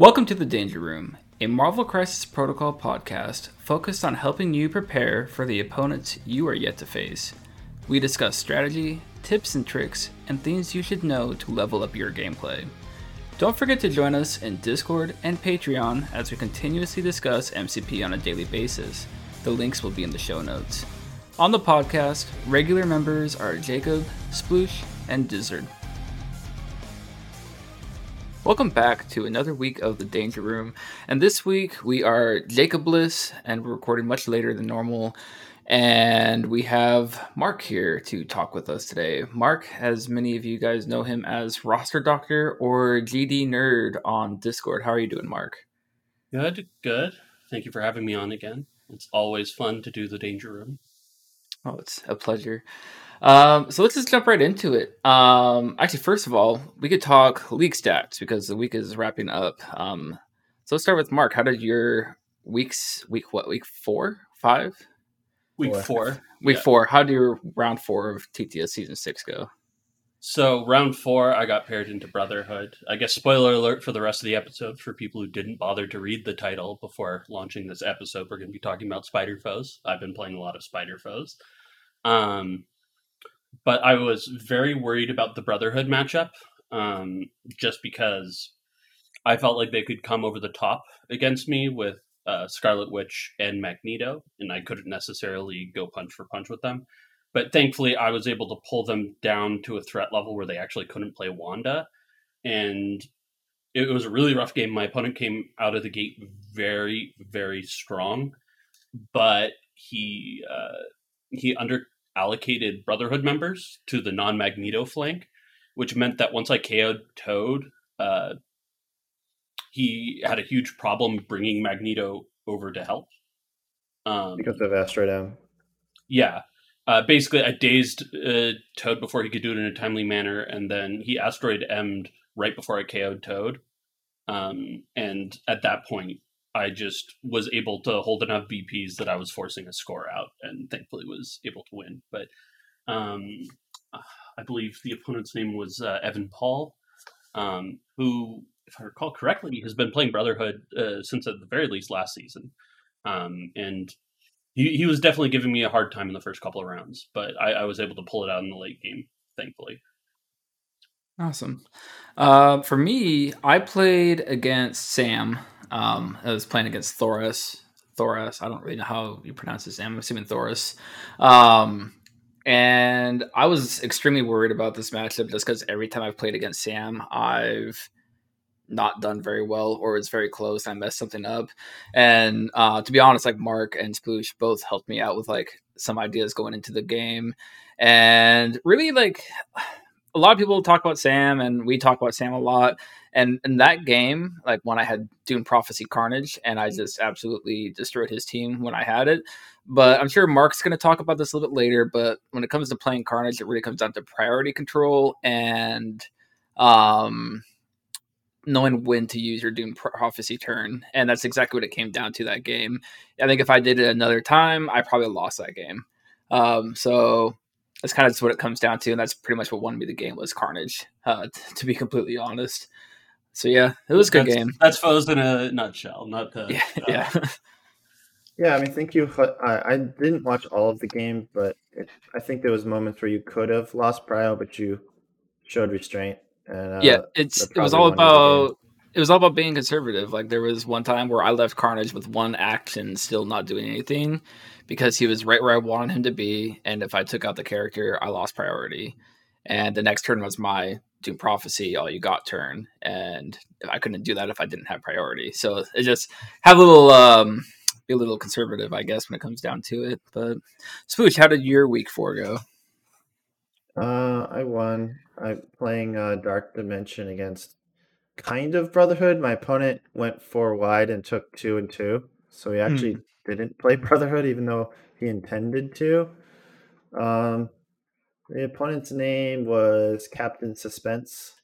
Welcome to the Danger Room, a Marvel Crisis Protocol podcast focused on helping you prepare for the opponents you are yet to face. We discuss strategy, tips and tricks, and things you should know to level up your gameplay. Don't forget to join us in Discord and Patreon as we continuously discuss MCP on a daily basis. The links will be in the show notes. On the podcast, regular members are Jacob, Sploosh, and Dyzard. Welcome back to another week of the Danger Room. And this week we are Jacob Bliss and we're recording much later than normal. And we have Mark here to talk with us today. Mark, as many of you guys know him as Roster Doctor or GDNerd on Discord. How are you doing, Mark? Good, good. Thank you for having me on again. It's always fun to do the Danger Room. Oh, it's a pleasure. Um, so let's just jump right into it. Um, actually, first of all, we could talk league stats because the week is wrapping up. Um, so let's start with Mark. How did your weeks, week what, week four, five? Week four. four. Week yeah. four. How did your round four of TTS season six go? So round four, I got paired into Brotherhood. I guess spoiler alert for the rest of the episode for people who didn't bother to read the title before launching this episode. We're going to be talking about Spider Foes. I've been playing a lot of Spider Foes. Um, but I was very worried about the Brotherhood matchup, um, just because I felt like they could come over the top against me with uh, Scarlet Witch and Magneto, and I couldn't necessarily go punch for punch with them. But thankfully, I was able to pull them down to a threat level where they actually couldn't play Wanda, and it was a really rough game. My opponent came out of the gate very, very strong, but he uh, he under allocated Brotherhood members to the non Magneto flank, which meant that once I KO'd Toad, uh, he had a huge problem bringing Magneto over to help. Um, because of Asteroid M. Yeah. Uh, basically, I dazed uh, Toad before he could do it in a timely manner, and then he Asteroid M'd right before I KO'd Toad. Um, and at that point, I just was able to hold enough BPs that I was forcing a score out, and thankfully was able to win. But um, I believe the opponent's name was uh, Evan Paul, um, who, if I recall correctly, has been playing Brotherhood uh, since at the very least last season, um, and he, he was definitely giving me a hard time in the first couple of rounds, but I, I was able to pull it out in the late game, thankfully. Awesome. Uh, for me, I played against Sam um, I was playing against Thoris. Thoris. I don't really know how you pronounce his name. I'm assuming Thoris. Um, and I was extremely worried about this matchup just because every time I've played against Sam, I've not done very well or it's very close and I messed something up. And uh, to be honest, like Mark and Sploosh both helped me out with like some ideas going into the game. And really, like a lot of people talk about Sam, and we talk about Sam a lot. And in that game, like when I had Doom Prophecy Carnage, and I just absolutely destroyed his team when I had it. But I'm sure Mark's going to talk about this a little bit later. But when it comes to playing Carnage, it really comes down to priority control and um, knowing when to use your Doom Prophecy turn. And that's exactly what it came down to that game. I think if I did it another time, I probably lost that game. Um, so that's kind of just what it comes down to, and that's pretty much what won me the game was Carnage. Uh, t- to be completely honest. So yeah, it was a good that's, game. That's foes in a nutshell. Not the, yeah, uh, yeah. yeah, I mean, thank you. I, I didn't watch all of the game, but it, I think there was moments where you could have lost Prio, but you showed restraint. And uh, yeah, it's it was all about it was all about being conservative. Like there was one time where I left Carnage with one action, still not doing anything, because he was right where I wanted him to be. And if I took out the character, I lost priority. And the next turn was my Doom Prophecy, all you got turn. And I couldn't do that if I didn't have priority. So it just have a little, um, be a little conservative, I guess, when it comes down to it. But Sploosh, how did your week four go? Uh, I won. I'm playing uh, Dark Dimension against kind of Brotherhood. My opponent went four wide and took two and two. So he actually mm didn't play Brotherhood, even though he intended to. Um, the opponent's name was Captain Suspense.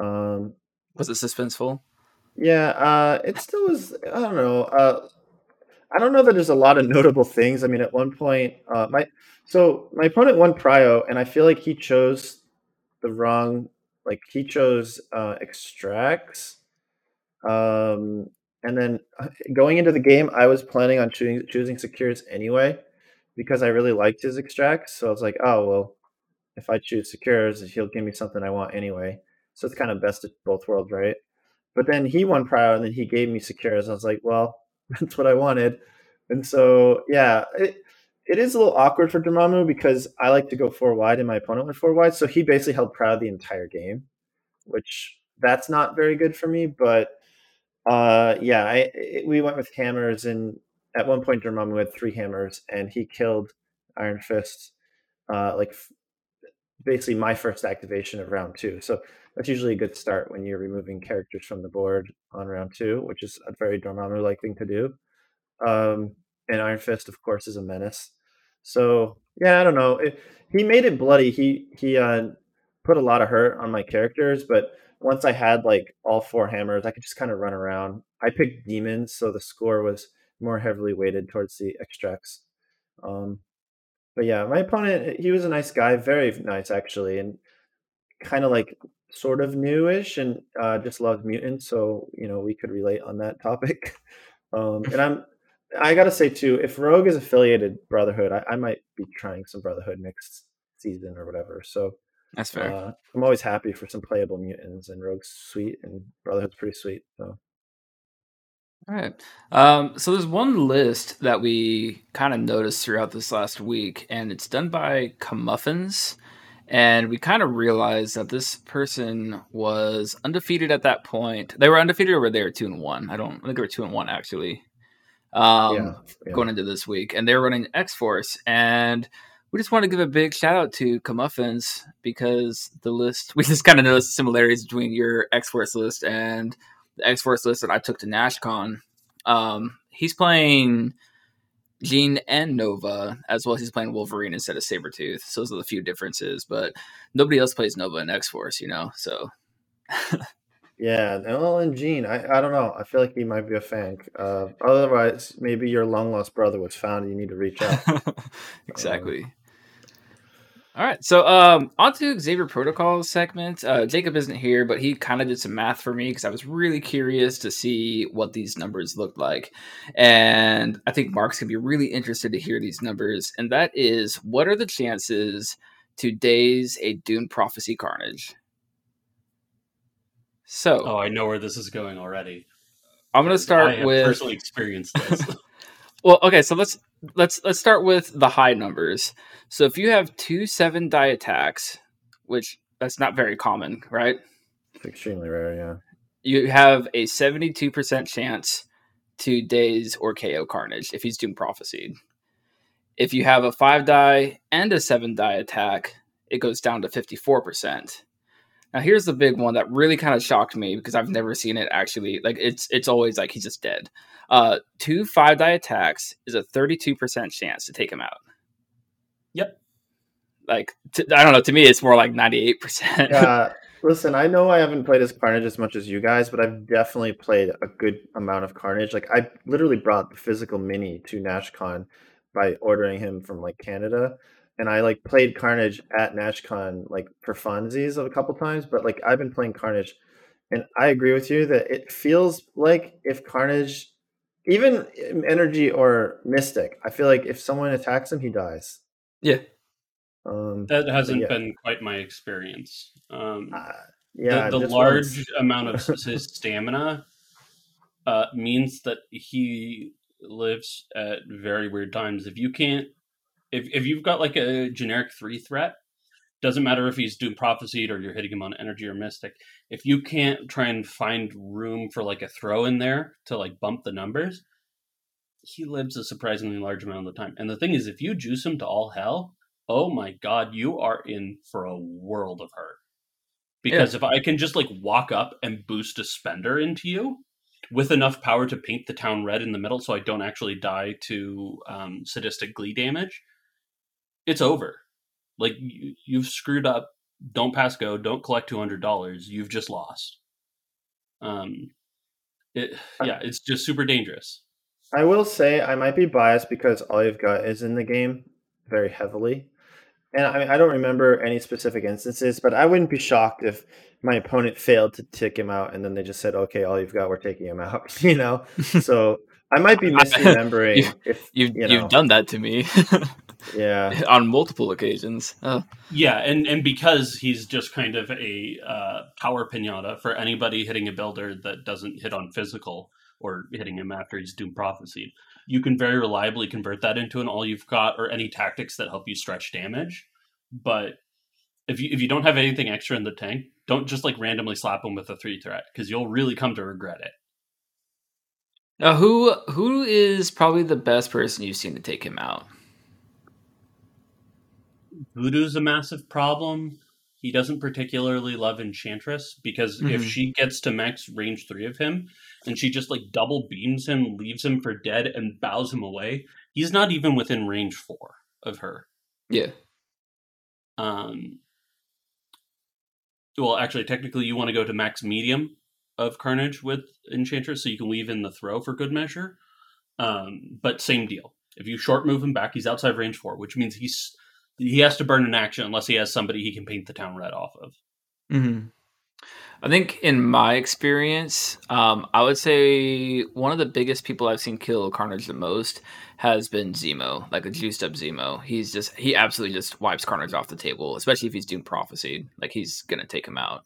Um, was it suspenseful? Yeah, uh, it still was. I don't know. Uh, I don't know that there's a lot of notable things. I mean, at one point, uh, my so my opponent won Prio, and I feel like he chose the wrong. Like he chose uh, extracts, Um, and then uh, going into the game, I was planning on choosing choosing Secures anyway because I really liked his extracts. So I was like, oh well, if I choose Secures, he'll give me something I want anyway. So it's kind of best of both worlds, right? But then he won Prio, and then he gave me Secures. I was like, well, that's what I wanted. And so yeah, it, it is a little awkward for Dormammu because I like to go four wide, and my opponent went four wide. So he basically held Prio the entire game, which that's not very good for me. But uh, yeah, I, it, we went with hammers, and at one point Dormammu had three hammers, and he killed Iron Fist, uh, like basically my first activation of round two. So that's usually a good start when you're removing characters from the board on round two, which is a very Dormammu-like thing to do. Um, and Iron Fist, of course, is a menace. So yeah, I don't know. It, he made it bloody. He he uh, put a lot of hurt on my characters, but once I had like all four hammers, I could just kind of run around. I picked demons, so the score was more heavily weighted towards the extracts. Um, but yeah, my opponent, he was a nice guy, very nice actually, and kind of like sort of newish, and uh, just loved mutants, so you know we could relate on that topic. Um, and I'm, I gotta say too, if Rogue is affiliated Brotherhood, I, I might be trying some Brotherhood next season or whatever. So That's fair. uh, I'm always happy for some playable mutants, and Rogue's sweet, and Brotherhood's pretty sweet. So All right. Um, so there's one list that we kind of noticed throughout this last week, and it's done by Camuffins. And we kind of realized that this person was undefeated at that point. They were undefeated or were they were two and one? I don't I think they were two and one actually. Um, yeah, yeah. going into this week, and they're running X Force. And we just want to give a big shout out to Camuffins because the list we just kind of noticed similarities between your X Force list and the X Force list that I took to NashCon. Um, he's playing Jean and Nova, as well as he's playing Wolverine instead of Sabretooth. So those are the few differences, but nobody else plays Nova in X Force, you know? So Yeah, well, and Jean, I, I don't know. I feel like he might be a fan. Uh, otherwise, maybe your long lost brother was found. and You need to reach out. exactly. All right, so um, on to Xavier Protocol segment. Uh, Jacob isn't here, but he kind of did some math for me because I was really curious to see what these numbers looked like, and I think Mark's gonna be really interested to hear these numbers. And that is, what are the chances today's a Doom Prophecy Carnage? So Oh, I know where this is going already. I'm gonna I start have with personally experienced this. Well, okay, so let's let's let's start with the high numbers. So if you have two seven die attacks, which that's not very common, right? it's extremely rare. Yeah. You have a seventy-two percent chance to daze or KO Carnage if he's Doom Prophesied. If you have a five die and a seven die attack, it goes down to fifty-four percent. Now here's the big one that really kind of shocked me because I've never seen it actually. Like it's it's always like he's just dead. Uh, two five die attacks is a thirty-two percent chance to take him out. Yep. Like I don't know. To me, it's more like ninety-eight percent. Yeah. Listen, I know I haven't played as Carnage as much as you guys, but I've definitely played a good amount of Carnage. Like I literally brought the physical mini to NashCon by ordering him from like Canada. And I like played Carnage at NashCon like for funsies a couple times, but like I've been playing Carnage and I agree with you that it feels like if Carnage even energy or mystic, I feel like if someone attacks him, he dies. Yeah. Um, that hasn't yeah. been quite my experience. Um, uh, yeah, the, the large one's- amount of his stamina uh, means that he lives at very weird times. If you can't, if if you've got like a generic three threat, doesn't matter if he's doom prophesied or you're hitting him on energy or mystic. If you can't try and find room for like a throw in there to like bump the numbers, he lives a surprisingly large amount of the time. And the thing is, if you juice him to all hell, oh my god, you are in for a world of hurt. Because if I can just like walk up and boost a spender into you with enough power to paint the town red in the middle so I don't actually die to um, sadistic glee damage, it's over. Like you, you've screwed up. Don't pass go. Don't collect two hundred dollars. You've just lost. Um, it yeah, it's just super dangerous. I will say I might be biased because all you've got is in the game very heavily. and I, mean, I don't remember any specific instances, but I wouldn't be shocked if my opponent failed to tick him out, and then they just said, "Okay, all you've got, we're taking him out." You know, so I might be misremembering. You've- if You've you you've know. done that to me yeah, on multiple occasions. Oh. Yeah, and and because he's just kind of a uh, power pinata for anybody hitting a builder that doesn't hit on physical or hitting him after he's doom prophesied, you can very reliably convert that into an all you've got or any tactics that help you stretch damage. But if you if you don't have anything extra in the tank, don't just like randomly slap him with a three threat because you'll really come to regret it. Now, who who is probably the best person you've seen to take him out? Voodoo's a massive problem. He doesn't particularly love Enchantress because if Mhm. she gets to max range three of him and she just like double beams him, leaves him for dead, and bows him away, he's not even within range four of her. Yeah. Um, well, actually, technically, you want to go to max medium of Carnage with Enchantress, so you can leave in the throw for good measure. Um, but same deal. If you short move him back, he's outside range four, which means he's he has to burn an action unless he has somebody he can paint the town red off of. hmm I think in my experience, um, I would say one of the biggest people I've seen kill Carnage the most has been Zemo, like a juiced up Zemo. He's just he absolutely just wipes Carnage off the table, especially if he's doomed prophesied. Like he's gonna take him out.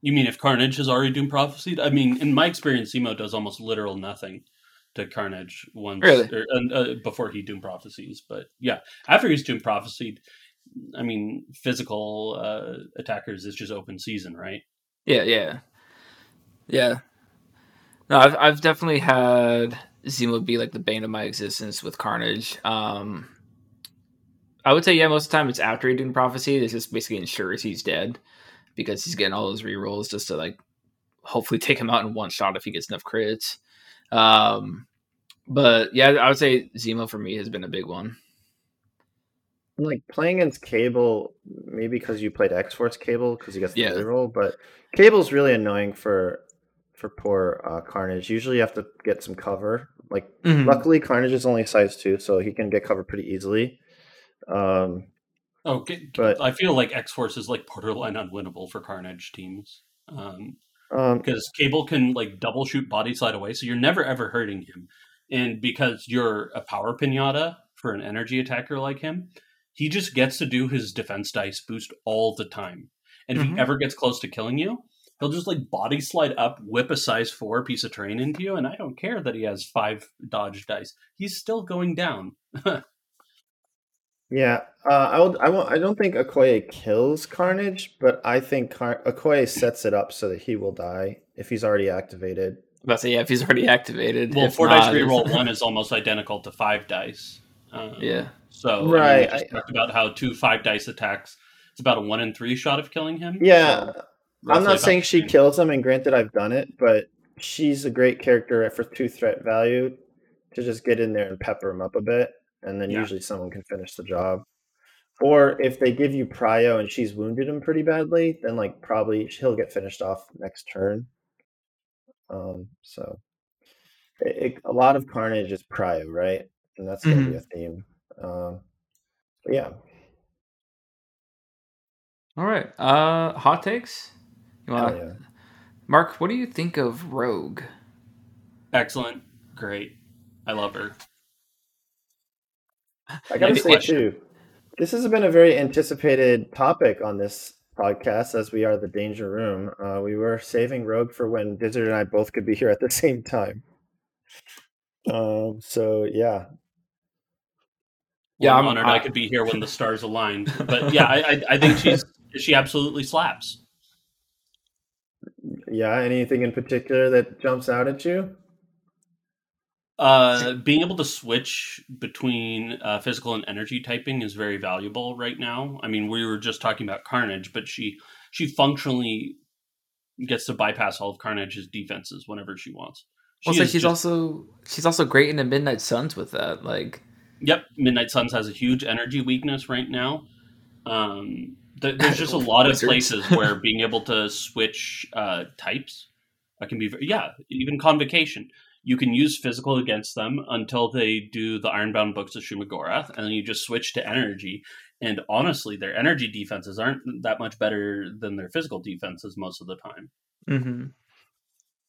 You mean if Carnage has already doomed prophesied? I mean, in my experience, Zemo does almost literal nothing to Carnage once Really? or, uh, before he doom prophecies. But yeah, after he's doom prophesied, I mean, physical uh, attackers is just open season, right? Yeah, yeah, yeah. No, I've I've definitely had Zemo be like the bane of my existence with Carnage. Um, I would say yeah, most of the time it's after he doomed prophecy. It just basically ensures he's dead because he's getting all those rerolls just to like hopefully take him out in one shot if he gets enough crits. Um, but yeah, I would say Zemo for me has been a big one. like playing against Cable, maybe because you played X Force Cable because he gets the Yeah. role, but Cable's really annoying for for poor uh, Carnage. Usually, you have to get some cover. Like, luckily, Carnage is only size two, so he can get cover pretty easily. Um, Oh, g- But- I feel like X Force is like borderline unwinnable for Carnage teams. Um, um, because Cable can like double shoot body slide away, so you're never ever hurting him. And because you're a power pinata for an energy attacker like him, he just gets to do his defense dice boost all the time. And if Mhm. he ever gets close to killing you, he'll just like body slide up, whip a size four piece of terrain into you, and I don't care that he has five dodge dice. He's still going down. yeah, uh, I will, I won't. I don't think Okoye kills Carnage, but I think Car- Okoye sets it up so that he will die if he's already activated. About to say yeah, if he's already activated. Well, four not, dice it's- reroll one is almost identical to five dice. Um, Yeah. So I mean, Right, we just I- talked about how two five dice attacks. It's about a one in three shot of killing him. Yeah, So, I'm not saying she same. kills him, and granted, I've done it, but she's a great character for two threat value to just get in there and pepper him up a bit, and then Yeah. usually someone can finish the job. Or if they give you prio and she's wounded him pretty badly, then like probably he'll get finished off next turn. Um, so it, it- a lot of carnage is prio, right? And that's gonna be a theme. Um, but yeah, All right. Uh, hot takes. You hell want yeah. Mark? What do you think of Rogue? Excellent, great. I love her. I gotta say too, this has been a very anticipated topic on this podcast, as we are the Danger Room. Uh, we were saving Rogue for when Dyzard and I both could be here at the same time. Um, so yeah, Yeah, Well, I'm- I'm honored I- I could be here when the stars aligned. But yeah, I, I, I think she's she absolutely slaps. yeah. Anything in particular that jumps out at you? Uh, being able to switch between uh, physical and energy typing is very valuable right now. I mean, we were just talking about Carnage, but she she functionally gets to bypass all of Carnage's defenses whenever she wants. She Well, she's just- also she's also great in the Midnight Suns with that. Like, Yep, Midnight Suns has a huge energy weakness right now. Um, th- there's just a lot of places where being able to switch uh, types uh, can be, very, yeah, even convocation. You can use physical against them until they do the Ironbound Books of Shumagorath, and then you just switch to energy, And honestly, their energy defenses aren't that much better than their physical defenses most of the time. Mm-hmm.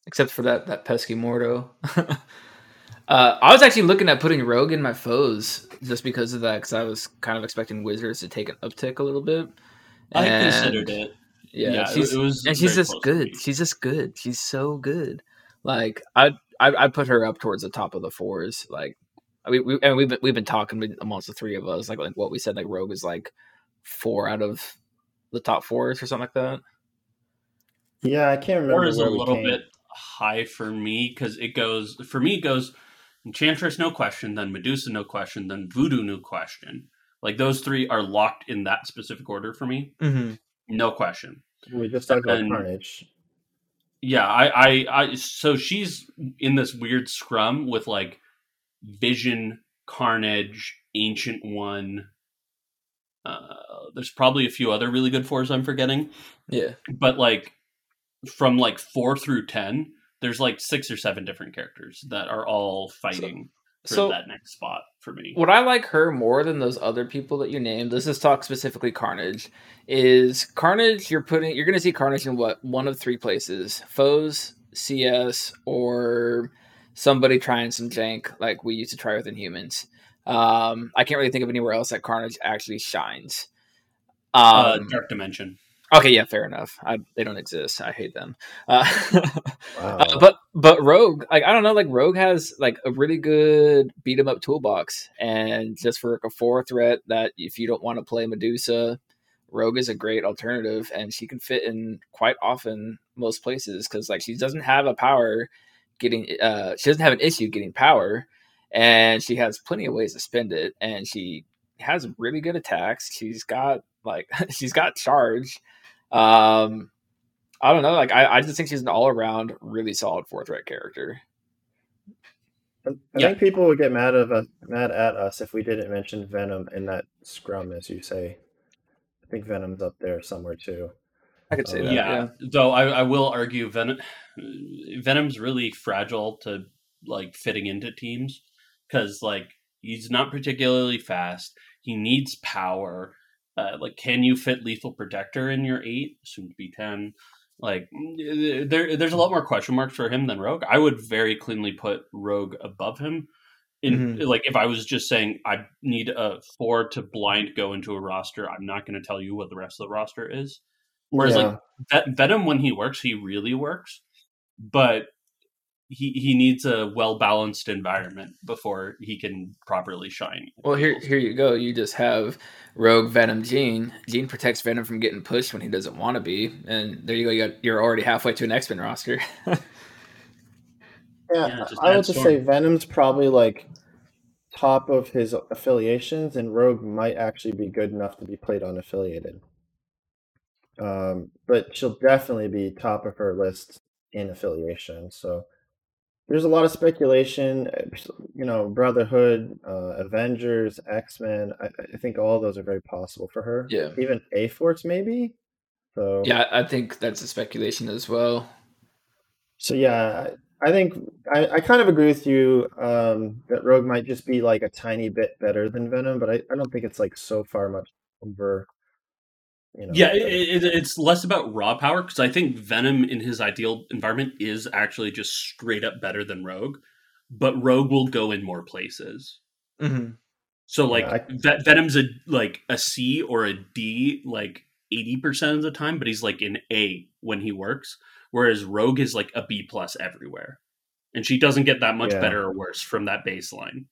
Except for that that pesky Mordo. uh, I was actually looking at putting Rogue in my foes just because of that, because I was kind of expecting Wizards to take an uptick a little bit. I And- considered it. Yeah, Yeah, she's, it was and she's just good. She's just good. She's so good. Like I, I, I put her up towards the top of the fours. Like we, we and we've been, we've been talking amongst the three of us. Like, like what we said. Like Rogue is like four out of the top fours or something like that. Yeah, I can't remember. Or is a little came. bit high for me because it goes for me it goes Enchantress no question, then Medusa no question, then Voodoo no question. Like those three are locked in that specific order for me, Mm-hmm. no question. We just talked about Carnage. Yeah, I, I, I, so she's in this weird scrum with like Vision, Carnage, Ancient One. Uh, there's probably a few other really good fours I'm forgetting, Yeah. but like from like four through ten, there's like six or seven different characters that are all fighting for So that next spot for me. what I like her more than those other people that you named. Let's just talk specifically Carnage. Is Carnage? You're putting. You're going to see Carnage in what one of three places: foes, CS, or somebody trying some jank like we used to try with Inhumans. Um, I can't really think of anywhere else that Carnage actually shines. uh, Um, Dark Dimension. Okay, yeah, fair enough. I, they don't exist. I hate them. Uh, Wow. uh, but but Rogue, like I don't know, like Rogue has like a really good beat 'em up toolbox, and just for like a four threat that if you don't want to play Medusa, Rogue is a great alternative, and she can fit in quite often most places because like she doesn't have a power getting, uh, she doesn't have an issue getting power, and she has plenty of ways to spend it, and she has really good attacks. She's got like she's got charge. Um, I don't know. Like I, I just think she's an all around really solid four threat character. I I Yeah. think people would get mad of us, mad at us if we didn't mention Venom in that scrum, as you say. I think Venom's up there somewhere too. I could say Oh, that. yeah. Yeah. Though I, I will argue Venom Venom's really fragile to like fitting into teams because like he's not particularly fast. He needs power. Uh, like, can you fit Lethal Protector in your eight, soon to be ten? Like, there, there's a lot more question marks for him than Rogue. I would very cleanly put Rogue above him. In like, if I was just saying I need a four to blind go into a roster, I'm not going to tell you what the rest of the roster is. Whereas, like, Ven- Venom, when he works, he really works, but he he needs a well balanced environment before he can properly shine. Well, here here you go. You just have Rogue Venom Jean. Jean protects Venom from getting pushed when he doesn't want to be, and there you go. You got, you're already halfway to an X Men roster. yeah, Yeah, just I add would just say Venom's probably like top of his affiliations, and Rogue might actually be good enough to be played unaffiliated. Um, but she'll definitely be top of her list in affiliation. So there's a lot of speculation. You know, Brotherhood, uh, Avengers, X Men. I, I think all those are very possible for her. Yeah. even A Force maybe. So yeah, I think that's a speculation as well. So yeah, I I think I, I kind of agree with you um, that Rogue might just be like a tiny bit better than Venom, but I, I don't think it's like so far much over. You know, Yeah, that- it, it, it's less about raw power because I think Venom in his ideal environment is actually just straight up better than Rogue, but Rogue will go in more places. Mm-hmm. So like Yeah, I- Ve- Venom's a like a C or a D like eighty percent of the time, but he's like an A when he works. Whereas Rogue is like a B plus everywhere, and she doesn't get that much Yeah. better or worse from that baseline.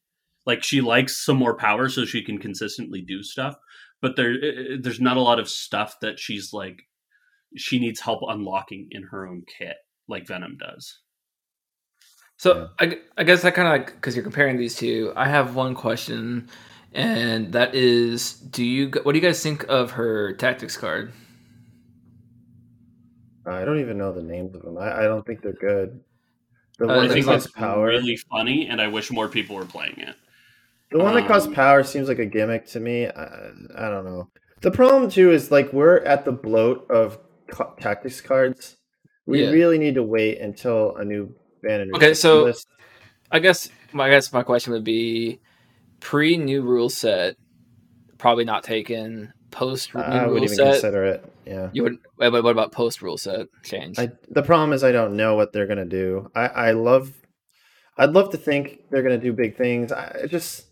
Like she likes some more power so she can consistently do stuff, but there there's not a lot of stuff that she's like she needs help unlocking in her own kit like Venom does. So I, I guess I kind of like because you're comparing these two. I have one question, and that is, do you what do you guys think of her tactics card? I don't even know the names of them. I, I don't think they're good. The Uh, one I that think costs it's power. really funny, and I wish more people were playing it. The one that costs Um, power seems like a gimmick to me. I, I don't know. The problem too is like we're at the bloat of ca- tactics cards. We Yeah. really need to wait until a new ban. Okay, so- list. I guess my I guess my question would be pre new rule set, probably not taking post I rule set. consider it. Yeah. You would. But what about post rule set change? I, the problem is I don't know what they're gonna do. I, I love, I'd love to think they're gonna do big things. I just,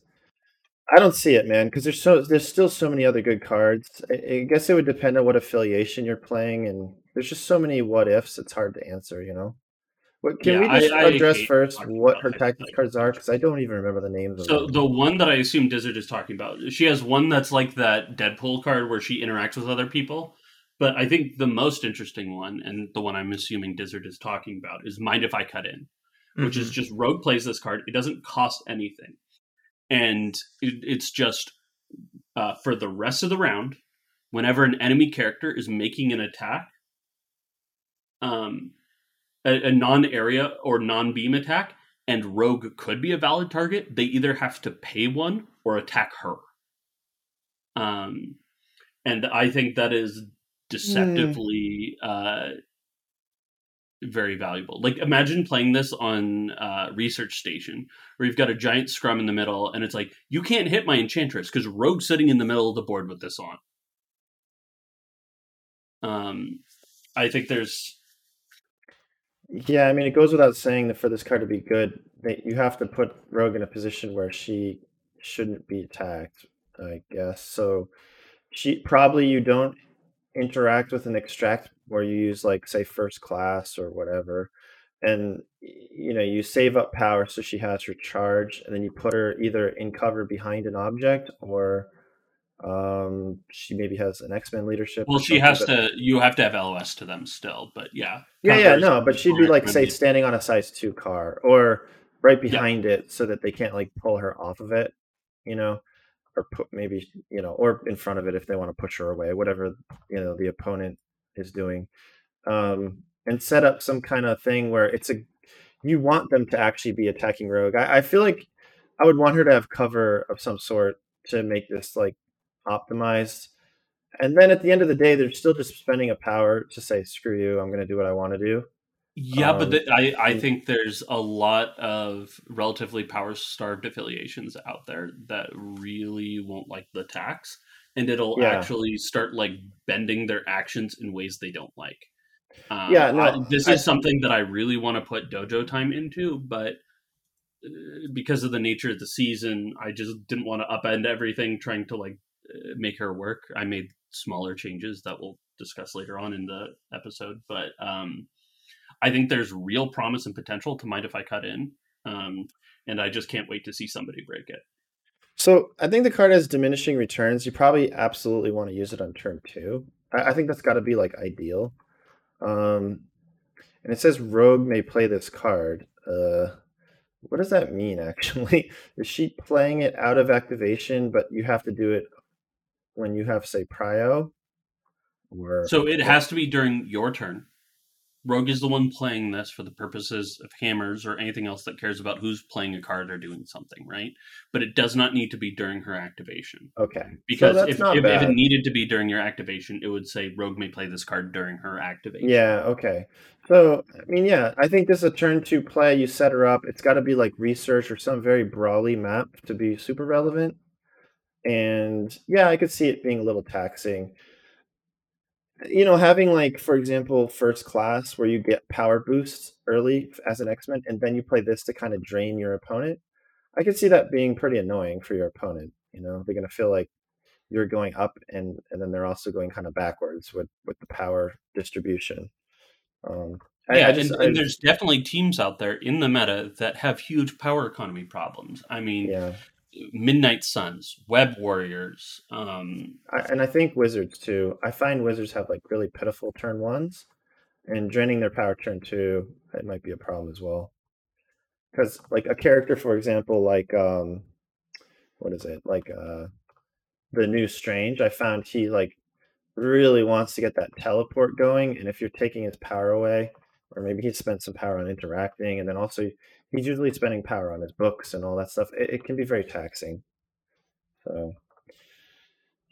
I don't see it, man. Because there's so there's still so many other good cards. I, I guess it would depend on what affiliation you're playing, and there's just so many what ifs. It's hard to answer. You know. What can Yeah, we just I- address first what her tactics cards are? Because I don't even remember the names of So the one that I assume Dyzard is talking about, she has one that's like that Deadpool card where she interacts with other people. But I think the most interesting one, and the one I'm assuming Dyzard is talking about, is Mind If I Cut In, which is Mhm. just Rogue plays this card. It doesn't cost anything, and it, it's just uh, for the rest of the round. Whenever an enemy character is making an attack, um, a, a non-area or non-beam attack, and Rogue could be a valid target, they either have to pay one or attack her. Um, and I think that is deceptively uh, very valuable. Like, imagine playing this on uh, Research Station, where you've got a giant scrum in the middle, and it's like you can't hit my Enchantress because Rogue's sitting in the middle of the board with this on. Um, I think there's Yeah, I mean, it goes without saying that for this card to be good, that you have to put Rogue in a position where she shouldn't be attacked, I guess. So she probably you don't interact with an extract where you use like say first class or whatever, and you know you save up power so she has her charge, and then you put her either in cover behind an object or um she maybe has an X-Men leadership. well, she has but- to. You have to have LOS to them still, but yeah, yeah, yeah, no, but she'd be like, say, standing on a size two car or right Yeah. behind it so that they can't like pull her off of it, you know, or put maybe, you know, or in front of it if they want to push her away, whatever, you know, the opponent is doing. Um, and set up some kind of thing where it's a, you want them to actually be attacking Rogue. I, I feel like I would want her to have cover of some sort to make this like optimized. And then at the end of the day, they're still just spending a power to say, screw you, I'm going to do what I want to do. Yeah, but Um, the, I, I think there's a lot of relatively power starved affiliations out there that really won't like the tax, and it'll Yeah. actually start like bending their actions in ways they don't like. Um, Yeah, no, I- this I- is something that I really want to put dojo time into, but uh, because of the nature of the season, I just didn't want to upend everything trying to like uh, make her work. I made smaller changes that we'll discuss later on in the episode, but um, I think there's real promise and potential to mind if I cut in. Um, and I just can't wait to see somebody break it. So I think the card has diminishing returns. You probably absolutely want to use it on turn two. I, I think that's got to be like ideal. Um, and it says Rogue may play this card. Uh, what does that mean actually? Is she playing it out of activation, but you have to do it when you have say prio? Or So it has to be during your turn. Rogue is the one playing this for the purposes of hammers or anything else that cares about who's playing a card or doing something, right? But it does not need to be during her activation. okay, Because that's if, if, if it needed to be during your activation, it would say Rogue may play this card during her activation. Yeah, okay. So, I mean, yeah, I think this is a turn two play. You set her up. It's got to be like research or some very brawly map to be super relevant. And yeah, I could see it being a little taxing. You know, having like, for example, first class where you get power boosts early as an X Men, and then you play this to kind of drain your opponent. I could see that being pretty annoying for your opponent. You know, they're going to feel like you're going up, and and then they're also going kind of backwards with with the power distribution. Um, yeah, I just- and, I- and there's definitely teams out there in the meta that have huge power economy problems. I mean, yeah, Midnight Suns, Web Warriors. Um, and I think wizards too. I find wizards have like really pitiful turn ones, and draining their power turn two. It might be a problem as well. Because like a character, for example, like um, what is it? Like uh, the new Strange. I found he like really wants to get that teleport going, and if you're taking his power away, or maybe he spent some power on interacting, and then also he's usually spending power on his books and all that stuff. It, it can be very taxing. So,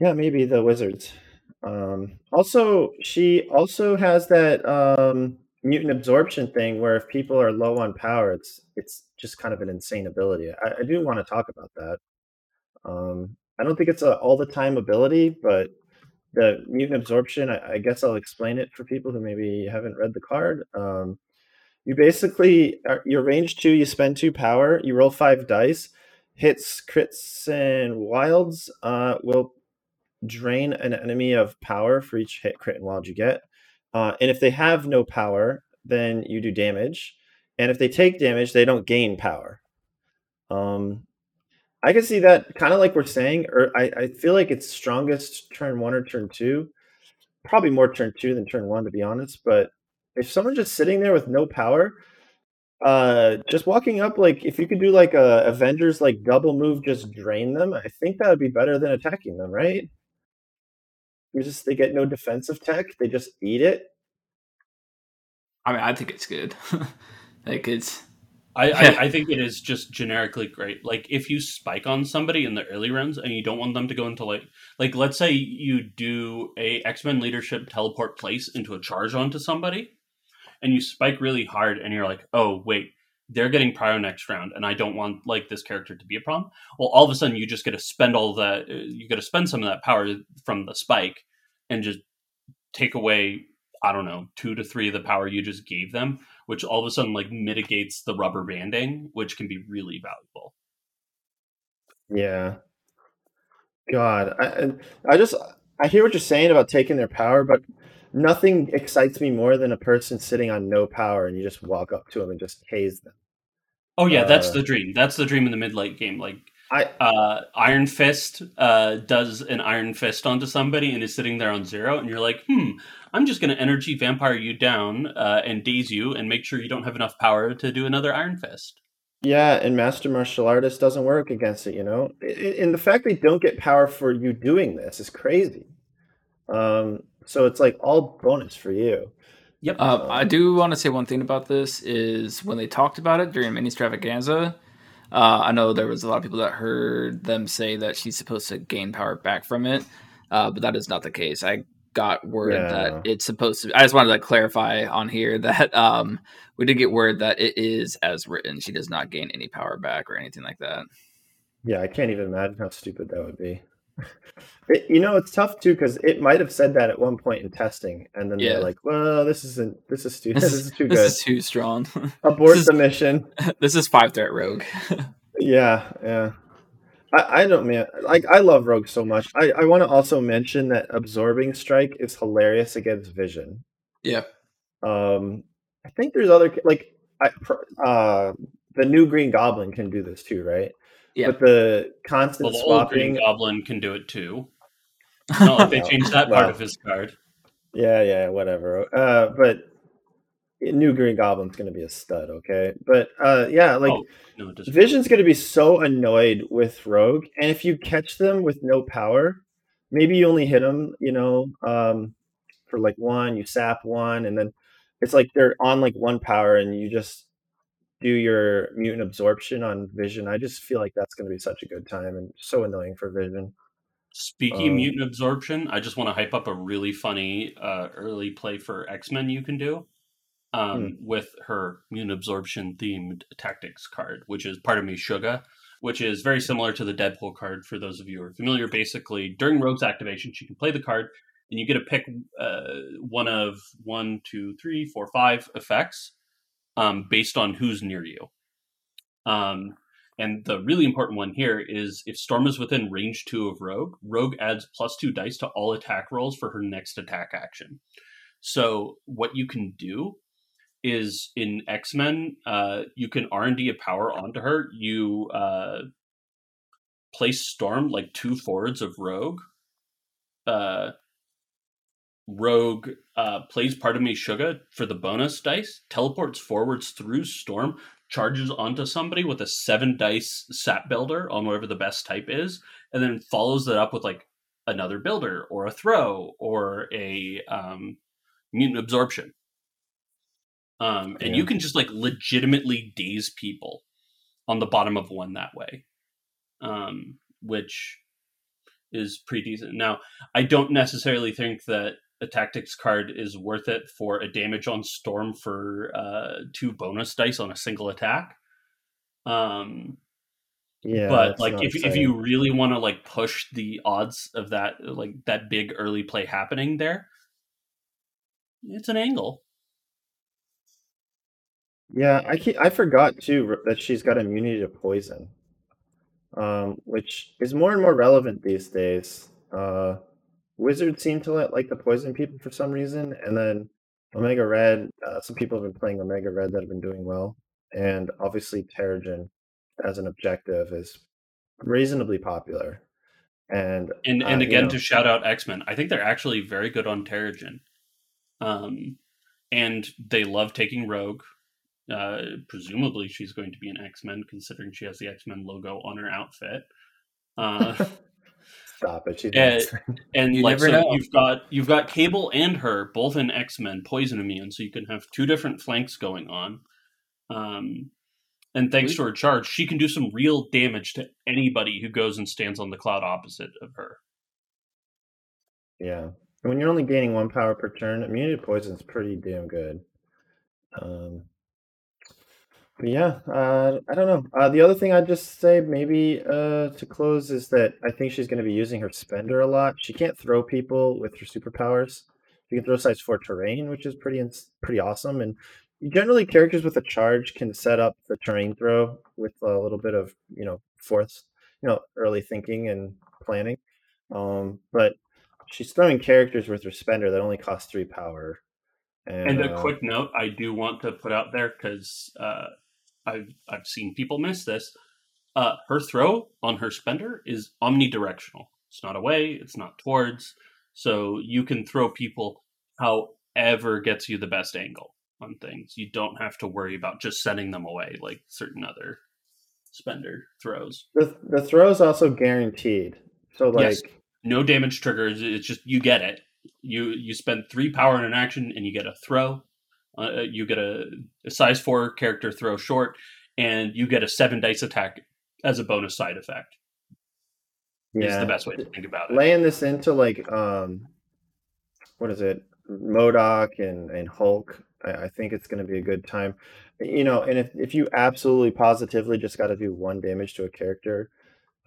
yeah, maybe the wizards. Um, also, she also has that um, mutant absorption thing where if people are low on power, it's it's just kind of an insane ability. I, I do want to talk about that. Um, I don't think it's a all the time ability, but the mutant absorption. I, I, guess I'll explain it for people who maybe haven't read the card. Um, you basically your range two. You spend two power. You roll five dice. Hits, crits, and wilds uh, will drain an enemy of power for each hit, crit, and wild you get. Uh, and if they have no power, then you do damage. And if they take damage, they don't gain power. Um, I can see that kind of like we're saying, or I, I feel like it's strongest turn one or turn two. Probably more turn two than turn one, to be honest. But if someone's just sitting there with no power, uh, just walking up, like if you could do like a Avengers like double move, just drain them. I think that would be better than attacking them, right? You just they get no defensive tech; they just eat it. I mean, I think it's good. like it's I, I, I, think it is just generically great. Like if you spike on somebody in the early rounds and you don't want them to go into like like let's say you do a X Men leadership teleport place into a charge onto somebody, and you spike really hard, and you're like, oh wait, they're getting prior next round, and I don't want like this character to be a problem. Well, all of a sudden you just get to spend all that uh, you got to spend some of that power from the spike, and just take away I don't know two to three of the power you just gave them which all of a sudden like mitigates the rubber banding, which can be really valuable. Yeah. God, I I just I hear what you're saying about taking their power, but nothing excites me more than a person sitting on no power and you just walk up to them and just haze them. Oh yeah, uh, that's the dream. That's the dream in the mid late game. Like I, uh, Iron Fist uh, does an Iron Fist onto somebody and is sitting there on zero, and you're like, hmm, I'm just going to energy vampire you down uh, and daze you and make sure you don't have enough power to do another Iron Fist. Yeah, and Master Martial Artist doesn't work against it, you know? And the fact they don't get power for you doing this is crazy. Um, so it's like all bonus for you. Yep. Uh, I do want to say one thing about this is when they talked about it during Mini Extravaganza, uh, I know there was a lot of people that heard them say that she's supposed to gain power back from it, uh, but that is not the case. I got word yeah. that it's supposed to. I just wanted to clarify on here that um, we did get word that it is as written. She does not gain any power back or anything like that. Yeah, I can't even imagine how stupid that would be. It, you know, it's tough too because it might have said that at one point in testing, and then yeah. they're like, "Well, this isn't. This is stupid. This, is too good. This is too strong. Abort is, the mission. This is five threat rogue." yeah, yeah. I, I don't man like I love Rogue so much. I, I want to also mention that absorbing strike is hilarious against Vision. Yeah. Um, I think there's other like I uh the new Green Goblin can do this too, right? Yeah. But the constant well, the swapping Green Goblin can do it too. No, like they changed that well, part of his card. Yeah, yeah, whatever. Uh, but new Green Goblin's going to be a stud, okay? But uh, yeah, like oh, no, Vision's going to be so annoyed with Rogue, and if you catch them with no power, maybe you only hit them, you know, um, for like one, you sap one, and then it's like they're on like one power, and you just do your mutant absorption on Vision. I just feel like that's going to be such a good time and so annoying for Vision. Speaking um, mutant absorption, I just want to hype up a really funny uh, early play for X Men you can do um, mm. with her mutant absorption themed tactics card, which is part of Me Sugar, which is very similar to the Deadpool card for those of you who are familiar. Basically, during Rogue's activation, she can play the card, and you get to pick uh, one of one, two, three, four, five effects um, based on who's near you. Um, and the really important one here is if Storm is within range two of Rogue, Rogue adds plus two dice to all attack rolls for her next attack action. So what you can do is in X Men, uh, you can R and D a power onto her. You uh, place Storm like two forwards of Rogue. Uh, Rogue uh, plays part of Me Sugar for the bonus dice, teleports forwards through Storm, charges onto somebody with a seven dice sap builder on whatever the best type is, and then follows that up with like another builder or a throw or a um, mutant absorption. Um, and yeah. you can just like legitimately daze people on the bottom of one that way, um, which is pretty decent. Now, I don't necessarily think that a tactics card is worth it for a damage on storm for uh, two bonus dice on a single attack. Um, Yeah, but like if if you really want to like push the odds of that like that big early play happening there, it's an angle. Yeah, I keep, I forgot too that she's got immunity to poison, um, which is more and more relevant these days. Uh, Wizards seem to let like the poison people for some reason, and then Omega Red. Uh, some people have been playing Omega Red that have been doing well, and obviously Terrigen as an objective is reasonably popular. And And uh, and you again know, to shout out X Men, I think they're actually very good on Terrigen, um, and they love taking Rogue. Uh, presumably, she's going to be an X Men, considering she has the X Men logo on her outfit. Uh, stop it. She's not- and You like never so know. you've got you've got Cable and her both in X Men poison immune, so you can have two different flanks going on. Um, and thanks We- to her charge, she can do some real damage to anybody who goes and stands on the cloud opposite of her. Yeah. And when you're only gaining one power per turn, immunity to poison is pretty damn good. Um, but yeah, uh, I don't know. Uh, the other thing I'd just say, maybe uh, to close, is that I think she's going to be using her spender a lot. She can't throw people with her superpowers. She can throw size four terrain, which is pretty pretty awesome. And generally, characters with a charge can set up the terrain throw with a little bit of you know fourth, you know, early thinking and planning. Um, but she's throwing characters with her spender that only cost three power. And a uh, quick note, I do want to put out there because uh, I've I've seen people miss this. Uh, her throw on her spender is omnidirectional. It's not away. It's not towards. So you can throw people however gets you the best angle on things. You don't have to worry about just sending them away like certain other spender throws. the the throw is also guaranteed. So like Yes. No damage triggers. It's just you get it. You you spend three power in an action and you get a throw. Uh, you get a, a size four character throw short, and you get a seven dice attack as a bonus side effect. Is yeah, the best way to think about it. laying this into like um what is it? MODOK and and hulk. I, I think it's going to be a good time. You know and if, if you absolutely positively just got to do one damage to a character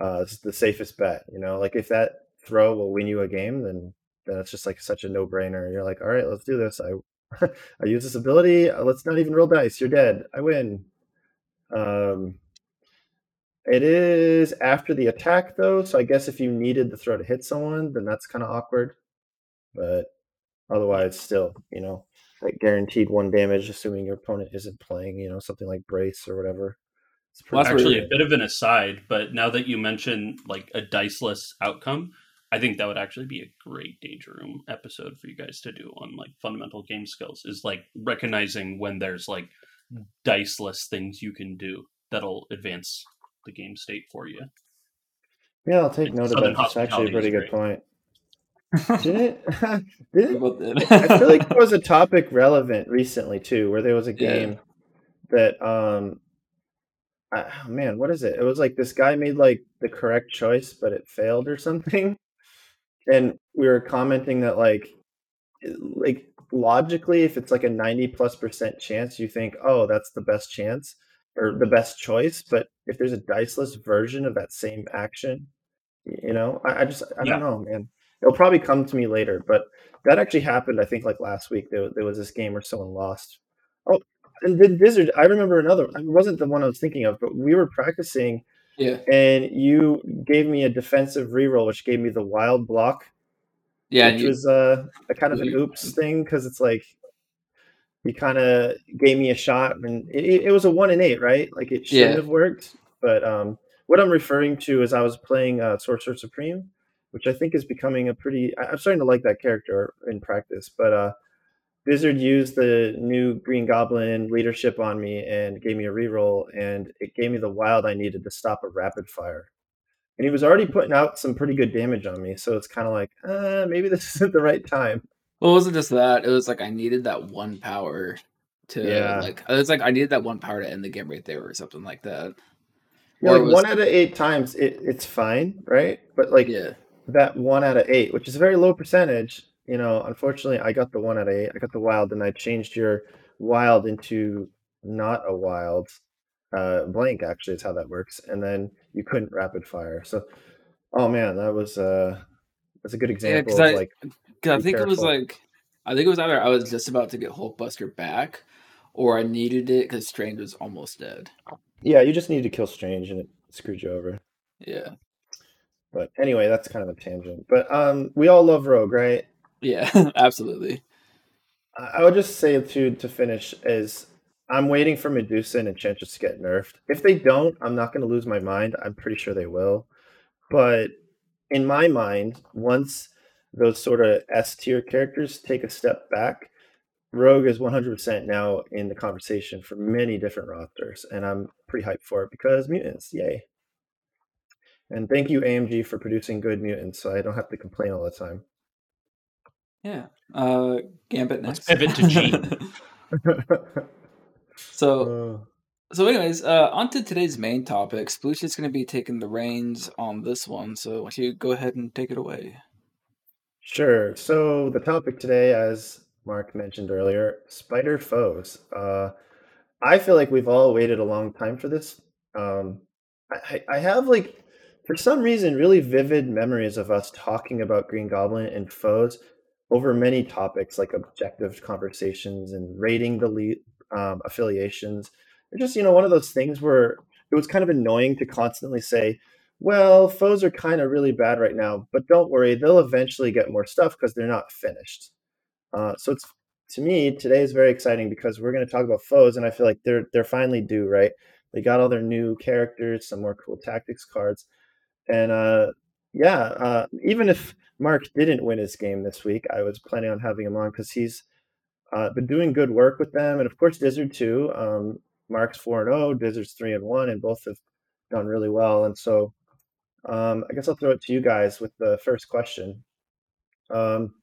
uh it's the safest bet you know? Like if that throw will win you a game then then it's just like such a no-brainer. You're like all right let's do this. I i use this ability uh, let's not even roll dice you're dead i win um it is after the attack though, so I guess if you needed the throw to hit someone, then that's kind of awkward. But otherwise, still, you know, like guaranteed one damage, assuming your opponent isn't playing, you know, something like brace or whatever. It's Well, Actually, a bit of an aside, but now that you mention like a diceless outcome, I think that would actually be a great danger room episode for you guys to do on like fundamental game skills. Is like recognizing when there's like diceless things you can do that'll advance the game state for you. Yeah, I'll take Like, note of that. It's actually a pretty good point. Didn't didn't People did. I feel like there was a topic relevant recently too, where there was a Yeah. game that um I, oh man, what is it? It was like this guy made like the correct choice, but it failed or something. And we were commenting that like eh, like logically, if it's like a 90 plus percent chance, you think, oh, that's the best chance or the best choice. But if there's a diceless version of that same action, you know, I, I just I Yeah. don't know, man. It'll probably come to me later, but that actually happened. I think like last week there, there was this game where someone lost. Oh, and then Blizzard. I remember another. It wasn't the one I was thinking of, but we were practicing, yeah, and you gave me a defensive reroll, which gave me the wild block, yeah. which you- was uh, a kind of an oops thing because it's like he kind of gave me a shot, and it, it was a one in eight, right? Like it shouldn't Yeah. have worked. But um, what I'm referring to is I was playing uh, Sorcerer Supreme, which I think is becoming a pretty. I- I'm starting to like that character in practice, but uh, Blizzard used the new Green Goblin leadership on me and gave me a reroll, and it gave me the wild I needed to stop a rapid fire. And he was already putting out some pretty good damage on me, so it's kind of like, uh, maybe this isn't the right time. Well, it wasn't just that. It was like I needed that one power to Yeah. like. It was like I needed that one power to end the game right there, or something like that. Yeah, like was- one out of eight times, it, it's fine, right? But like Yeah, that one out of eight, which is a very low percentage, you know, unfortunately, I got the one out of eight. I got the wild, and I changed your wild into not a wild. uh, blank. Actually, is how that works, and then you couldn't rapid fire. So, oh man, that was uh, that's a good example yeah, of I, like. Cause I think careful. it was like, I think it was either I was just about to get Hulkbuster back, or I needed it because Strange was almost dead. Yeah, you just needed to kill Strange, and it screwed you over. Yeah. But anyway, that's kind of a tangent. But um, we all love Rogue, right? Yeah, absolutely. I would just say to to finish is I'm waiting for Medusa and Enchantress to get nerfed. If they don't, I'm not going to lose my mind. I'm pretty sure they will. But in my mind, once those sort of S tier characters take a step back, Rogue is 100% now in the conversation for many different rosters, and I'm pretty hyped for it because mutants, yay! And thank you AMG for producing good mutants, so I don't have to complain all the time. Yeah. Uh, Gambit Let's next. pivot to Jean. so, Uh, so anyways, uh, on to today's main topic. Sploosh is going to be taking the reins on this one, so why don't you go ahead and take it away? Sure. So the topic today, as Mark mentioned earlier, spider foes. Uh, I feel like we've all waited a long time for this. Um, I, I I have like, for some reason, really vivid memories of us talking about Green Goblin and foes over many topics, like objective conversations and rating the lead um, affiliations. It's just you know one of those things where it was kind of annoying to constantly say, well, foes are kind of really bad right now, but don't worry, they'll eventually get more stuff because they're not finished. Uh, so it's to me today is very exciting because we're going to talk about foes, and I feel like they're they're finally due. Right, they got all their new characters, some more cool tactics cards, and uh, yeah, uh, even if Mark didn't win his game this week, I was planning on having him on because he's uh, been doing good work with them, and of course Dyzard too. Um, Mark's four and zero, Dyzard's three and one, and both have done really well. And so um, I guess I'll throw it to you guys with the first question. Um,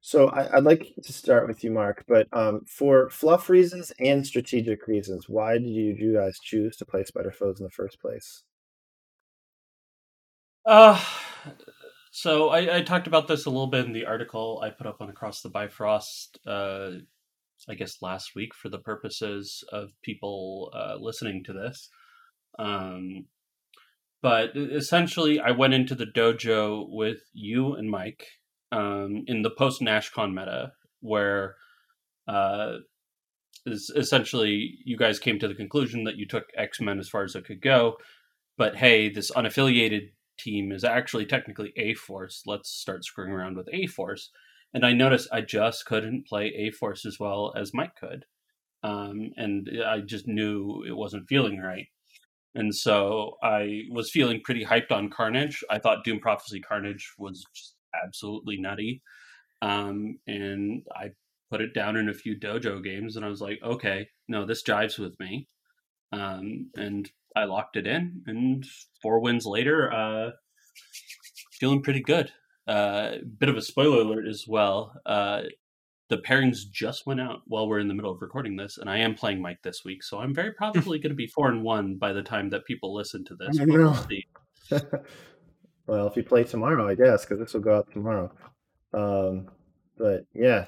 so I, I'd like to start with you, Mark. But um, for fluff reasons and strategic reasons, why did you, you guys choose to play Spider Foes in the first place? Uh, so I, I talked about this a little bit in the article I put up on Across the Bifrost, uh, I guess last week for the purposes of people uh, listening to this. Um, but essentially, I went into the dojo with you and Mike um, in the post NashCon meta, where uh, is essentially you guys came to the conclusion that you took X Men as far as it could go, but hey, this unaffiliated team is actually technically A Force. Let's start screwing around with A Force. And I noticed I just couldn't play A Force as well as Mike could. Um, and I just knew it wasn't feeling right. And so I was feeling pretty hyped on Carnage. I thought Doom Prophecy Carnage was just absolutely nutty. Um, and I put it down in a few dojo games and I was like, okay, no, this jives with me. Um, and I locked it in, and four wins later, uh, feeling pretty good. Uh, bit of a spoiler alert as well. Uh, the pairings just went out while we're in the middle of recording this, and I am playing Mike this week, so I'm very probably going to be four and one by the time that people listen to this. We'll well, if you play tomorrow, I guess, because this will go out tomorrow. Um, but yeah,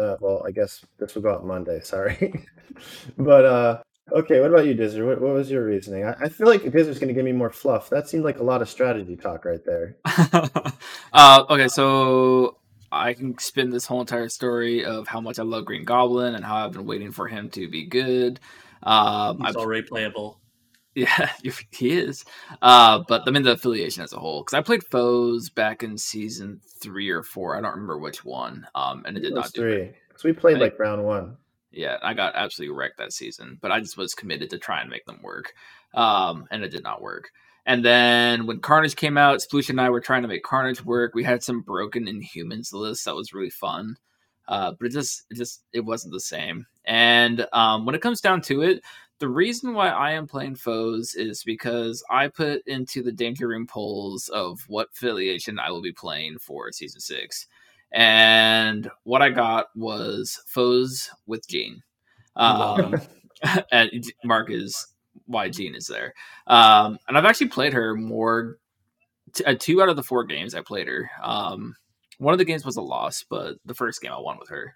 uh, well, I guess this will go out Monday. Sorry, but uh, okay. What about you, Dyzard? What, what was your reasoning? I, I feel like Dyzard's going to give me more fluff. That seemed like a lot of strategy talk right there. uh, okay, so I can spin this whole entire story of how much I love Green Goblin and how I've been waiting for him to be good. Um, He's I've already playable. Yeah, he is. Uh, but I mean the affiliation as a whole, because I played foes back in season three or four. I don't remember which one. Um, and it did Those not do great. three. Because we played I- like round one. Yeah, I got absolutely wrecked that season, but I just was committed to try and make them work. Um, and it did not work. And then when Carnage came out, Sploosh and I were trying to make Carnage work. We had some broken Inhumans list that was really fun. Uh, but it just it just it wasn't the same. And um, when it comes down to it, the reason why I am playing foes is because I put into the danger room polls of what affiliation I will be playing for season six. And what I got was foes with Jean. Um, and Mark is why Jean is there. Um, and I've actually played her more. T- uh, two out of the four games I played her. Um, one of the games was a loss, but the first game I won with her.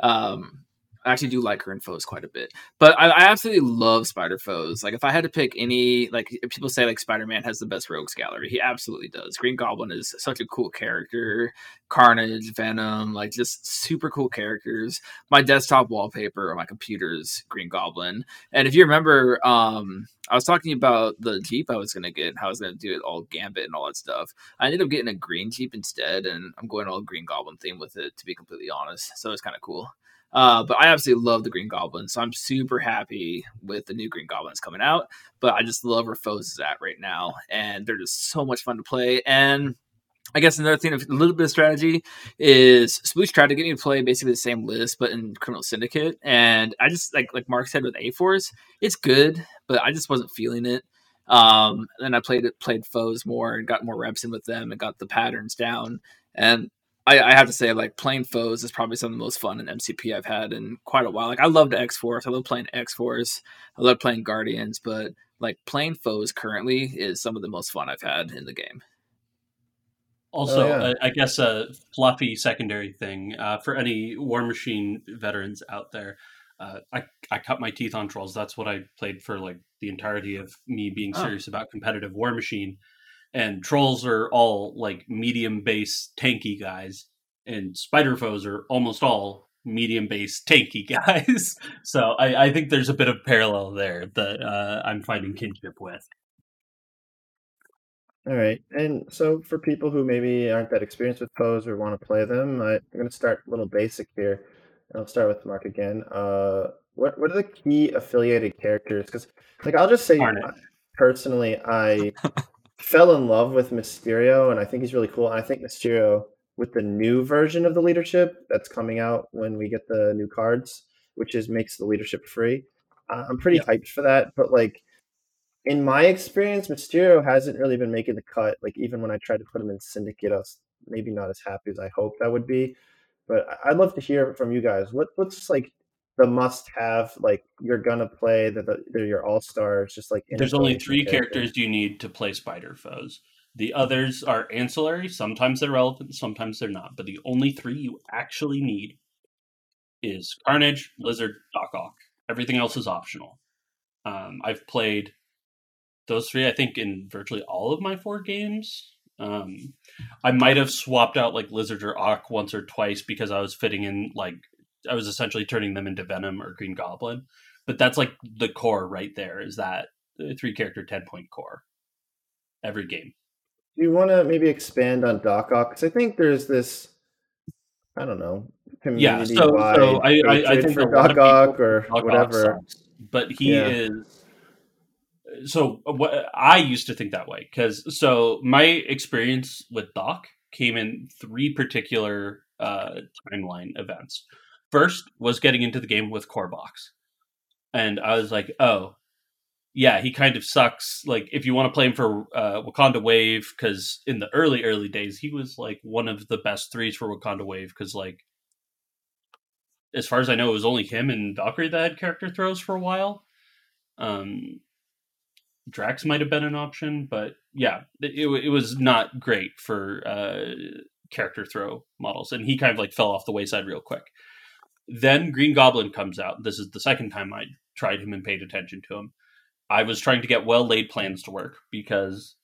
Um, I actually do like her in foes quite a bit. But I, I absolutely love Spider Foes. Like if I had to pick any, like people say like Spider Man has the best rogues gallery, he absolutely does. Green Goblin is such a cool character. Carnage, Venom, like just super cool characters. My desktop wallpaper on my computer's Green Goblin. And if you remember, um, I was talking about the Jeep I was gonna get, how I was gonna do it all Gambit and all that stuff. I ended up getting a green Jeep instead, and I'm going all Green Goblin theme with it, to be completely honest. So it's kind of cool. Uh, but I absolutely love the Green Goblin, so I'm super happy with the new Green Goblins coming out. But I just love where Foes is at right now, and they're just so much fun to play. And I guess another thing, a little bit of strategy is Sploosh tried to get me to play basically the same list, but in Criminal Syndicate, and I just like like Mark said with A Force, it's good, but I just wasn't feeling it. Um, then I played it, played foes more and got more reps in with them and got the patterns down. And I, I, have to say, like playing foes is probably some of the most fun in MCP I've had in quite a while. Like I loved X Force, I love playing X Force, I love playing Guardians, but like playing foes currently is some of the most fun I've had in the game. Also, oh, yeah. I, I, guess a fluffy secondary thing uh, for any War Machine veterans out there. Uh, I I cut my teeth on trolls. That's what I played for like the entirety of me being oh. serious about competitive War Machine and trolls are all like medium base tanky guys and spider foes are almost all medium base tanky guys. So I, I, think there's a bit of parallel there that uh, i'm finding kinship with. All right and so for people who maybe aren't that experienced with foes or want to play them I, am going to start a little basic here i'll start with mark again. Uh, what, what are the key affiliated characters? Because like i'll just say personally i fell in love with Mysterio, and I think he's really cool. And I think Mysterio with the new version of the leadership that's coming out when we get the new cards, which is makes the leadership free. I'm pretty hyped for that. But like in my experience, Mysterio hasn't really been making the cut. Like even when I tried to put him in Syndicate, I was maybe not as happy as I hoped I would be. But I'd love to hear from you guys. What what's like the must have like you're gonna play that the, they're your all stars just like there's only three characters you need to play spider foes. The others are ancillary sometimes they're relevant sometimes they're not but the only three you actually need is carnage lizard doc ock. Everything else is optional. Um, i've played those three i think in virtually all of my four games. Um, i might have swapped out like lizard or ock once or twice because i was fitting in like I was essentially turning them into Venom or Green Goblin. But that's like the core right there is that three character 10 point core every game. Do you want to maybe expand on Doc Ock? Because I think there's this, I don't know, yeah. So, so I, I, I think for Doc Ock or Doc whatever. Sucks, but he yeah. is. So what I used to think that way because so my experience with Doc came in three particular uh, timeline events. First was getting into the game with Box, And I was like, oh, yeah, he kind of sucks. Like, if you want to play him for uh, Wakanda Wave, because in the early, early days, he was like one of the best threes for Wakanda Wave, because, like, as far as I know, it was only him and Valkyrie that had character throws for a while. Um, Drax might have been an option, but yeah, it, it was not great for uh, character throw models, and he kind of like fell off the wayside real quick. Then Green Goblin comes out. This is the second time I tried him and paid attention to him. I was trying to get well laid plans to work because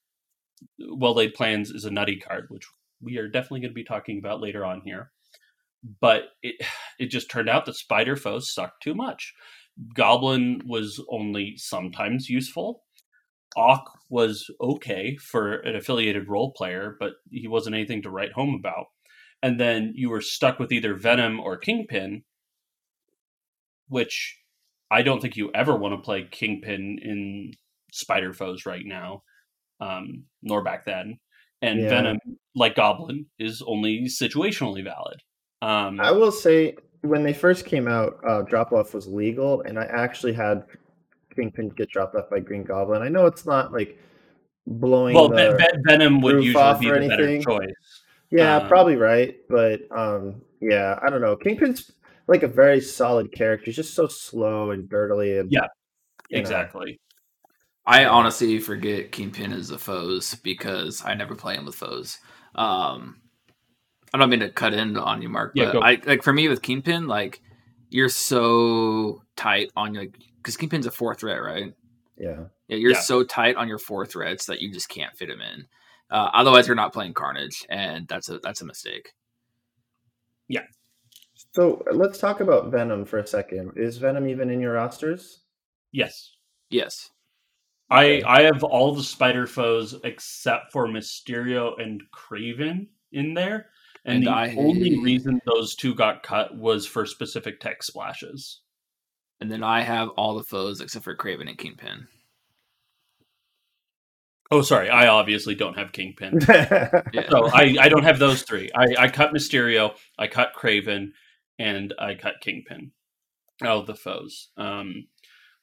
well laid plans is a nutty card, which we are definitely going to be talking about later on here. But it it just turned out that spider foes sucked too much. Goblin was only sometimes useful. Ock was okay for an affiliated role player, but he wasn't anything to write home about. And then you were stuck with either Venom or Kingpin, which I don't think you ever want to play Kingpin in Spider Foes right now, um, nor back then. And yeah. Venom, like Goblin, is only situationally valid. Um, I will say, when they first came out, uh, drop off was legal, and I actually had Kingpin get dropped off by Green Goblin. I know it's not like blowing. Well, Venom would usually be the anything. better choice. Yeah, um, probably right, but um, yeah, I don't know. Kingpin's like a very solid character. He's just so slow and dirtily. And, yeah, exactly. Know. I honestly forget Kingpin is a foes because I never play him with foes. Um, I don't mean to cut in on you, Mark, but I like for me with Kingpin, like you're so tight on your because Kingpin's a four threat, right? Yeah. Yeah, you're Yeah. so tight on your four threats that you just can't fit him in. Uh, otherwise, you're not playing Carnage, and that's a that's a mistake. So let's talk about Venom for a second. Is Venom even in your rosters? Yes. Yes, I I have all the spider foes except for Mysterio and Kraven in there. And, And the I- only reason those two got cut was for specific tech splashes. and then I have all the foes except for Kraven and Kingpin. Oh, sorry. I obviously don't have Kingpin. Yeah, so I, I don't have those three. I, I cut Mysterio, I cut Kraven, and I cut Kingpin out of the foes. Um,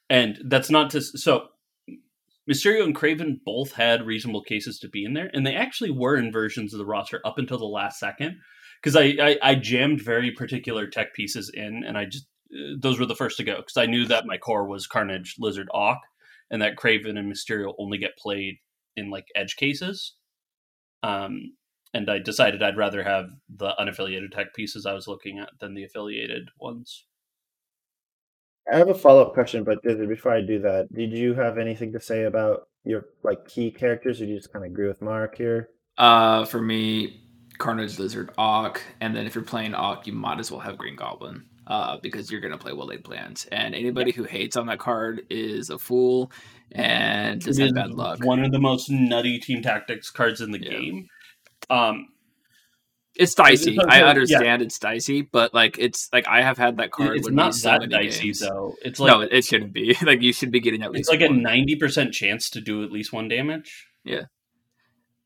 and that's not to so Mysterio and Kraven both had reasonable cases to be in there, and they actually were in versions of the roster up until the last second because I, I I jammed very particular tech pieces in, and I just uh, those were the first to go because I knew that my core was Carnage, Lizard, Ock, and that Kraven and Mysterio only get played in like edge cases. Um, and I decided I'd rather have the unaffiliated tech pieces I was looking at than the affiliated ones. I have a follow up question, but Dizzy, before I do that, did you have anything to say about your like key characters, or do you just kind of agree with Mark here? Uh, for me, Carnage, Lizard, Ock, and then if you're playing Ock, you might as well have Green Goblin. Uh, because you're gonna play well laid plans, and anybody who hates on that card is a fool and just It had bad luck. One of the most nutty team tactics cards in the Yeah. game. Um, It's dicey. I yeah. understand it's dicey, but like it's like I have had that card. it's not that dicey games. though. It's like no, it shouldn't be. like you should be getting at it's least like a ninety percent chance to do at least one damage. Yeah,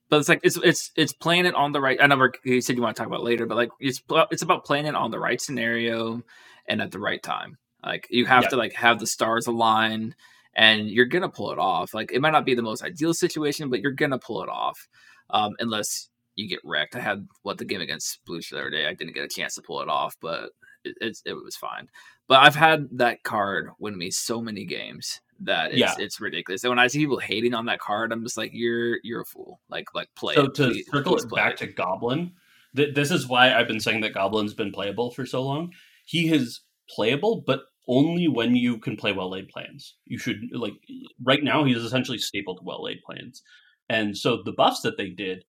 but it's like it's it's it's playing it on the right. I know you said you want to talk about it later, but like it's it's about playing it on the right scenario and at the right time. Like you have Yeah. to like have the stars align, and you're gonna pull it off. Like it might not be the most ideal situation, but you're gonna pull it off, um, unless you get wrecked. I had what the game against Blues the other day. I didn't get a chance to pull it off, but it, it's it was fine. But I've had that card win me so many games that it's, Yeah. it's ridiculous. And when I see people hating on that card, I'm just like, you're you're a fool. Like like play so it. to please- circle please it back to Goblin, th- this is why I've been saying that Goblin's been playable for so long. He is playable, but only when you can play well laid plans. You should like right now he's essentially stapled well laid plans, and so the buffs that they did,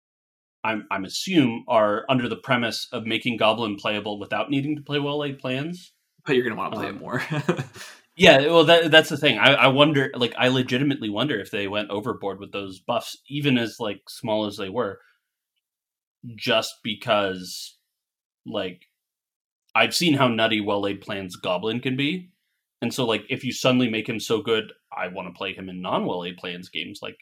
I'm I'm assume are under the premise of making Goblin playable without needing to play well laid plans. but you're gonna want to play Um, it more. Yeah, well, that, that's the thing. I, I wonder, like, I legitimately wonder if they went overboard with those buffs, even as like small as they were, just because, like, I've seen how nutty well laid plans Goblin can be, and so like if you suddenly make him so good, I want to play him in non well laid plans games. Like,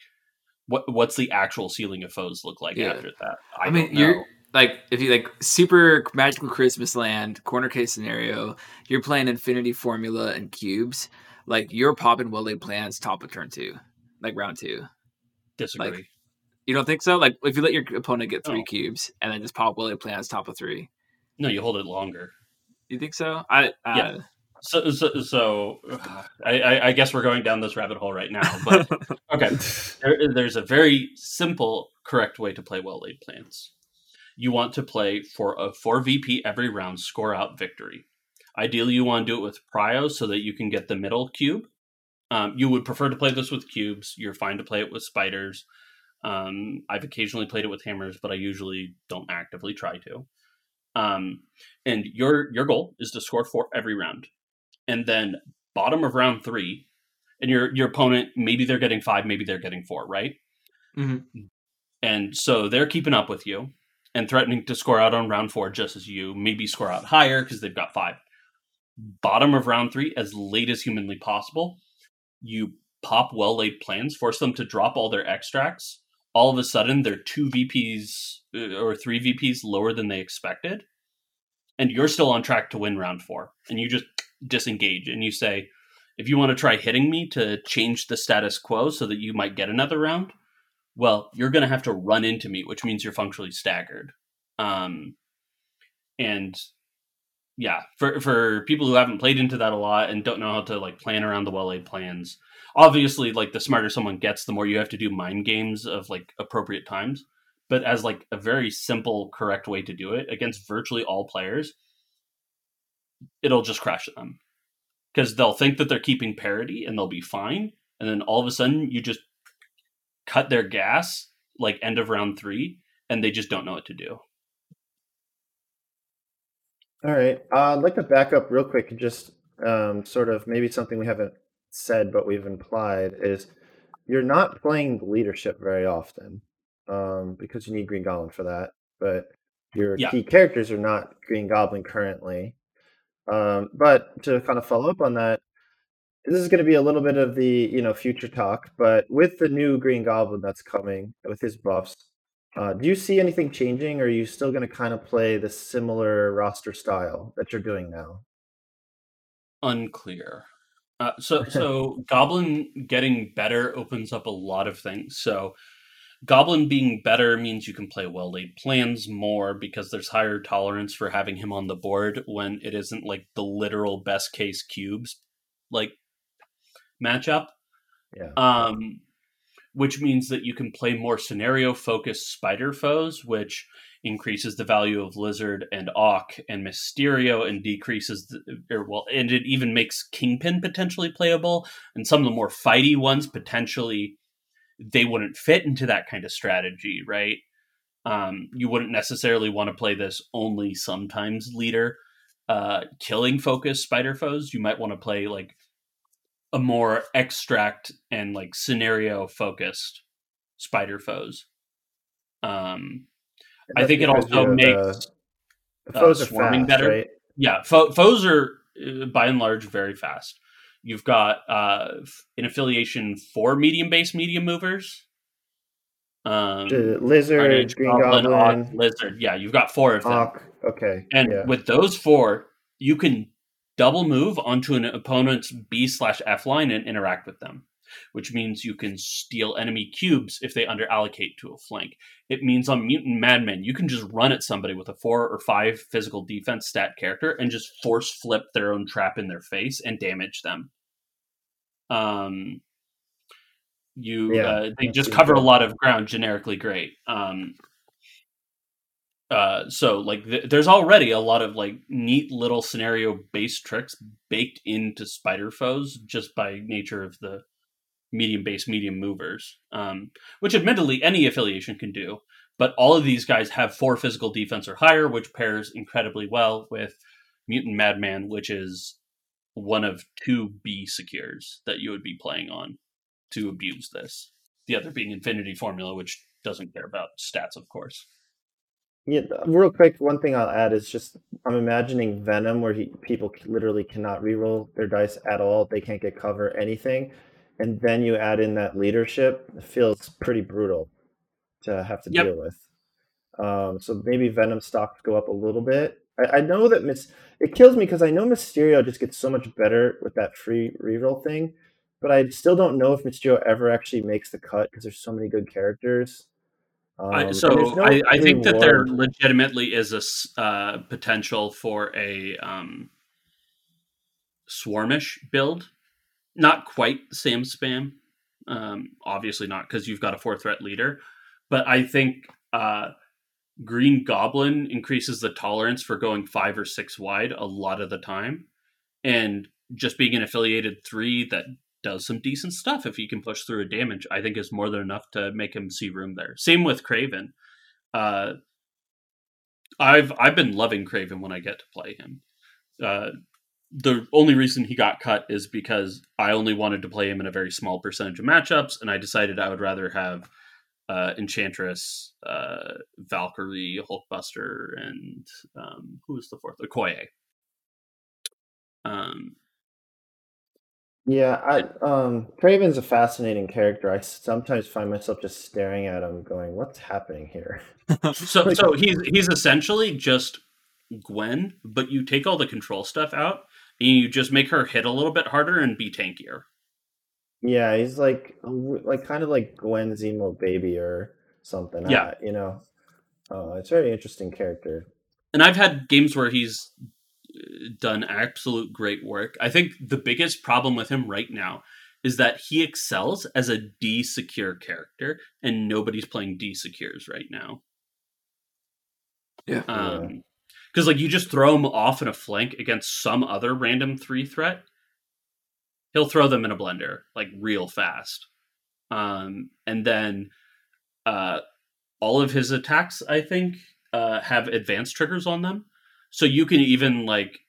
what what's the actual ceiling of foes look like Yeah. after that? I, I, mean, you're like if you like super magical Christmas land corner case scenario, you're playing Infinity Formula and cubes. Like you're popping well laid plans top of turn two, like round two. disagree. like, You don't think so? Like if you let your opponent get three cubes and then just pop well laid plans top of three, no, you hold it longer. you think so? I uh, Yeah. So, so, so I, I, guess we're going down this rabbit hole right now. But okay, there, there's a very simple, correct way to play well laid plans. You want to play for a four VP every round, score out victory. Ideally, you want to do it with prio so that you can get the middle cube. Um, you would prefer to play this with cubes. You're fine to play it with spiders. Um, I've occasionally played it with hammers, but I usually don't actively try to. Um, and your your goal is to score four every round, and then bottom of round three, and your your opponent maybe they're getting five, maybe they're getting four, right? Mhm. And so they're keeping up with you and threatening to score out on round four just as you, maybe score out higher because they've got five. Bottom of round three, as late as humanly possible, you pop well laid plans, force them to drop all their extracts. All of a sudden, they're two VPs uh, or three VPs lower than they expected. And you're still on track to win round four. And you just disengage and you say, if you want to try hitting me to change the status quo so that you might get another round, well, you're going to have to run into me, which means you're functionally staggered. Um, and yeah, for for people who haven't played into that a lot and don't know how to like plan around the well laid plans, obviously, like the smarter someone gets, the more you have to do mind games of like appropriate times. But as like a very simple, correct way to do it against virtually all players, it'll just crash them because they'll think that they're keeping parity and they'll be fine, and then all of a sudden you just cut their gas like end of round three, and they just don't know what to do. All right. Uh, I'd like to back up real quick and just um, sort of maybe something we haven't said but we've implied is you're not playing leadership very often um, because you need Green Goblin for that. But your Yeah. key characters are not Green Goblin currently. Um, but to kind of follow up on that, this is going to be a little bit of the you know future talk. But with the new Green Goblin that's coming with his buffs, uh, do you see anything changing, or are you still going to kind of play the similar roster style that you're doing now? Unclear. Uh, so so Goblin getting better opens up a lot of things. So Goblin being better means you can play well laid plans more because there's higher tolerance for having him on the board when it isn't like the literal best case cubes like matchup. Yeah. Um, which means that you can play more scenario focused spider foes, which increases the value of lizard and Ock and Mysterio and decreases the, or well, and it even makes Kingpin potentially playable, and some of the more fighty ones potentially they wouldn't fit into that kind of strategy, right? Um, you wouldn't necessarily want to play this only sometimes leader, uh, killing focused spider foes. You might want to play like a more extract and like scenario focused spider foes. Um, I think it also makes the, the uh, foes are swarming fast, better. right? yeah, fo- foes are uh, by and large very fast. You've got uh, in affiliation for medium base medium movers. Um, lizard, Carnage, Green Goblin, Goblin, Ock, Lizard. Yeah, you've got four of them. Ock. Okay. And yeah. with those four, you can double move onto an opponent's B slash F line and interact with them, which means you can steal enemy cubes if they under allocate to a flank. It means on Mutant Madmen, you can just run at somebody with a four or five physical defense stat character and just force flip their own trap in their face and damage them. Um, you Yeah, uh, they just cover a lot of ground generically great. Um, uh, so like th- there's already a lot of like neat little scenario based tricks baked into spider foes just by nature of the medium base medium movers um, which admittedly any affiliation can do but all of these guys have four physical defense or higher which pairs incredibly well with mutant madman which is one of two b secures that you would be playing on to abuse this. The other being infinity formula which doesn't care about stats of course. Yeah, real quick, one thing I'll add is just I'm imagining Venom where he, people literally cannot reroll their dice at all. They can't get cover anything, and then you add in that leadership. It feels pretty brutal to have to Yep. deal with. Um, so maybe Venom stocks go up a little bit. I, I know that Miss it kills me because I know Mysterio just gets so much better with that free reroll thing, but I still don't know if Mysterio ever actually makes the cut because there's so many good characters. Um, I, so no I, I think that there legitimately is a uh, potential for a um, swarmish build. Not quite Sam spam, um, obviously not because you've got a four threat leader, but I think uh, Green Goblin increases the tolerance for going five or six wide a lot of the time, and just being an affiliated three that does some decent stuff if he can push through a damage, I think is more than enough to make him see room there. Same with Kraven. Uh, I've I've been loving Kraven when I get to play him. Uh, the only reason he got cut is because I only wanted to play him in a very small percentage of matchups, and I decided I would rather have uh, Enchantress, uh, Valkyrie, Hulkbuster, and um, who was the fourth? Okoye. Um, Yeah, I um Kraven's a fascinating character. I sometimes find myself just staring at him going, "What's happening here?" So Like- so he's he's essentially just Gwen, but you take all the control stuff out and you just make her hit a little bit harder and be tankier. Yeah, he's like like kind of like Gwen's Zemo baby or something. Yeah. I- you know. Uh, it's a very interesting character. And I've had games where he's uh, done absolute great work. I think the biggest problem with him right now is that he excels as a D secure character and nobody's playing D secures right now. Yeah. Um, because like you just throw him off in a flank against some other random three threat, he'll throw them in a blender like real fast. Um, and then uh, all of his attacks, I think, uh, have advanced triggers on them, so you can even like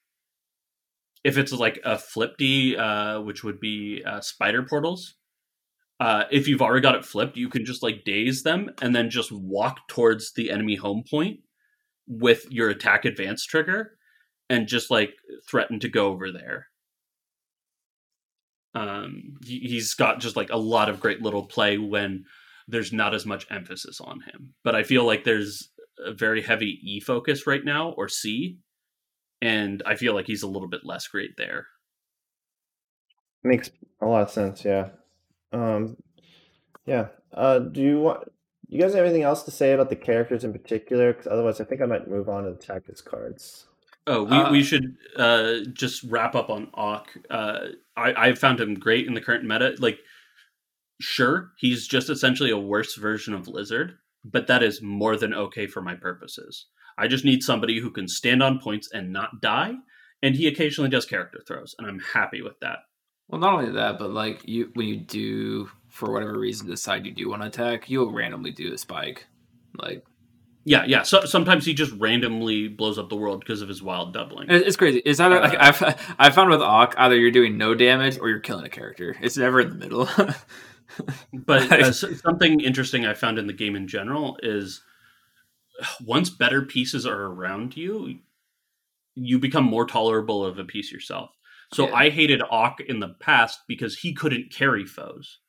if it's like a flip D, uh, which would be uh, spider portals. Uh, if you've already got it flipped, you can just like daze them and then just walk towards the enemy home point with your attack advance trigger and just like threaten to go over there. Um, he, he's got just like a lot of great little play when there's not as much emphasis on him. But I feel like there's a very heavy E focus right now or C, and I feel like he's a little bit less great there. Makes a lot of sense. Yeah. Um, yeah. Uh, do you want? You guys have anything else to say about the characters in particular? Because otherwise, I think I might move on to the tactics cards. Oh, we, uh, we should uh, just wrap up on Ock. Uh, I I found him great in the current meta. Like, sure, he's just essentially a worse version of Lizard, but that is more than okay for my purposes. I just need somebody who can stand on points and not die, and he occasionally does character throws, and I'm happy with that. Well, not only that, but like you, when you do for whatever reason decide you do want to attack, you'll randomly do a spike, like yeah, yeah. So sometimes he just randomly blows up the world because of his wild doubling. It's crazy. It's either like I've I found with Ock, either you're doing no damage or you're killing a character. It's never in the middle. but uh, something interesting I found in the game in general is once better pieces are around you, you become more tolerable of a piece yourself. So yeah. I hated Ock in the past because he couldn't carry foes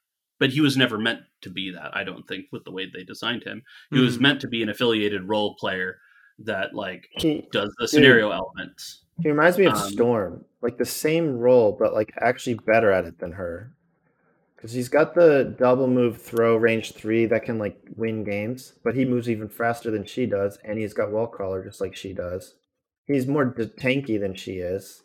but he was never meant to be that. I don't think with the way they designed him, he mm-hmm. was meant to be an affiliated role player that like he, does the scenario dude, elements. He reminds me of um, Storm, like the same role, but like actually better at it than her. Because he's got the double move throw range three that can like win games, but he moves even faster than she does, and he's got wall crawler just like she does. He's more tanky than she is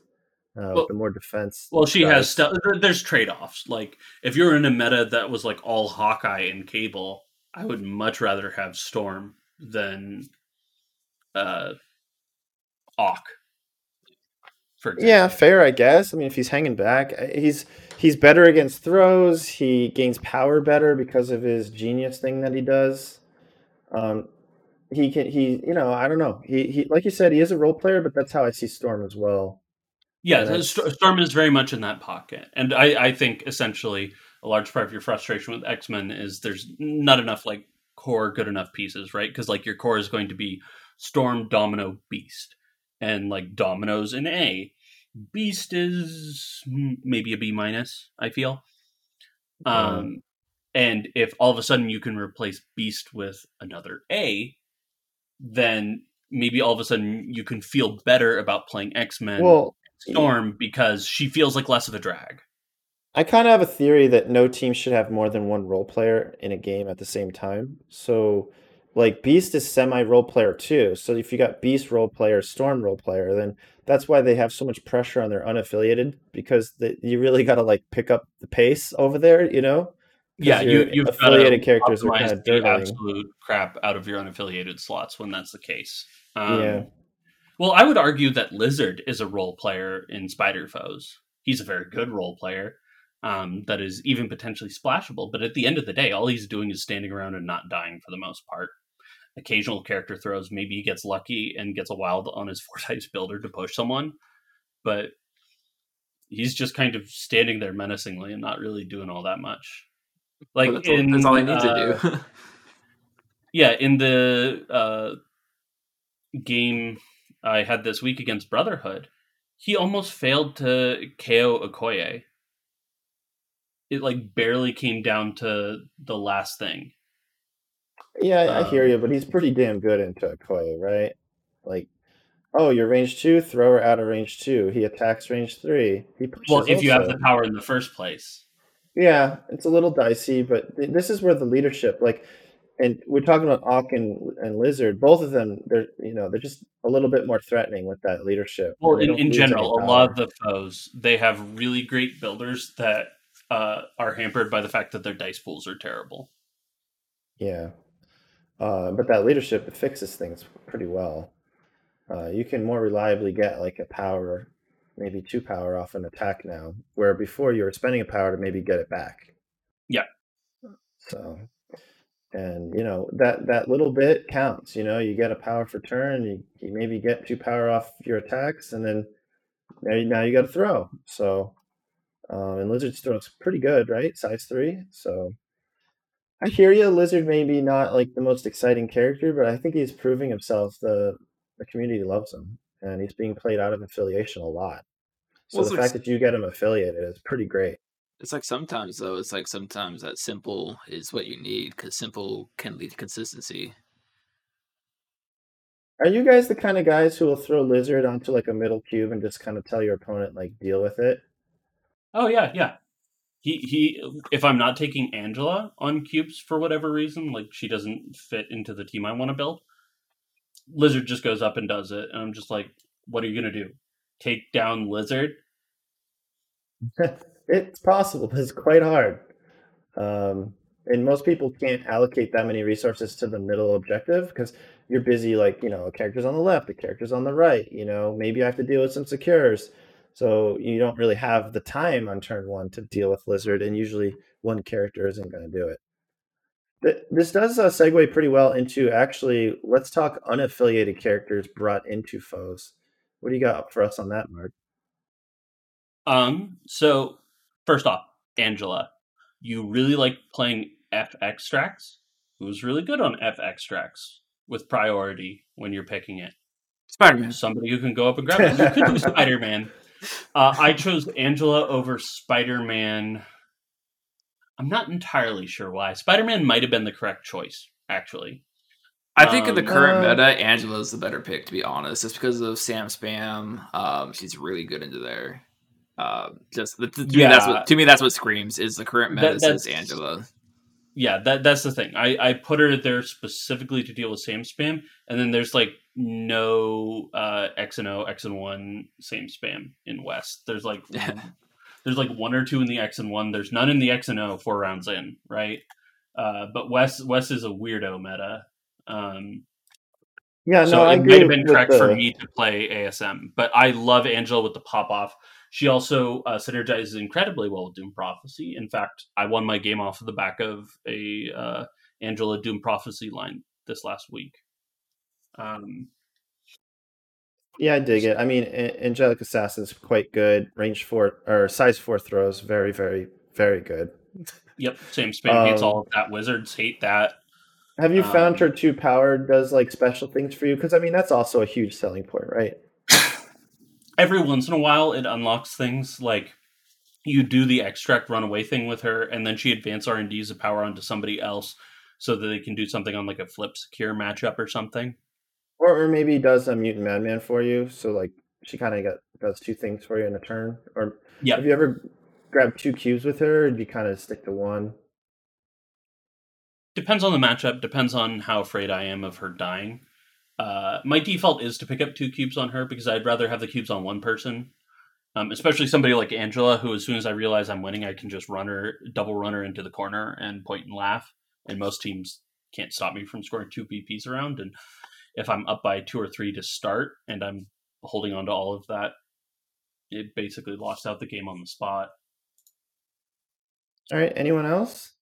uh, well, the more defense. Well, she has stuff. There's trade offs. Like if you're in a meta that was like all Hawkeye and Cable, I would much rather have Storm than uh, example. yeah, fair, I guess. I mean, if he's hanging back, uh, he's he's better against throws. He gains power better because of his genius thing that he does. Um, he can he you know I don't know he he like you said he is a role player, but that's how I see Storm as well. Yeah, Storm is very much in that pocket, and I, I think essentially a large part of your frustration with X Men is there's not enough like core good enough pieces, right? Because like your core is going to be Storm, Domino, Beast, and like Domino's an A, Beast is maybe a B minus. I feel. Um, and if all of a sudden you can replace Beast with another A, then maybe all of a sudden you can feel better about playing X Men. Well, Storm because she feels like less of a drag. I kind of have a theory that no team should have more than one role player in a game at the same time. So, like Beast is semi role player too. So if you got Beast role player, Storm role player, then that's why they have so much pressure on their unaffiliated because the, you really got to like pick up the pace over there. You know. Yeah, you you've affiliated characters are kind of the absolute crap out of your unaffiliated slots when that's the case. Um, yeah. Well, I would argue that Lizard is a role player in Spider Foes. He's a very good role player um, that is even potentially splashable. But at the end of the day, all he's doing is standing around and not dying for the most part. Occasional character throws, maybe he gets lucky and gets a wild on his four types builder to push someone, but he's just kind of standing there menacingly and not really doing all that much. Like well, that's, in, that's all he needs uh, to do. yeah, in the uh, game I had this week against Brotherhood, he almost failed to KO Okoye. It like barely came down to the last thing. Yeah, I, um, I hear you, but he's pretty damn good into Okoye, right? Like, oh, you're range two, thrower out of range two. He attacks range three. He well, if also. you have the power in the first place. Yeah, it's a little dicey, but this is where the leadership, like, and we're talking about Ock and, and Lizard. Both of them, they're you know they're just a little bit more threatening with that leadership. Well, in, in general, a lot of the foes they have really great builders that uh, are hampered by the fact that their dice pools are terrible. Yeah, uh, but that leadership fixes things pretty well. uh, you can more reliably get like a power, maybe two power off an attack now, where before you were spending a power to maybe get it back. Yeah. So, and you know that that little bit counts. You know, you get a power for turn, you, you maybe get two power off your attacks, and then now you, now you got to throw. So, um, and Lizard's throw's pretty good, right? Size three. So, I hear you. Lizard maybe not like the most exciting character, but I think he's proving himself. The the community loves him, and he's being played out of affiliation a lot. So Well, the fact that you get him affiliated is pretty great. It's like sometimes though, it's like sometimes that simple is what you need because simple can lead to consistency. Are you guys the kind of guys who will throw Lizard onto like a middle cube and just kind of tell your opponent like deal with it? Oh yeah, yeah. He he. Um, if I'm not taking Angela on cubes for whatever reason, like she doesn't fit into the team I want to build, Lizard just goes up and does it, and I'm just like, what are you gonna do? Take down Lizard? it's possible, but it's quite hard. Um, and most people can't allocate that many resources to the middle objective because you're busy, like, you know, characters on the left, the characters on the right, you know, maybe I have to deal with some secures. So you don't really have the time on turn one to deal with Lizard, and usually one character isn't going to do it. This does uh, segue pretty well into actually, let's talk unaffiliated characters brought into foes. What do you got for us on that, Mark? Um. So first off, Angela, you really like playing F extracts. Who's really good on F extracts with priority when you're picking it? Spider Man. somebody who can go up and grab it. You could do Spider Man. Uh, I chose Angela over Spider Man. I'm not entirely sure why. Spider Man might have been the correct choice, actually. I think in the Um, current uh, meta, Angela's the better pick to be honest. Just because of Sam Spam, um, she's really good into there. Um, just to me, that's what to me that's what screams is the current meta That- says that's- Angela. Yeah, that that's the thing. I, I put her there specifically to deal with Sam spam, and then there's like no uh, X and O, X and one Sam spam in West. There's like there's like one or two in the X and one. There's none in the X and O four rounds in, right? Uh, but West West is a weirdo meta. Um, Yeah, so no, I it agree might have been with correct for me to play ASM, but I love Angela with the pop off. She also uh, synergizes incredibly well with Doom Prophecy. In fact, I won my game off of the back of a uh, Angela Doom Prophecy line this last week. Um, Yeah, I dig it. I mean, Angelic Assassin's quite good. Range four or size four throws, very, very, very good. yep, same spam hates Um, all of that. Wizards hate that. Have you found Um, her two power does like special things for you? Because I mean, that's also a huge selling point, right? Every once in a while, it unlocks things like you do the extract runaway thing with her, and then she advance R and D's a power onto somebody else, so that they can do something on like a flip secure matchup or something. Or, or maybe does a mutant madman for you. So like she kind of got does two things for you in a turn. Or Yeah. have you ever grabbed two cubes with her? Do you kind of stick to one? depends on the matchup depends on how afraid i am of her dying uh, my default is to pick up two cubes on her because i'd rather have the cubes on one person um, especially somebody like angela who as soon as i realize i'm winning i can just run her double run her into the corner and point and laugh and most teams can't stop me from scoring two bps around and if i'm up by two or three to start and i'm holding on to all of that it basically lost out the game on the spot All right. Anyone else?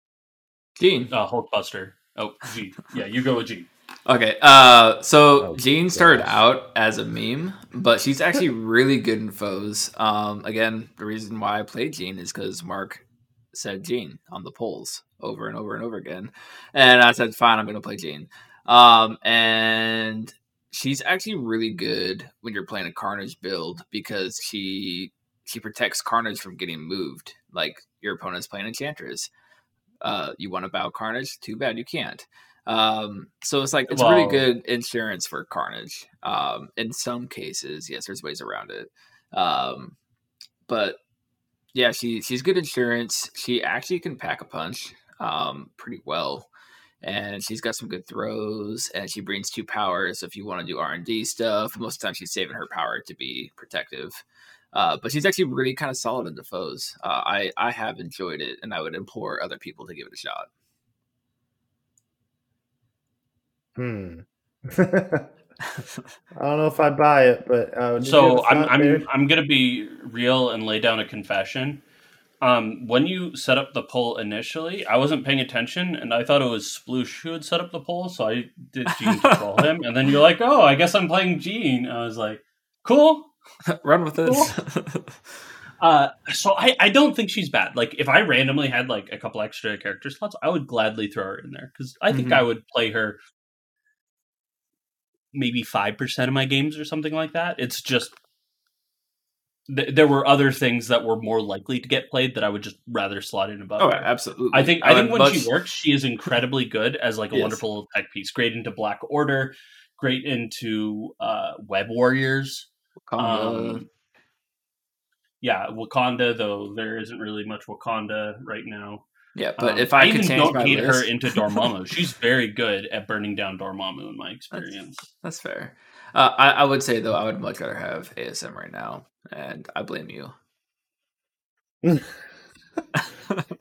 Dean. uh, hulkbuster oh g yeah you go with g Okay, uh, so Oh, Jean started gosh. out as a meme, but she's actually really good in foes. Um, again, the reason why I played Jean is because Mark said Jean on the polls over and over and over again, and I said, "Fine, I'm going to play Jean." Um, and she's actually really good when you're playing a Carnage build because she she protects Carnage from getting moved. Like your opponent's playing Enchantress. Uh, you want to bow Carnage? Too bad you can't. Um, so it's like it's really good insurance for Carnage. Um, in some cases, yes, there's ways around it. Um, but yeah, she she's good insurance. She actually can pack a punch um, pretty well, and she's got some good throws. And she brings two powers. If you want to do R and D stuff, most of the time she's saving her power to be protective. Uh, but she's actually really kind of solid into foes. Uh, I I have enjoyed it, and I would implore other people to give it a shot. Hmm. I don't know if I buy it, but uh, did you have so a I'm I'm Beard? I'm gonna be real and lay down a confession. Um, when you set up the poll initially, I wasn't paying attention, and I thought it was Sploosh who had set up the poll, so I did Jean to troll him. And then you're like, "Oh, I guess I'm playing Jean." I was like, "Cool." Run with this. Uh, so I, I don't think she's bad. Like if I randomly had like a couple extra character slots, I would gladly throw her in there because I think Mhm. I would play her maybe five percent of my games or something like that. It's just th- there were other things that were more likely to get played that I would just rather slot in above. oh, her. absolutely. I think I think would when much- she works, she is incredibly good as like a Yes. wonderful tech piece. Great into Black Order, great into uh, Web Warriors. Wakanda. Um, yeah, Wakanda though there isn't really much Wakanda right now. Yeah, but Um, if I, could even don't my hate list, her into Dormammu, she's very good at burning down Dormammu in my experience. That's fair. Uh, I, I would say though, I would much rather have ASM right now, and I blame you.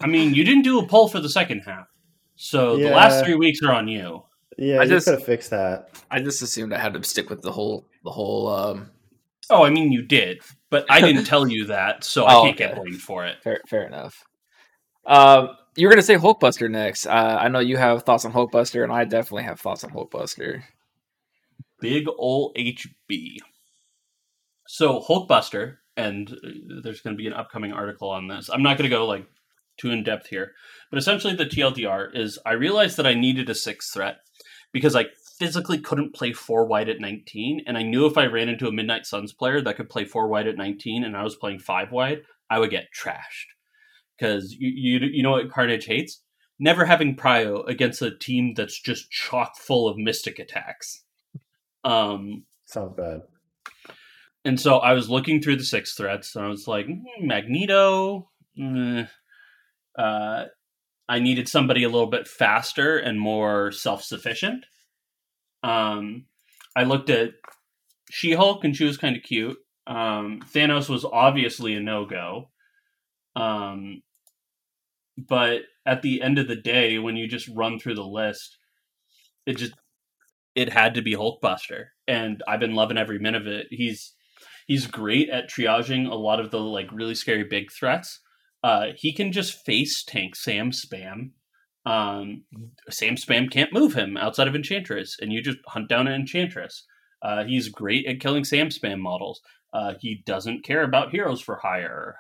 I mean, you didn't do a poll for the second half, so the last three weeks are on you. Yeah, I you just- could have fixed that. I just assumed I had to stick with the whole the whole. Um, Oh, I mean, you did, but I didn't tell you that, so Oh, I can't get blamed for it. fair, fair enough. Um, you're gonna say Hulkbuster next. Uh, I know you have thoughts on Hulkbuster, and I definitely have thoughts on Hulkbuster. Big ol' HB. So Hulkbuster, and uh, there's going to be an upcoming article on this. I'm not going to go like too in depth here, but essentially the TLDR is I realized that I needed a sixth threat because I physically couldn't play four wide at 19, and I knew if I ran into a Midnight Suns player that could play four wide at 19, and I was playing five wide, I would get trashed because you you you know what Carnage hates. Never having prio against a team that's just chock full of mystic attacks. Um, Sounds bad. and so I was looking through the six threats, and I was like, "Hmm, Magneto. mm, uh, I needed somebody a little bit faster and more self sufficient. Um, I looked at She Hulk, and she was kind of cute. Um, Thanos was obviously a no go. Um, but at the end of the day, when you just run through the list, it just it had to be Hulkbuster, and I've been loving every minute of it. He's he's great at triaging a lot of the like really scary big threats. Uh, he can just face tank Sam Spam. Um, Sam Spam can't move him outside of Enchantress, and you just hunt down an Enchantress. Uh, he's great at killing Sam Spam models. Uh, he doesn't care about heroes for hire.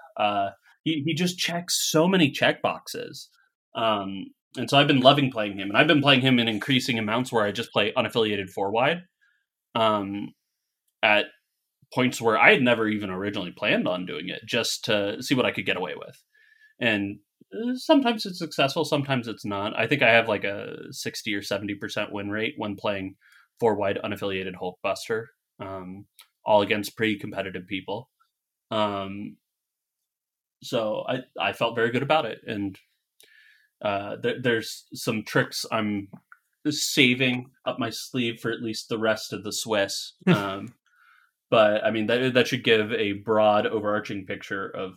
He he just checks so many check boxes. Um, and so I've been loving playing him, and I've been playing him in increasing amounts where I just play unaffiliated four wide. Um, at points where I had never even originally planned on doing it, just to see what I could get away with. And uh, sometimes it's successful, sometimes it's not. I think I have like a sixty or seventy percent win rate when playing four wide unaffiliated Hulkbuster, um, all against pretty competitive people. Um, so I I felt very good about it, and uh, there, there's some tricks I'm saving up my sleeve for at least the rest of the Swiss. um, but I mean that that should give a broad, overarching picture of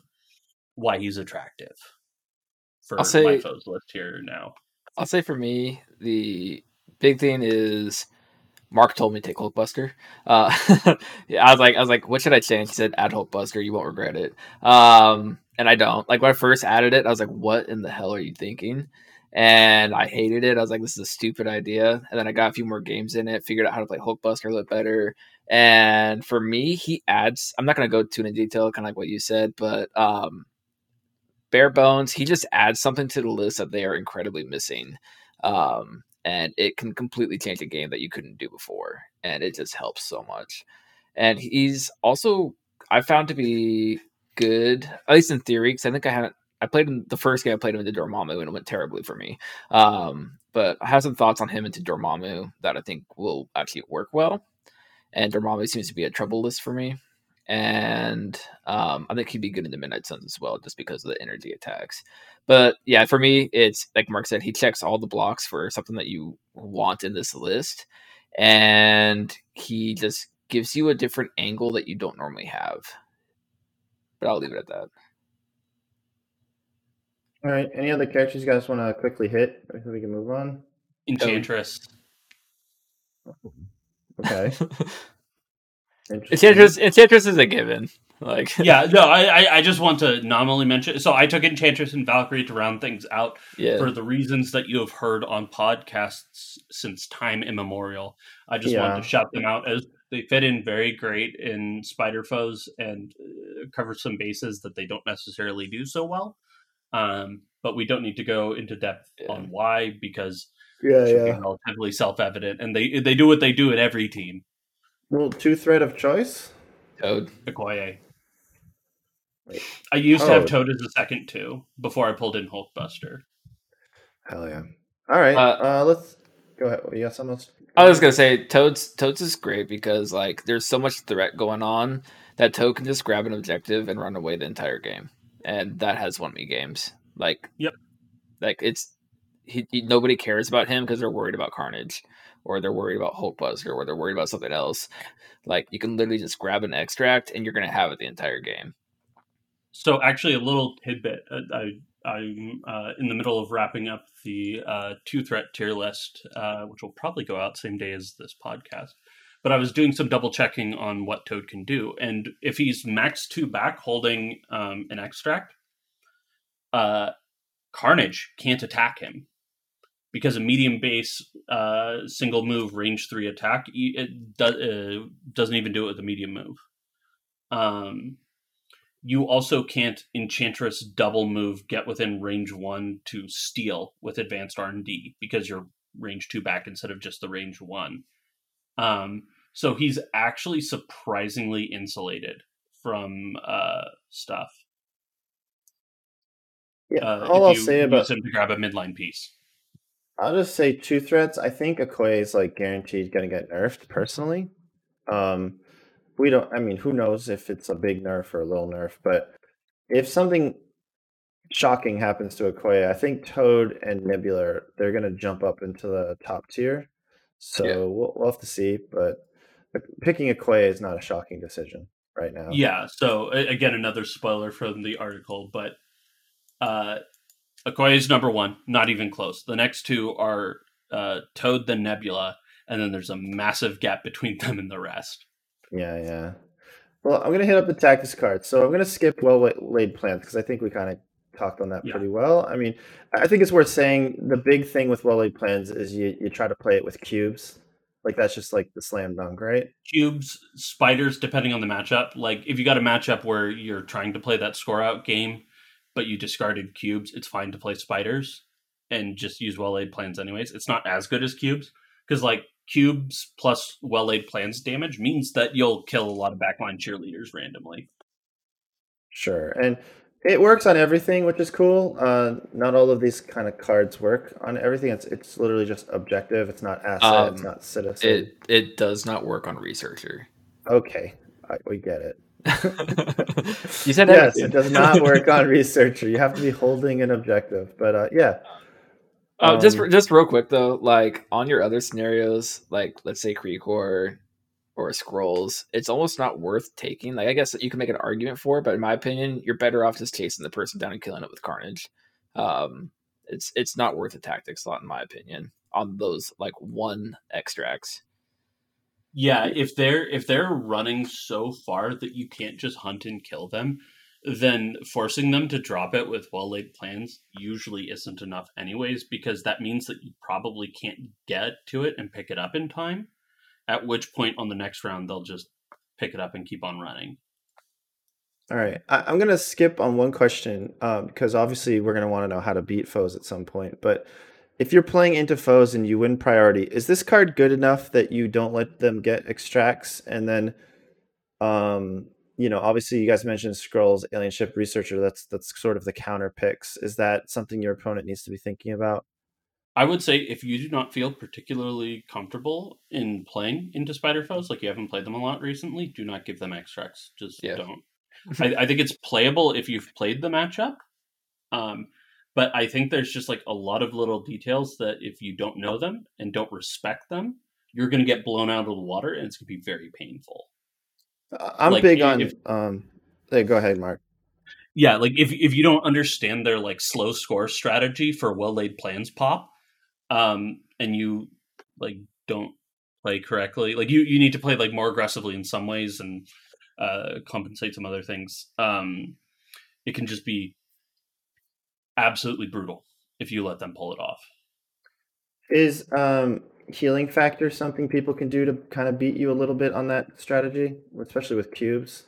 why he's attractive for I'll say- my foes list here now. I'll say for me, the big thing is Mark told me to take Hulkbuster. Uh, yeah, I was like, I was like, what should I change? He said, add Hulkbuster. You won't regret it. Um, and I don't. Like when I first added it, I was like, what in the hell are you thinking? And I hated it. I was like, this is a stupid idea. And then I got a few more games in it, figured out how to play Hulkbuster a little better. And for me, he adds. I'm not gonna go too into detail, kind of like what you said, but um, bare bones, he just adds something to the list that they are incredibly missing. Um, and it can completely change a game that you couldn't do before. And it just helps so much. And he's also, I found to be good, at least in theory, because I think I haven't. I played the first game I played him into Dormammu and it went terribly for me. Um, but I have some thoughts on him into Dormammu that I think will actually work well. And Dormammu seems to be a trouble list for me and um, I think he'd be good in the Midnight Suns as well, just because of the energy attacks. But yeah, for me, it's like Mark said, he checks all the blocks for something that you want in this list, and he just gives you a different angle that you don't normally have. But I'll leave it at that. All right. Any other characters you guys want to quickly hit before we can move on? Enchantress. Oh, okay. Enchantress, Enchantress is a given. Like, yeah, no, I, I just want to nominally mention. So I took Enchantress and Valkyrie to round things out yeah, for the reasons that you have heard on podcasts since time immemorial. I just Yeah. wanted to shout them out as they fit in very great in Spider Foes and uh, cover some bases that they don't necessarily do so well. Um, but we don't need to go into depth Yeah. on why because Yeah, it should be yeah. relatively self evident, and they they do what they do at every team. Well, two threat of choice. Toad. Okoye. Wait. I used to have Oh. Toad as a second too before I pulled in Hulkbuster. Hell yeah. All right. Uh, Uh, let's go ahead. You got something else? I was gonna say Toads. Toads is great because like there's so much threat going on that Toad can just grab an objective and run away the entire game, and that has won me games. Like, Yep. like it's he, he nobody cares about him because they're worried about Carnage, or they're worried about Hulkbuster, or they're worried about something else. Like you can literally just grab an extract and you're gonna have it the entire game. So actually, a little tidbit. uh, I I'm uh, in the middle of wrapping up the uh, two threat tier list, uh, which will probably go out same day as this podcast. But I was doing some double checking on what Toad can do, and if he's max two back holding um, an extract, uh, Carnage can't attack him because a medium base uh, single move range three attack it does uh, doesn't even do it with a medium move. Um, you also can't enchantress double move get within range one to steal with advanced R and D because you're range two back instead of just the range one. Um, so he's actually surprisingly insulated from uh, stuff. Yeah. Uh, all I'll you say about him to grab a midline piece. I'll just say two threats. I think Okoye is like guaranteed going to get nerfed personally. Um, we don't. I mean, who knows if it's a big nerf or a little nerf? But if something shocking happens to Okoye, I think Toad and Nebula they're going to jump up into the top tier. So Yeah. we'll, we'll have to see. But picking Okoye is not a shocking decision right now. Yeah. So again, another spoiler from the article, but uh, Okoye is number one, not even close. The next two are uh, Toad, then Nebula, and then there's a massive gap between them and the rest. Yeah, yeah. Well, I'm gonna hit up the tactics card. So I'm gonna skip well laid plans because I think we kind of talked on that Yeah. pretty well. I mean, I think it's worth saying the big thing with well laid plans is you you try to play it with cubes. Like that's just like the slam dunk, right? Cubes, spiders, depending on the matchup. Like if you got a matchup where you're trying to play that score out game, but you discarded cubes, it's fine to play spiders and just use well laid plans anyways. It's not as good as cubes because like cubes plus well laid plans damage means that you'll kill a lot of backline cheerleaders randomly. Sure. And it works on everything, which is cool. Uh, not all of these kind of cards work on everything. It's it's literally just objective. It's not asset. it's Um, not citizen. It it does not work on researcher. okay, I, we get it. you said yes, everything. it does not work on researcher. You have to be holding an objective. But uh, yeah, Oh, just Um, just real quick though, like on your other scenarios, like let's say Creek or or Scrolls, it's almost not worth taking. Like I guess you can make an argument for it, but in my opinion, you're better off just chasing the person down and killing it with Carnage. Um, it's it's not worth a tactic slot in my opinion on those like one extracts. Yeah, if they're if they're running so far that you can't just hunt and kill them, then forcing them to drop it with well laid plans usually isn't enough anyways, because that means that you probably can't get to it and pick it up in time. At which point on the next round they'll just pick it up and keep on running. All right, I, I'm gonna skip on one question um, because obviously we're gonna want to know how to beat foes at some point. But if you're playing into foes and you win priority, is this card good enough that you don't let them get extracts? And then, um, you know, obviously you guys mentioned scrolls, alien ship researcher. That's that's sort of the counter picks. Is that something your opponent needs to be thinking about? I would say if you do not feel particularly comfortable in playing into spider foes, like you haven't played them a lot recently, do not give them extracts. Just Yeah. don't. I, I think it's playable if you've played the matchup. Um, but I think there's just like a lot of little details that if you don't know them and don't respect them, you're going to get blown out of the water and it's going to be very painful. I'm Like, big on. if- um, hey, go ahead, Mark. Yeah, like if if you don't understand their like slow score strategy for well laid plans pop, um, and you like don't play correctly. Like you, you need to play like more aggressively in some ways and uh, compensate some other things. Um, it can just be absolutely brutal if you let them pull it off. Is um, healing factor something people can do to kind of beat you a little bit on that strategy, especially with cubes?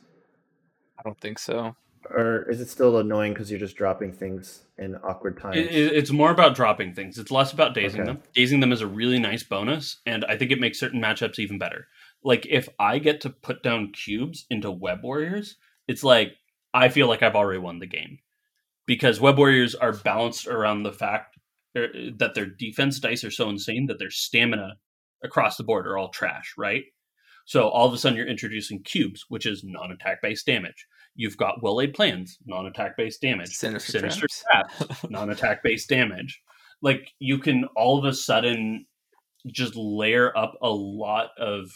I don't think so. Or is it still annoying because you're just dropping things in awkward times? It, it, it's more about dropping things. It's less about dazing Okay. them. Dazing them is a really nice bonus, and I think it makes certain matchups even better. Like if I get to put down cubes into web warriors, it's like I feel like I've already won the game because web warriors are balanced around the fact that their defense dice are so insane that their stamina across the board are all trash, right? So all of a sudden you're introducing cubes, which is non-attack based damage. You've got well laid plans, non-attack based damage. Sinister, Sinister traps. traps, non-attack based damage. Like you can all of a sudden just layer up a lot of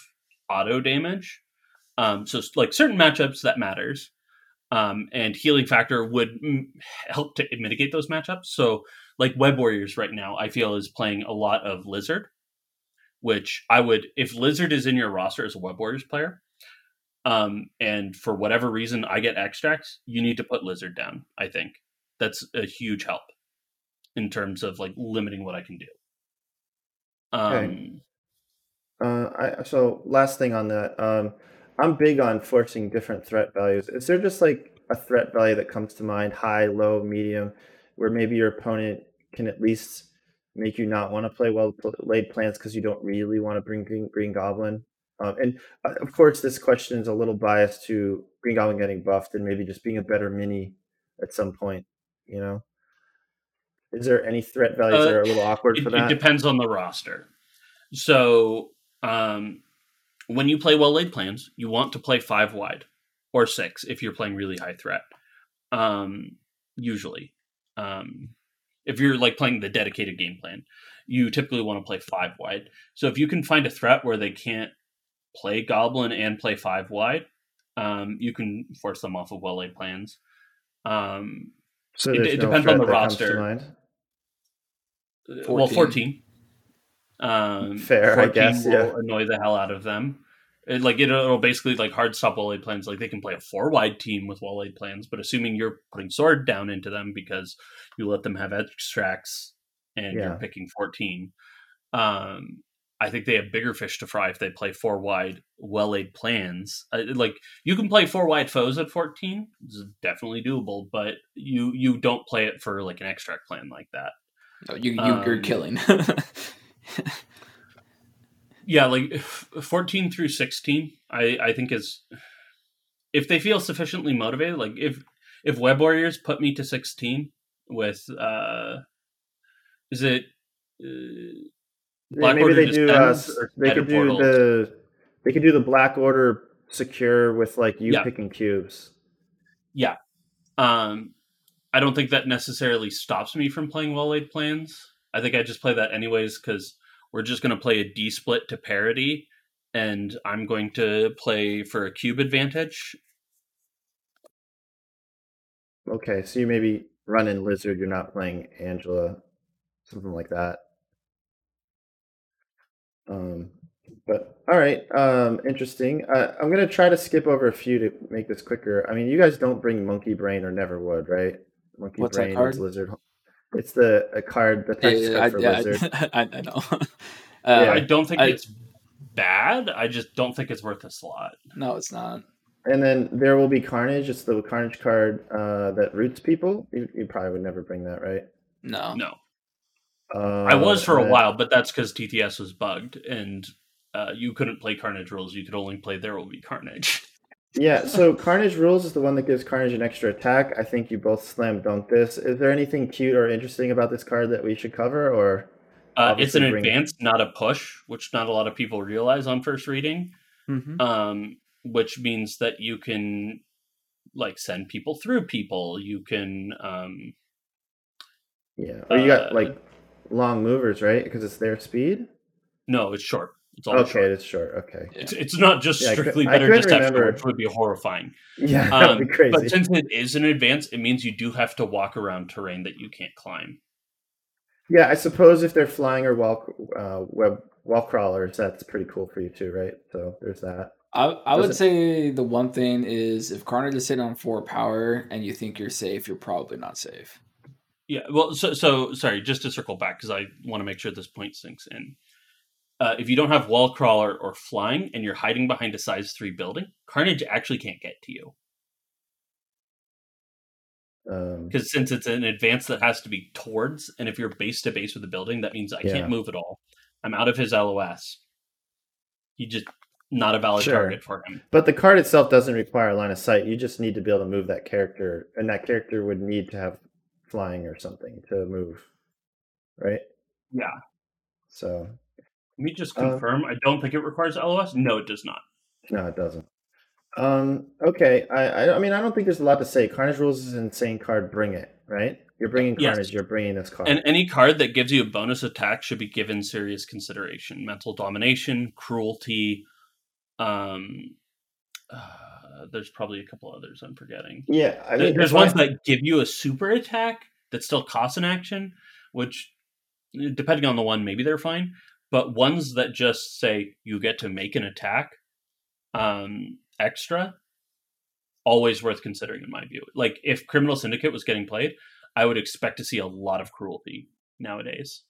auto damage. Um, so like certain matchups that matters, um, and healing factor would mm, help to mitigate those matchups. So like Web Warriors right now, I feel is playing a lot of Lizard, which I would if Lizard is in your roster as a Web Warriors player. Um, and for whatever reason I get extracts, you need to put Lizard down. I think that's a huge help in terms of like limiting what I can do. Um, Okay. Uh, I, so last thing on that, um, I'm big on forcing different threat values. Is there just like a threat value that comes to mind, high, low, medium, where maybe your opponent can at least make you not want to play well laid plans because you don't really want to bring Green, Green Goblin? Um, and uh, of course, this question is a little biased to Green Goblin getting buffed and maybe just being a better mini at some point. You know, is there any threat values Uh, that are a little awkward it, for that? it depends on the roster. So um, when you play well laid plans, you want to play five wide or six if you're playing really high threat. Um, usually, um, if you're like playing the dedicated game plan, you typically want to play five wide. So if you can find a threat where they can't play goblin and play five wide, um, you can force them off of well laid plans. Um, So It- there's it no depends on the that comes to roster. mind? Well, 14. 14. Um, Fair, I guess, will yeah. annoy the hell out of them. It, like it, it'll basically like hard stop wall laid plans. Like they can play a four wide team with wall laid plans, but assuming you're putting sword down into them because you let them have extracts and Yeah. you're picking 14, um, I think they have bigger fish to fry if they play four wide well laid plans. Uh, like you can play four wide foes at 14, it's definitely doable, but you you don't play it for like an extract plan like that. No, you, you you're Um, killing. yeah like 14 through 16 i i think is if they feel sufficiently motivated like if if web warriors put me to 16 with uh is it uh, Yeah, Black maybe Order they do. Uh, they could do the. They could do the Black Order secure with like you Yeah. picking cubes. Yeah. Um i don't think that necessarily stops me from playing well laid plans i think i just play that anyways because we're just going to play a d split to parity and i'm going to play for a cube advantage Okay, so you maybe run in Lizard. You're not playing Angela, something like that. Um, but all right, um, interesting. Uh, I'm gonna try to skip over a few to make this quicker. I mean, you guys don't bring Monkey Brain or Never would, right? Monkey What's that Brain card? Lizard. It's the a card, the text Yeah, card I, for yeah, Lizard. I, I, I know. Yeah. I Uh, don't think I- it's bad. I just don't think it's worth a slot. no, it's not. And then there will be Carnage. It's the Carnage card uh, that roots people. You, you probably would never bring that, right? No. No, Uh, I was for a while, but that's because TTS was bugged and uh, you couldn't play Carnage rules. You could only play There Will Be Carnage. Yeah, so Carnage Rules is the one that gives Carnage an extra attack. I think you both slam dunk this. Is there anything cute or interesting about this card that we should cover, or Uh, it's an advance, not a push, which not a lot of people realize on first reading. Mm-hmm. Um, which means that you can like send people through people. You can um, yeah, or you got Uh, like long movers, right? Because it's their speed. no, it's short. It's all Okay, short. it's short. Okay, Yeah. It's, it's not just Yeah, I strictly I better couldn't deception, remember. which would be horrifying. yeah, that'd Um, be crazy. But since it is an advance, it means you do have to walk around terrain that you can't climb. Yeah, I suppose if they're flying or walk uh, web wall crawlers. That's pretty cool for you too, right? So there's that. I, I would Doesn't- say the one thing is if Carnage is sitting on four power and you think you're safe, you're probably not safe. Yeah, well, so so sorry, just to circle back because I want to make sure this point sinks in. Uh, if you don't have wall crawler or flying, and you're hiding behind a size three building, Carnage actually can't get to you Um, because since it's an advance that has to be towards, and if you're base to base with the building, that means I Yeah. can't move at all. I'm out of his LOS. He just not a valid Sure. target for him. but the card itself doesn't require a line of sight. You just need to be able to move that character, and that character would need to have flying or something to move, right? Yeah. So Let me just Uh, confirm. I don't think it requires LOS. No, it does not. no, it doesn't. Um, okay, I, I I mean I don't think there's a lot to say. Carnage Rules is an insane card. Bring it, right? You're bringing Yes. Carnage. You're bringing this card. And any card that gives you a bonus attack should be given serious consideration. Mental domination, cruelty. Um, uh, there's probably a couple others I'm forgetting. yeah, I There- mean there's if I- ones that give you a super attack that still costs an action, which, depending on the one, maybe they're fine. But ones that just say you get to make an attack um, extra, always worth considering in my view. Like if Criminal Syndicate was getting played, I would expect to see a lot of cruelty nowadays.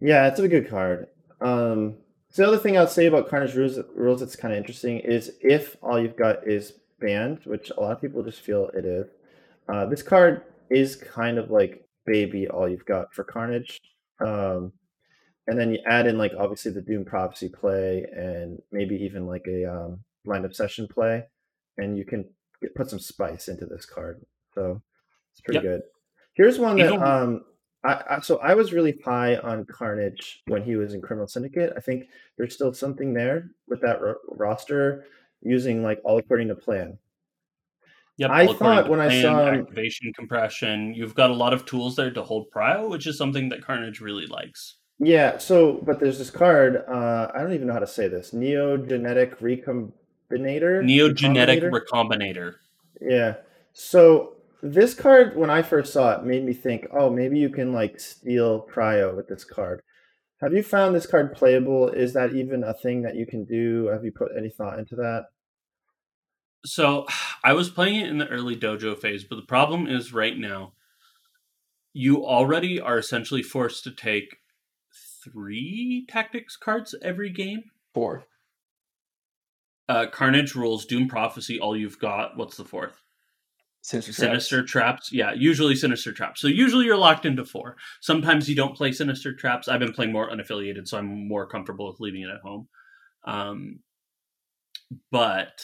Yeah, it's a good card. Um, so the other thing I'd say about Carnage rules, rules that's kind of interesting is if all you've got is banned, which a lot of people just feel it is. Uh, this card is kind of like baby all you've got for Carnage. Um, and then you add in like obviously the Doom Prophecy play and maybe even like a um, Blind Obsession play, and you can get, put some spice into this card. So it's pretty Yep. good. Here's one that um, I, I so I was really high on Carnage when he was in Criminal Syndicate. I think there's still something there with that ro- roster using like all according to plan. Yep, I thought when I saw- activation compression, you've got a lot of tools there to hold prio, which is something that Carnage really likes. Yeah. So, but there's this card. Uh, I don't even know how to say this. Neogenetic recombinator. Neogenetic Recombinator? recombinator. Yeah. So this card, when I first saw it, made me think, oh, maybe you can like steal prio with this card. Have you found this card playable? Is that even a thing that you can do? Have you put any thought into that? So I was playing it in the early dojo phase, but the problem is right now, you already are essentially forced to take three tactics cards every game. Four. Uh, Carnage rules, Doom Prophecy, all you've got. What's the fourth? Sinister, Sinister Traps. traps. Yeah, usually sinister traps. So usually you're locked into four. Sometimes you don't play sinister traps. I've been playing more unaffiliated, so I'm more comfortable with leaving it at home. Um, but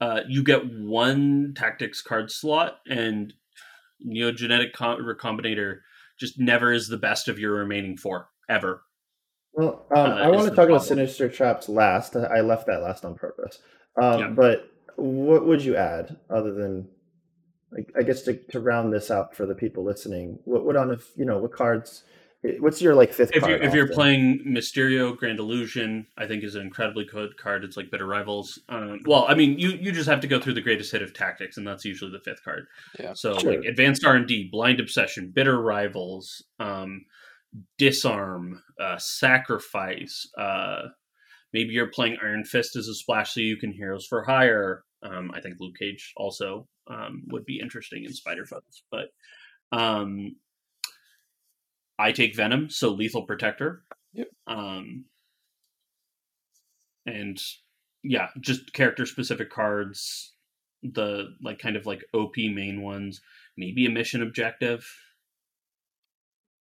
uh, you get one tactics card slot, and Neogenetic Com- Recombinator just never is the best of your remaining four ever. Well, um, Uh, I want to talk about. Sinister Traps last. I left that last on purpose. Um, Yeah. But what would you add other than, I- I guess, to, to round this out for the people listening? What would on if you know what cards? What's your like fifth If card? you're, if you're playing Mysterio, Grand Illusion, I think is an incredibly good card. It's like Bitter Rivals. Um, well, I mean, you you just have to go through the greatest hit of tactics, and that's usually the fifth card. Yeah. So Sure. like Advanced R and D, Blind Obsession, Bitter Rivals, um, Disarm, uh, Sacrifice. Uh, maybe you're playing Iron Fist as a splash, so you can Heroes for Hire. Um, I think Luke Cage also um, would be interesting in Spider Foes, but. Um, I take Venom, so Lethal Protector. Yep. Um, and yeah, just character specific cards, the like kind of like OP main ones, maybe a mission objective.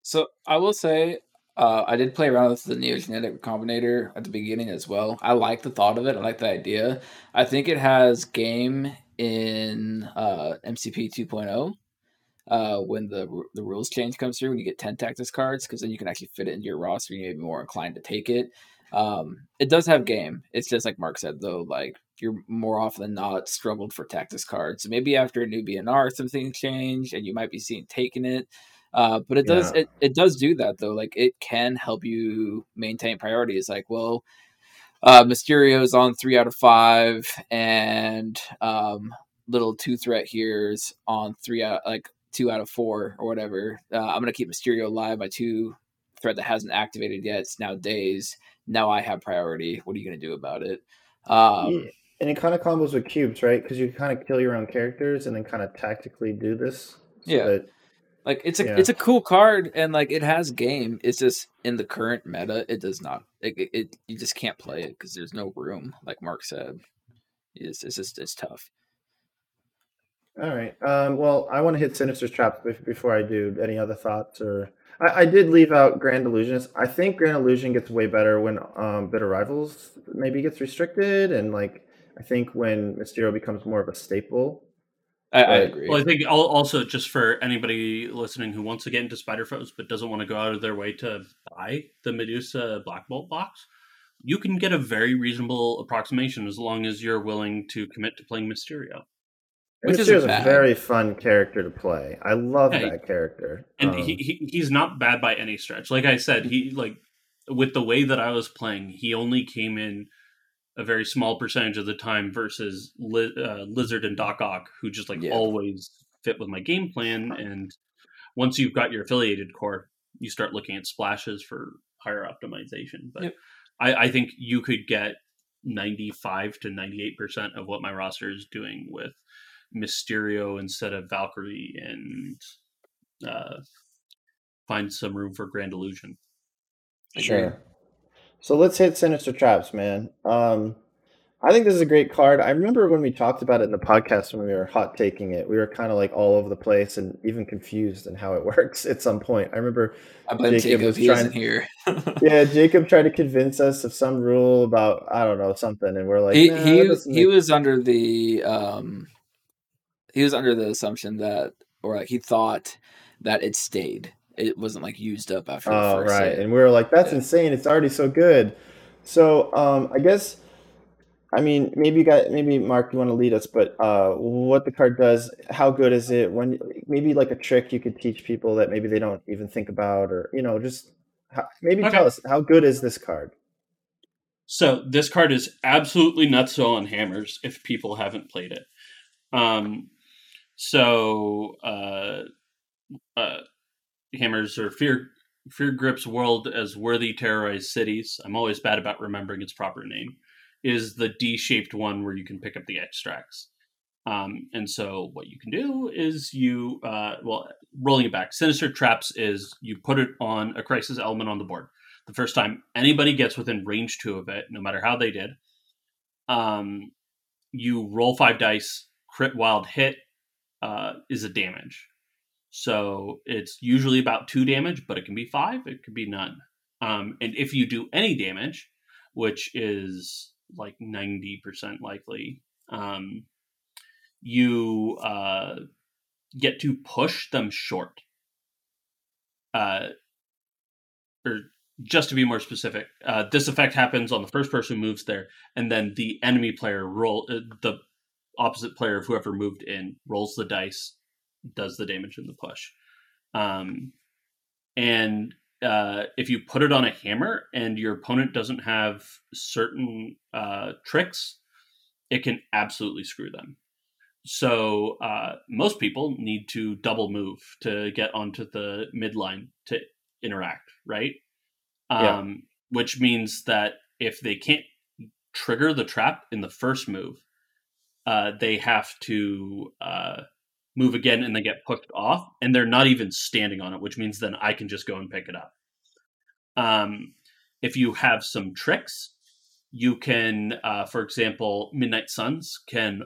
So I will say, uh, I did play around with the Neogenetic Recombinator at the beginning as well. I like the thought of it. I like the idea. I think it has game in uh, MCP 2.0 uh, when the the rules change comes through and you get 10 tactics cards because then you can actually fit it into your roster and you may be more inclined to take it. Um, it does have game. It's just like Mark said though, like you're more often than not struggled for tactics cards. So maybe after a new BNR, some things change and you might be seen taking it. Uh, but it does Yeah. it, it does do that though. Like it can help you maintain priorities. Like, well, uh, Mysterio's on three out of five, and um, little two threat here's on three out like two out of four or whatever. Uh, I'm gonna keep Mysterio alive by two threat that hasn't activated yet. It's now days. Now I have priority. What are you going to do about it? Um, Yeah, and it kind of combos with cubes, right? Because you kind of kill your own characters and then kind of tactically do this. So Yeah. that- Like it's a Yeah. it's a cool card and like it has game. It's just in the current meta, it does not. It, it, it you just can't play it because there's no room. Like Mark said, it's, it's just it's tough. All right. Um, well, I want to hit Sinister's Trap before I do. Any other thoughts? Or I, I did leave out Grand Illusionist. I think Grand Illusion gets way better when um, Bitter Rivals maybe gets restricted, and like I think when Mysterio becomes more of a staple. I, I agree. Well, I think also just for anybody listening who wants to get into Spider Foes but doesn't want to go out of their way to buy the Medusa Black Bolt box, you can get a very reasonable approximation as long as you're willing to commit to playing Mysterio. Which isn't a very fun character to play. I love Yeah, that character. and Um, he, he he's not bad by any stretch. Like I said, he like with the way that I was playing, he only came in a very small percentage of the time versus Li- uh, Lizard and Doc Ock, who just like Yeah. always fit with my game plan. And once you've got your affiliated core, you start looking at splashes for higher optimization. But Yep. I, I think you could get ninety five to ninety eight percent of what my roster is doing with Mysterio instead of Valkyrie and uh, find some room for Grand Illusion. Sure. So let's hit Sinister Traps, man. Um, I think this is a great card. I remember when we talked about it in the podcast when we were hot taking it, we were kind of like all over the place and even confused in how it works at some point. I remember, I blame Jacob Jacob. was He trying- isn't here. yeah, Jacob tried to convince us of some rule about I don't know something, and we're like, he "Nah, he he was under the um he was under the assumption that or like he thought that it stayed. It wasn't like used up after the Oh, first right. hit. And we were like, that's Yeah. insane. It's already so good. So, um, I guess, I mean, maybe you got, maybe Mark, you want to lead us, but uh, what the card does, how good is it? When maybe like a trick you could teach people that maybe they don't even think about, or you know, just how, maybe Okay. tell us how good is this card? So this card is absolutely nutso on hammers if people haven't played it. Um, so uh, uh, hammers or fear fear grips world as worthy terrorized cities. I'm always bad about remembering its proper name. Is the D-shaped one where you can pick up the extracts. Um, and so what you can do is you uh, well rolling it back. Sinister traps is you put it on a crisis element on the board the first time anybody gets within range two of it, no matter how they did, um, you roll five dice, crit wild hit uh, is a damage. So it's usually about two damage, but it can be five, it could be none. Um, and if you do any damage, which is like 90% likely, um, you uh, get to push them short. Uh, or just to be more specific, uh, this effect happens on the first person who moves there, and then the enemy player roll uh, the opposite player of whoever moved in rolls the dice, does the damage in the push, um, and uh, if you put it on a hammer and your opponent doesn't have certain uh, tricks, it can absolutely screw them. So uh, most people need to double move to get onto the midline to interact, right? Yeah. Um, which means that if they can't trigger the trap in the first move, uh, they have to uh, move again and they get pushed off, and they're not even standing on it, which means then I can just go and pick it up. Um, if you have some tricks, you can, uh, for example, Midnight Suns can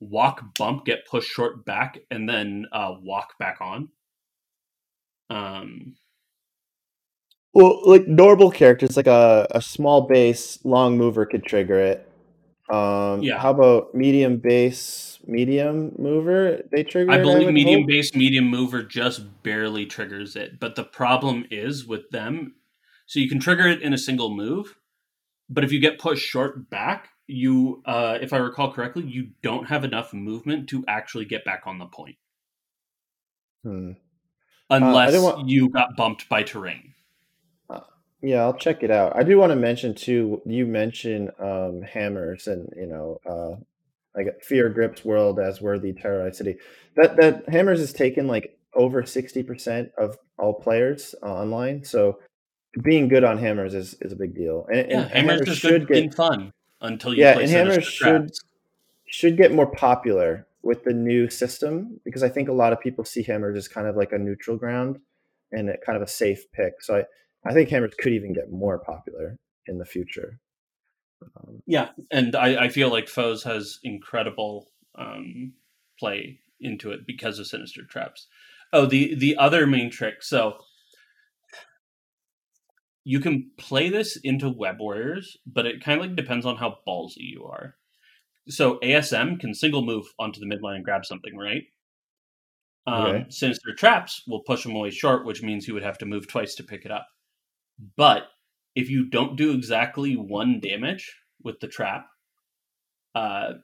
walk, bump, get pushed short back, and then uh, walk back on. Um, Well, like normal characters, like a, a small base long mover could trigger it. Um, Yeah. How about medium base, medium mover? They trigger. I believe would medium hope? base, medium mover just barely triggers it. But the problem is with them, so you can trigger it in a single move, but if you get pushed short back, you, uh, if I recall correctly, you don't have enough movement to actually get back on the point, Hmm. unless didn't want- you got bumped by terrain. Yeah, I'll check it out. I do want to mention too. You mentioned um, hammers, and you know, uh, like Fear Grips World as worthy terrorized city. That that hammers is taken like over sixty percent of all players uh, online. So being good on hammers is, is a big deal. And, Yeah, and hammers, hammers should get fun until you Yeah, play and hammers should- should get more popular with the new system because I think a lot of people see hammers as kind of like a neutral ground and kind of a safe pick. So I, I think hammers could even get more popular in the future. Um, Yeah, and I, I feel like Foes has incredible um, play into it because of Sinister Traps. Oh, the the other main trick. So you can play this into Web Warriors, but it kind of like depends on how ballsy you are. So ASM can single move onto the midline and grab something, right? Um, Okay. Sinister Traps will push him away short, which means he would have to move twice to pick it up. But if you don't do exactly one damage with the trap, uh,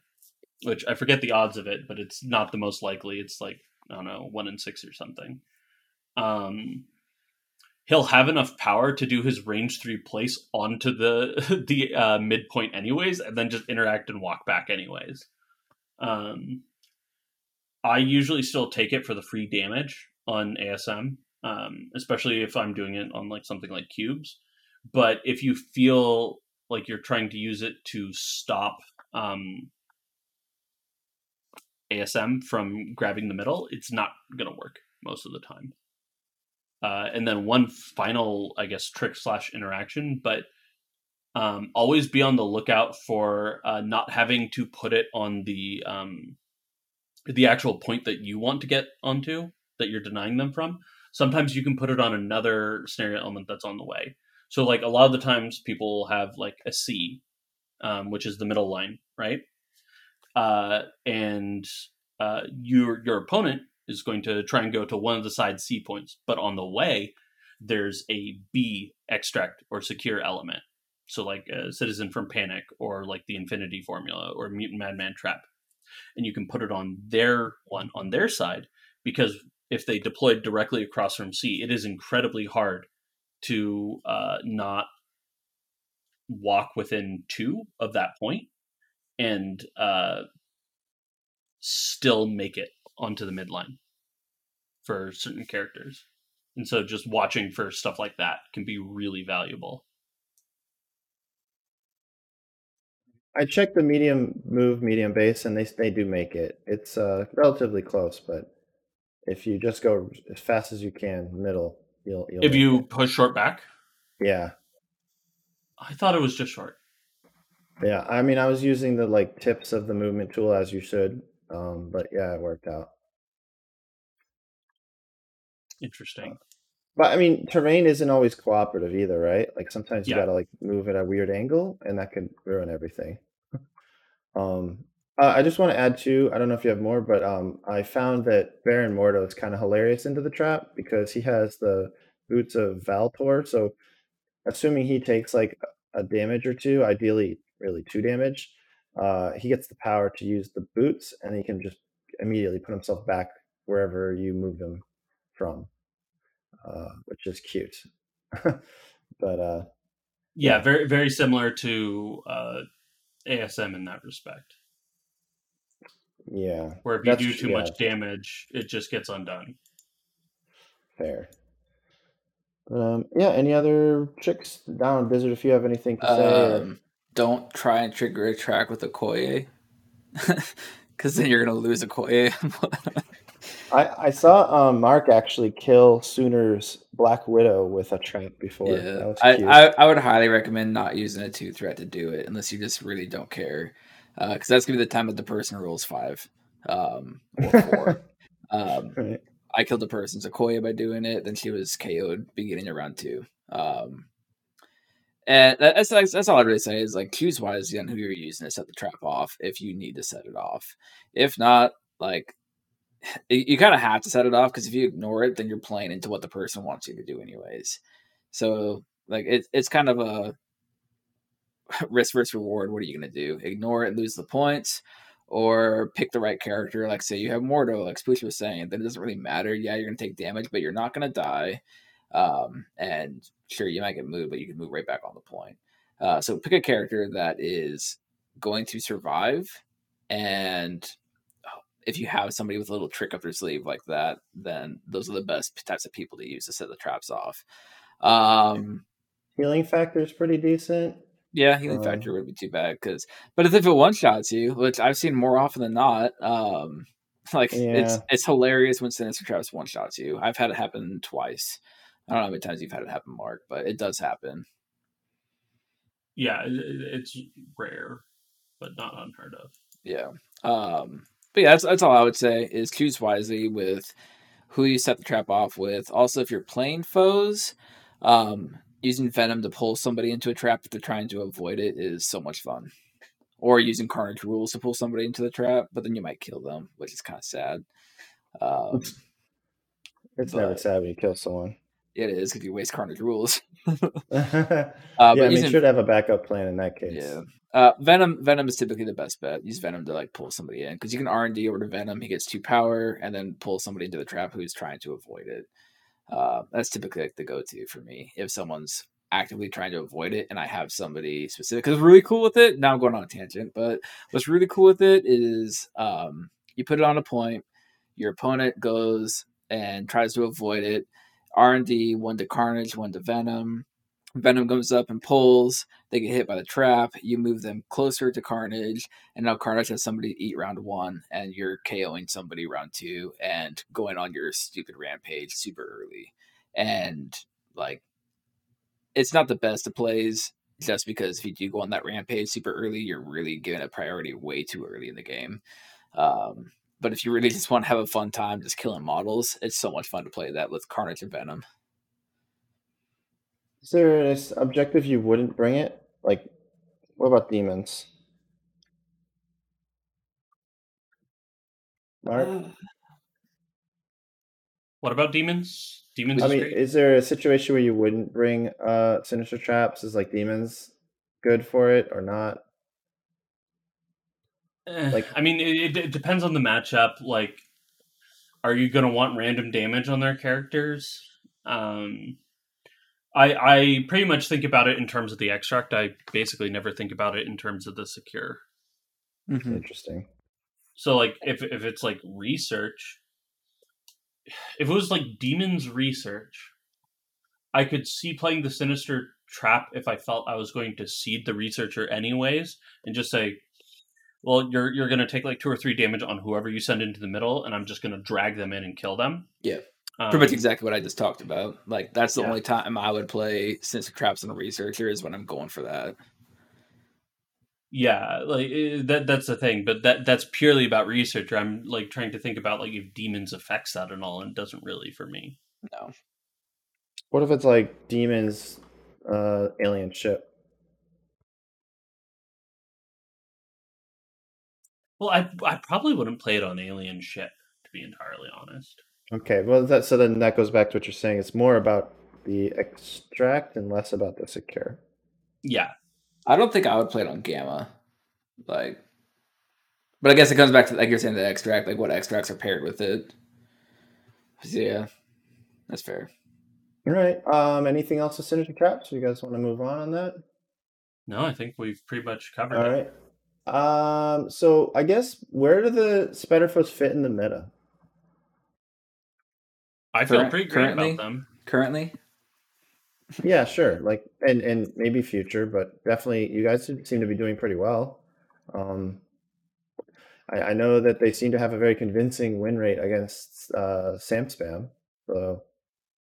which I forget the odds of it, but it's not the most likely. It's like I don't know, one in six or something. Um, he'll have enough power to do his range three place onto the the uh, midpoint anyways, and then just interact and walk back anyways. Um, I usually still take it for the free damage on ASM, um, especially if I'm doing it on like something like cubes. But if you feel like you're trying to use it to stop um, ASM from grabbing the middle, it's not going to work most of the time. Uh, and then one final, I guess, trick slash interaction, but um, always be on the lookout for uh, not having to put it on the um, the actual point that you want to get onto that you're denying them from. Sometimes you can put it on another scenario element that's on the way. So, like a lot of the times, people have like a C, um, which is the middle line, right? Uh, and uh, your your opponent is going to try and go to one of the side C points, but on the way, there's a B extract or secure element. So, like a citizen from Panic, or like the Infinity Formula, or Mutant Madman Trap, and you can put it on their one on their side because if they deployed directly across from C, it is incredibly hard to uh, not walk within two of that point and uh, still make it onto the midline for certain characters. And so just watching for stuff like that can be really valuable. I checked the medium move, medium base, and they they do make it. It's uh, relatively close, but if you just go as fast as you can, middle, you'll. you'll If you it. push short back, yeah, I thought it was just short. yeah. I mean, I was using the like tips of the movement tool as you should, um, but yeah, it worked out. Interesting. But I mean, terrain isn't always cooperative either, right? Like sometimes you Yeah. gotta like move at a weird angle, and that could ruin everything. um, uh, I just want to add too. I don't know if you have more, but um, I found that Baron Mordo is kind of hilarious into the trap because he has the boots of Valtor. So, assuming he takes like a damage or two, ideally really two damage, uh, he gets the power to use the boots, and he can just immediately put himself back wherever you moved him from uh, which is cute. but uh, Yeah, Yeah. very very similar to uh, ASM in that respect. Yeah, Where if you do tr- too much damage, it just gets undone. fair. But, um, yeah, any other tricks down Dyzard? If you have anything to say, or... Um, don't try and trigger a track with a Koye. Because then you're going to lose a Koye. I I saw um, Mark actually kill Sooner's Black Widow with a trap before. That yeah. was I. I, I would highly recommend not using a two threat to do it unless you just really don't care. Because that's going to be the time that the person rolls five um, or four. um, Right. I killed a person Sequoia by doing it. Then she was KO'd beginning of round two. Um, and that's, that's that's all I really say is like choose wisely on who you're using to set the trap off if you need to set it off. If not, like you, you kind of have to set it off because if you ignore it, then you're playing into what the person wants you to do anyways. So like it, it's kind of a risk versus reward. What are you gonna do? Ignore it, lose the points, or pick the right character. Like say you have Mordo, like Spooky was saying, then it doesn't really matter. Yeah, you're gonna take damage, but you're not gonna die. Um, and sure, you might get moved, but you can move right back on the point. Uh, so pick a character that is going to survive, and uh, if you have somebody with a little trick up their sleeve like that, then those are the best types of people to use to set the traps off. Um, healing factor is pretty decent. Yeah, healing Um, factor would be too bad because, but if it one shots you, which I've seen more often than not, um, like it's Yeah. it's hilarious when Sinister Traps one shots you. I've had it happen twice. I don't know how many times you've had it happen, Mark, but it does happen. Yeah, it- it- it's rare, but not unheard of. Yeah. Um, but yeah, that's that's all I would say is choose wisely with who you set the trap off with. Also, if you're playing foes, um, using venom to pull somebody into a trap if they're trying to avoid it is so much fun. Or using carnage rules to pull somebody into the trap, but then you might kill them, which is kind of sad. Um, It's never sad when you kill someone. it is if you waste carnage rules. yeah, Uh, but make using- to have a backup plan in that case. Yeah. Uh, Venom Venom is typically the best bet. Use Venom to like pull somebody in because you can R and D over to Venom. He gets two power and then pull somebody into the trap who's trying to avoid it. Uh, that's typically like the go to for me if someone's actively trying to avoid it and I have somebody specific. Because really cool with it. Now I'm going on a tangent, but what's really cool with it is um, you put it on a point. Your opponent goes and tries to avoid it. R and D one to Carnage, one to Venom. Venom comes up and pulls. They get hit by the trap. You move them closer to Carnage, and now Carnage has somebody to eat round one, and you're KOing somebody round two and going on your stupid rampage super early. And like, it's not the best of plays, just because if you do go on that rampage super early, you're really giving a priority way too early in the game. Um, but if you really just want to have a fun time just killing models, it's so much fun to play that with Carnage and Venom. Is there an objective you wouldn't bring it? Like, what about demons? Mark? Uh, What about demons? Demons I is mean, great. is there a situation where you wouldn't bring uh sinister traps? Is like demons good for it or not? Eh, like- I mean, it, it depends on the matchup. Like, are you going to want random damage on their characters? Um, I I pretty much think about it in terms of the extract. I basically never think about it in terms of the secure. mhm. Interesting. So, like, if if it's like research, if it was like demons research, I could see playing the sinister trap if I felt I was going to seed the researcher anyways, and just say, "Well, you're you're going to take like two or three damage on whoever you send into the middle, and I'm just going to drag them in and kill them." Yeah. Um, Pretty much exactly what I just talked about. Like that's the Yeah. only time I would play since Traps and a Researcher is when I'm going for that. Yeah, like eh, that that's the thing, but that that's purely about researcher. I'm like trying to think about like if demons affects that and all, and it doesn't really for me. No. What if it's like demons, uh, alien ship? Well, I I probably wouldn't play it on alien ship to be entirely honest. Okay, well that so then that goes back to what you're saying. It's more about the extract and less about the secure. Yeah, I don't think I would play it on Gamma. Like but I guess it comes back to like you're saying the extract, like what extracts are paired with it. Yeah. That's fair. All right. Um, anything else with sinister traps? You guys want to move on on that? no, I think we've pretty much covered All it. right. Um, so I guess where do the Spiderfoes fit in the meta? I feel Current- pretty great currently? about them. Currently? Yeah, sure. Like, and and maybe future, but definitely you guys seem to be doing pretty well. Um, I, I know that they seem to have a very convincing win rate against uh, Sam Spam, so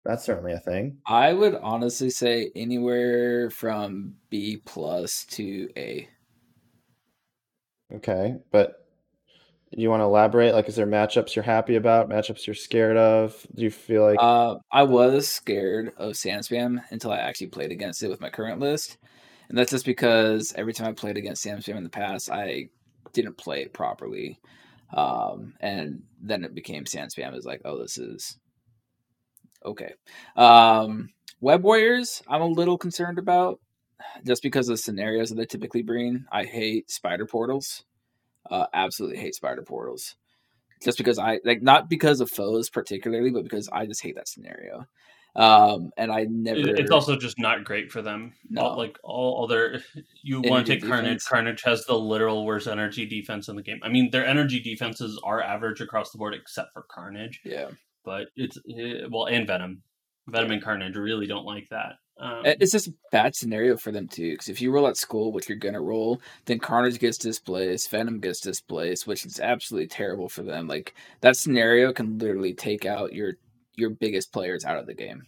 that's certainly a thing. I would honestly say anywhere from B plus to A. Okay, but you want to elaborate? Like, is there matchups you're happy about? Matchups you're scared of? Do you feel like? Uh, I was scared of Sam Spam until I actually played against it with my current list. And that's just because every time I played against Sam Spam in the past, I didn't play it properly. Um, and then it became Sam Spam is like, oh, this is okay. Um, Web Warriors, I'm a little concerned about just because of the scenarios that they typically bring. I hate spider portals. Uh, absolutely hate spider portals just because I like not because of foes particularly, but because I just hate that scenario. Um, and I never. It's also just not great for them. No. All, like all, other, you want to take Carnage. defense. Carnage has the literal worst energy defense in the game. I mean, their energy defenses are average across the board except for Carnage. yeah, but it's eh, well and venom venom and carnage really don't like that Um, It's just a bad scenario for them too, because if you roll at school, which you're gonna roll, then Carnage gets displaced, Venom gets displaced, which is absolutely terrible for them. Like that scenario can literally take out your your biggest players out of the game.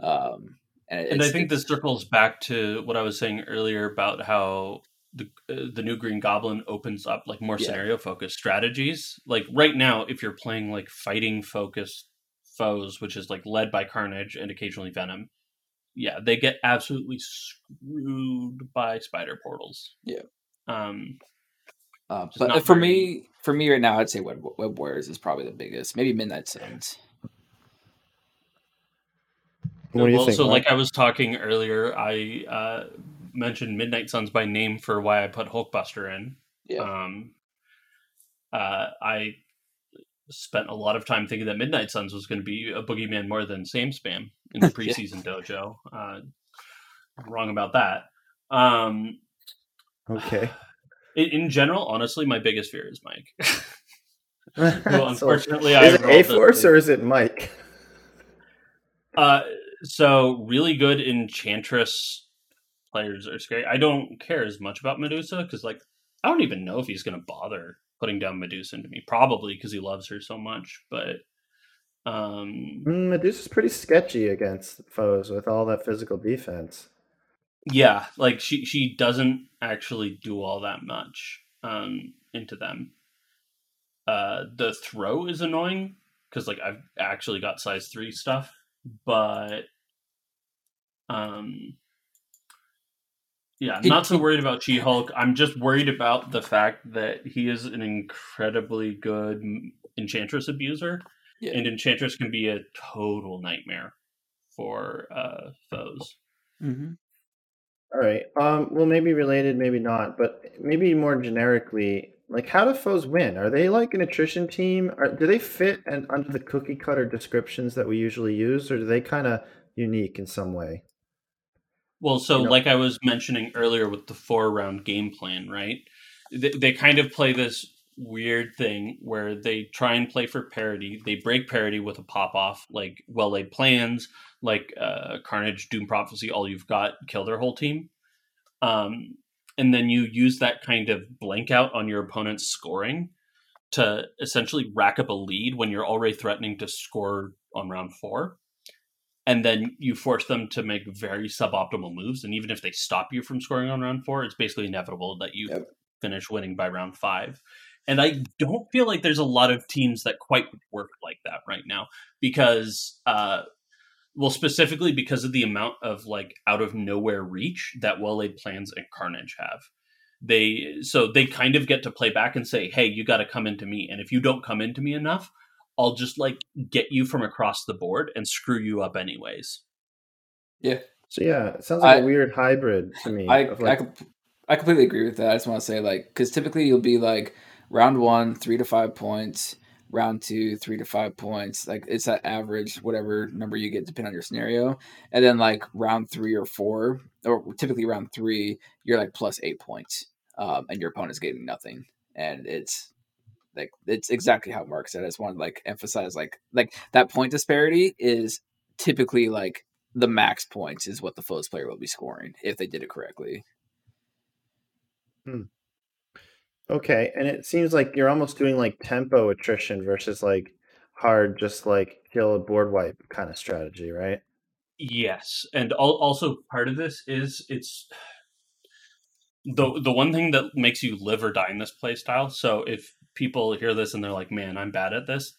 Um, and, and I think this circles back to what I was saying earlier about how the uh, the new Green Goblin opens up like more Yeah. scenario focused strategies. Like right now, if you're playing like fighting focused foes, which is like led by Carnage and occasionally Venom, yeah, they get absolutely screwed by spider portals. Yeah. Um, Uh, but for very- me, for me right now, I'd say Web, Web Warriors is probably the biggest. Maybe Midnight Suns. What do you well, think? so Mark? like I was talking earlier, I uh, mentioned Midnight Suns by name for why I put Hulkbuster in. Yeah. Um, uh, I spent a lot of time thinking that Midnight Suns was going to be a boogeyman more than Same Spam in the Yeah. preseason dojo. Uh, wrong about that. Um, okay. in, in general, honestly, my biggest fear is Mike. well, So, unfortunately, I is it A Force or is it Mike? Uh, so really good Enchantress players are scary. I don't care as much about Medusa because, like, I don't even know if he's going to bother putting down Medusa into me. Probably because he loves her so much. But um, Mm, Medusa's pretty sketchy against foes with all that physical defense. yeah, like she she doesn't actually do all that much um into them. Uh, the throw is annoying because like I've actually got size three stuff, but um, yeah, I'm It- not so worried about She Hulk. I'm just worried about the fact that he is an incredibly good Enchantress abuser, Yeah. and Enchantress can be a total nightmare for uh foes. Mm-hmm. All right. Um. Well, maybe related, maybe not, but maybe more generically, like how do foes win? Are they like an attrition team? Or do they fit and under the cookie cutter descriptions that we usually use, or are they kind of unique in some way? Well, so You know- like I was mentioning earlier with the four round game plan, right? They, they kind of play this weird thing where they try and play for parity. They break parity with a pop off, like well laid plans, like uh, Carnage, Doom Prophecy, all you've got, kill their whole team. Um, and then you use that kind of blank out on your opponent's scoring to essentially rack up a lead when you're already threatening to score on round four and then you force them to make very suboptimal moves. And even if they stop you from scoring on round four, it's basically inevitable that you Yep. finish winning by round five. And I don't feel like there's a lot of teams that quite work like that right now because, uh, well, specifically because of the amount of like out of nowhere reach that well laid plans and Carnage have. They so they kind of get to play back and say, "Hey, you got to come into me," and if you don't come into me enough, I'll just like get you from across the board and screw you up anyways. Yeah. So yeah, it sounds like a I- weird hybrid to me. I of I, I completely agree with that. I just want to say like because typically you'll be like round one three to five points, round two three to five points. Like it's that average whatever number you get depending on your scenario, and then like round three or four or typically round three you're like plus eight points, um, and your opponent's getting nothing, and it's like it's exactly how Mark said. I just want to like emphasize like like that point disparity is typically like the max points is what the foe's player will be scoring if they did it correctly. Hmm. okay, and it seems like you're almost doing like tempo attrition versus like hard, just like kill a board wipe kind of strategy, right? Yes, and al- also part of this is it's the the one thing that makes you live or die in this play style. So if people hear this and they're like, "Man, I'm bad at this,"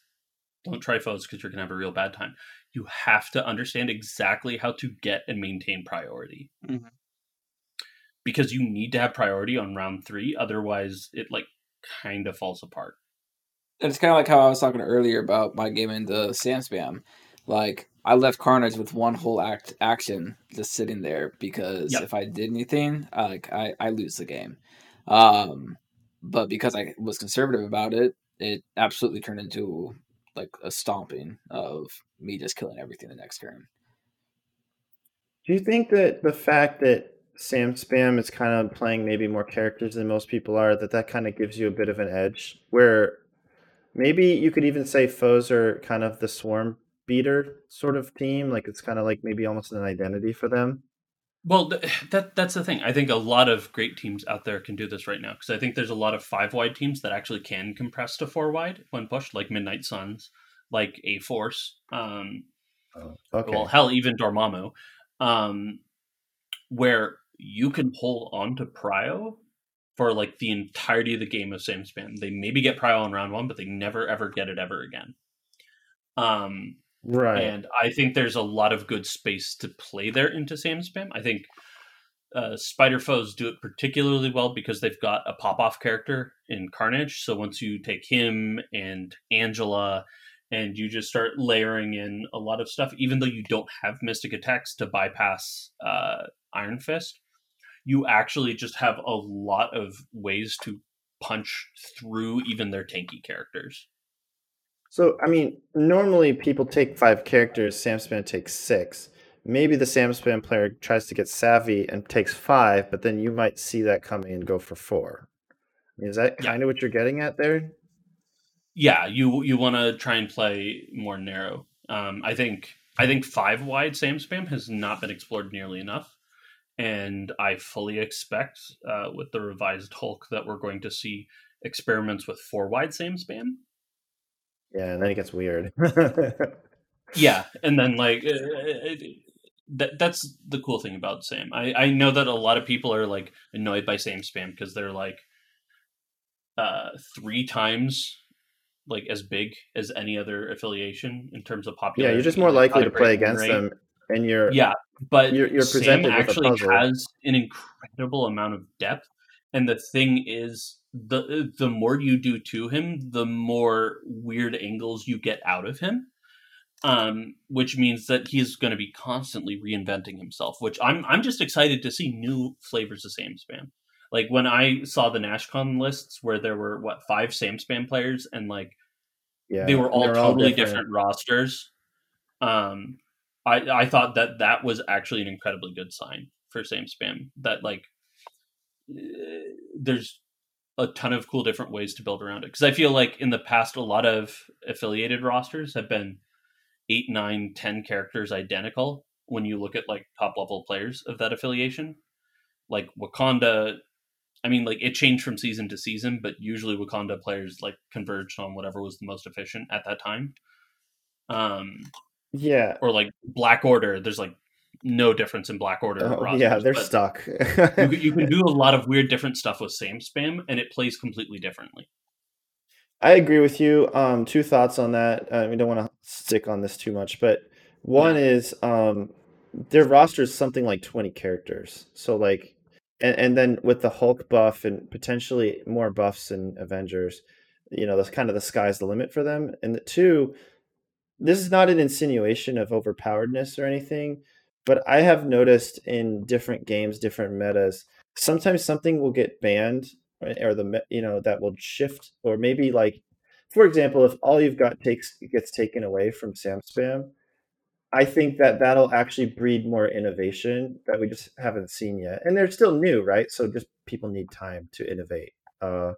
don't try foes because you're gonna have a real bad time. You have to understand exactly how to get and maintain priority Mhm. because you need to have priority on round three. Otherwise, it like kind of falls apart. And it's kind of like how I was talking earlier about my game into Sam Spam. Like I left Carnage with one whole act action just sitting there because Yep. if I did anything, like I, I lose the game. Um, but because I was conservative about it, it absolutely turned into like a stomping of me just killing everything the next turn. Do you think that the fact that Sam Spam is kind of playing maybe more characters than most people are, that that kind of gives you a bit of an edge? Where maybe you could even say foes are kind of the swarm beater sort of team. Like it's kind of like maybe almost an identity for them. Well, that that's the thing. I think a lot of great teams out there can do this right now because I think there's a lot of five wide teams that actually can compress to four wide when pushed, like Midnight Suns, like A Force. Um, oh, okay. Well, hell, even Dormammu, um, where you can hold on to Prio for like the entirety of the game of same spam. They maybe get Prio in round one, but they never ever get it ever again. Um, right. And I think there's a lot of good space to play there into same spam. I think uh, Spider Foes do it particularly well because they've got a pop off character in Carnage. So once you take him and Angela and you just start layering in a lot of stuff, even though you don't have Mystic attacks to bypass uh, Iron Fist, you actually just have a lot of ways to punch through even their tanky characters. So, I mean, normally people take five characters, Sam Spam takes six. Maybe the Sam Samspan player tries to get savvy and takes five, but then you might see that coming and go for four. I mean, is that kind of what you're getting at there? Yeah, you you want to try and play more narrow. Um, I think I think five wide Sam spam has not been explored nearly enough and I fully expect uh, with the revised Hulk that we're going to see experiments with four wide same spam. Yeah, and then it gets weird. yeah, and then like uh, uh, that that's the cool thing about Sam. I I know that a lot of people are like annoyed by same spam because they're like uh three times like as big as any other affiliation in terms of popularity. Yeah, you're just more likely to play against rate. them and you're yeah but you're, you're Sam actually has an incredible amount of depth and the thing is the the more you do to him the more weird angles you get out of him um, which means that he's going to be constantly reinventing himself which i'm i'm just excited to see new flavors of sam spam like when i saw the nashcon lists where there were what five sam spam players and like yeah, they were all totally all different. different rosters um I I thought that that was actually an incredibly good sign for same spam. That like there's a ton of cool different ways to build around it because I feel like in the past a lot of affiliated rosters have been eight, nine, ten characters identical when you look at like top level players of that affiliation. Like Wakanda, I mean, like it changed from season to season, but usually Wakanda players like converged on whatever was the most efficient at that time. Um, yeah. Or like Black Order, there's like no difference in Black Order. Oh, rosters, yeah, they're stuck. you, you can do a lot of weird different stuff with same spam, and it plays completely differently. I agree with you. Um, two thoughts on that. Uh, we don't want to stick on this too much, but one yeah. is um, their roster is something like 20 characters. So like, and, and then with the Hulk buff and potentially more buffs in Avengers, you know, that's kind of the sky's the limit for them. And the two, this is not an insinuation of overpoweredness or anything, but I have noticed in different games, different metas, sometimes something will get banned or the you know that will shift or maybe like for example if all you've got takes gets taken away from sam spam i think that that'll actually breed more innovation that we just haven't seen yet and they're still new right? So just people need time to innovate uh,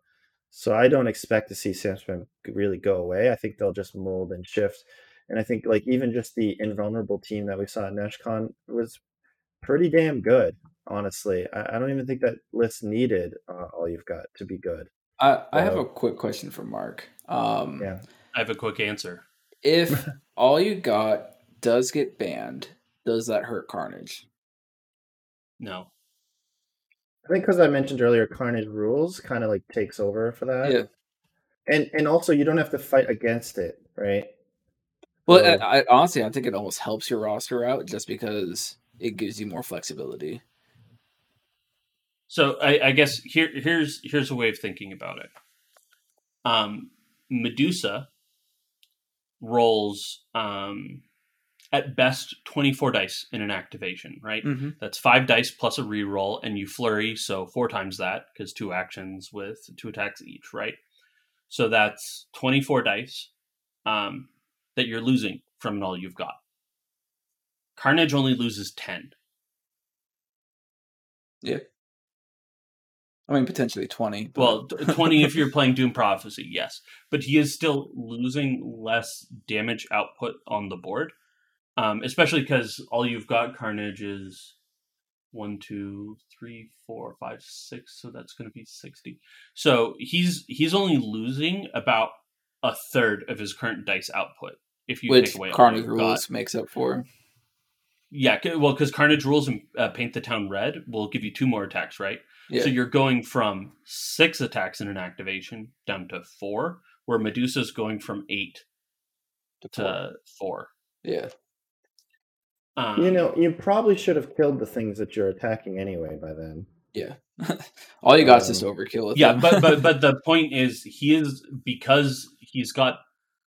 so i don't expect to see sam spam really go away. I think they'll just mold and shift and I think like even just the invulnerable team that we saw at NashCon was pretty damn good. Honestly, I, I don't even think that list needed uh, all you've got to be good. I, I have a quick question for Mark. Um, yeah, I have a quick answer. If all you got does get banned, does that hurt Carnage? No. I think because I mentioned earlier, Carnage rules kind of like takes over for that. Yeah. And and also you don't have to fight against it, right? Well, so, I, I, honestly, I think it almost helps your roster out just because it gives you more flexibility. So I, I guess here here's here's a way of thinking about it. Um, Medusa rolls um, at best 24 dice in an activation, right? Mm-hmm. That's five dice plus a reroll, and you flurry, so four times that because two actions with two attacks each, right? So that's 24 dice. Um, that you're losing from all you've got. Carnage only loses 10. Yeah. I mean, potentially twenty. But... Well, twenty if you're playing Doom Prophecy, yes, but he is still losing less damage output on the board, um, especially because all you've got Carnage is one, two, three, four, five, six. So that's going to be sixty. So he's he's only losing about a third of his current dice output if you Which take away Carnage all rules got. makes up for. Yeah, well, because Carnage rules and uh, Paint the Town Red will give you two more attacks, right? Yeah. So you're going from six attacks in an activation down to four, where Medusa's going from eight to four. yeah. Um, You know, you probably should have killed the things that you're attacking anyway by then. Yeah. All you got is just Um, overkill with yeah, but but but the point is, he is because he's got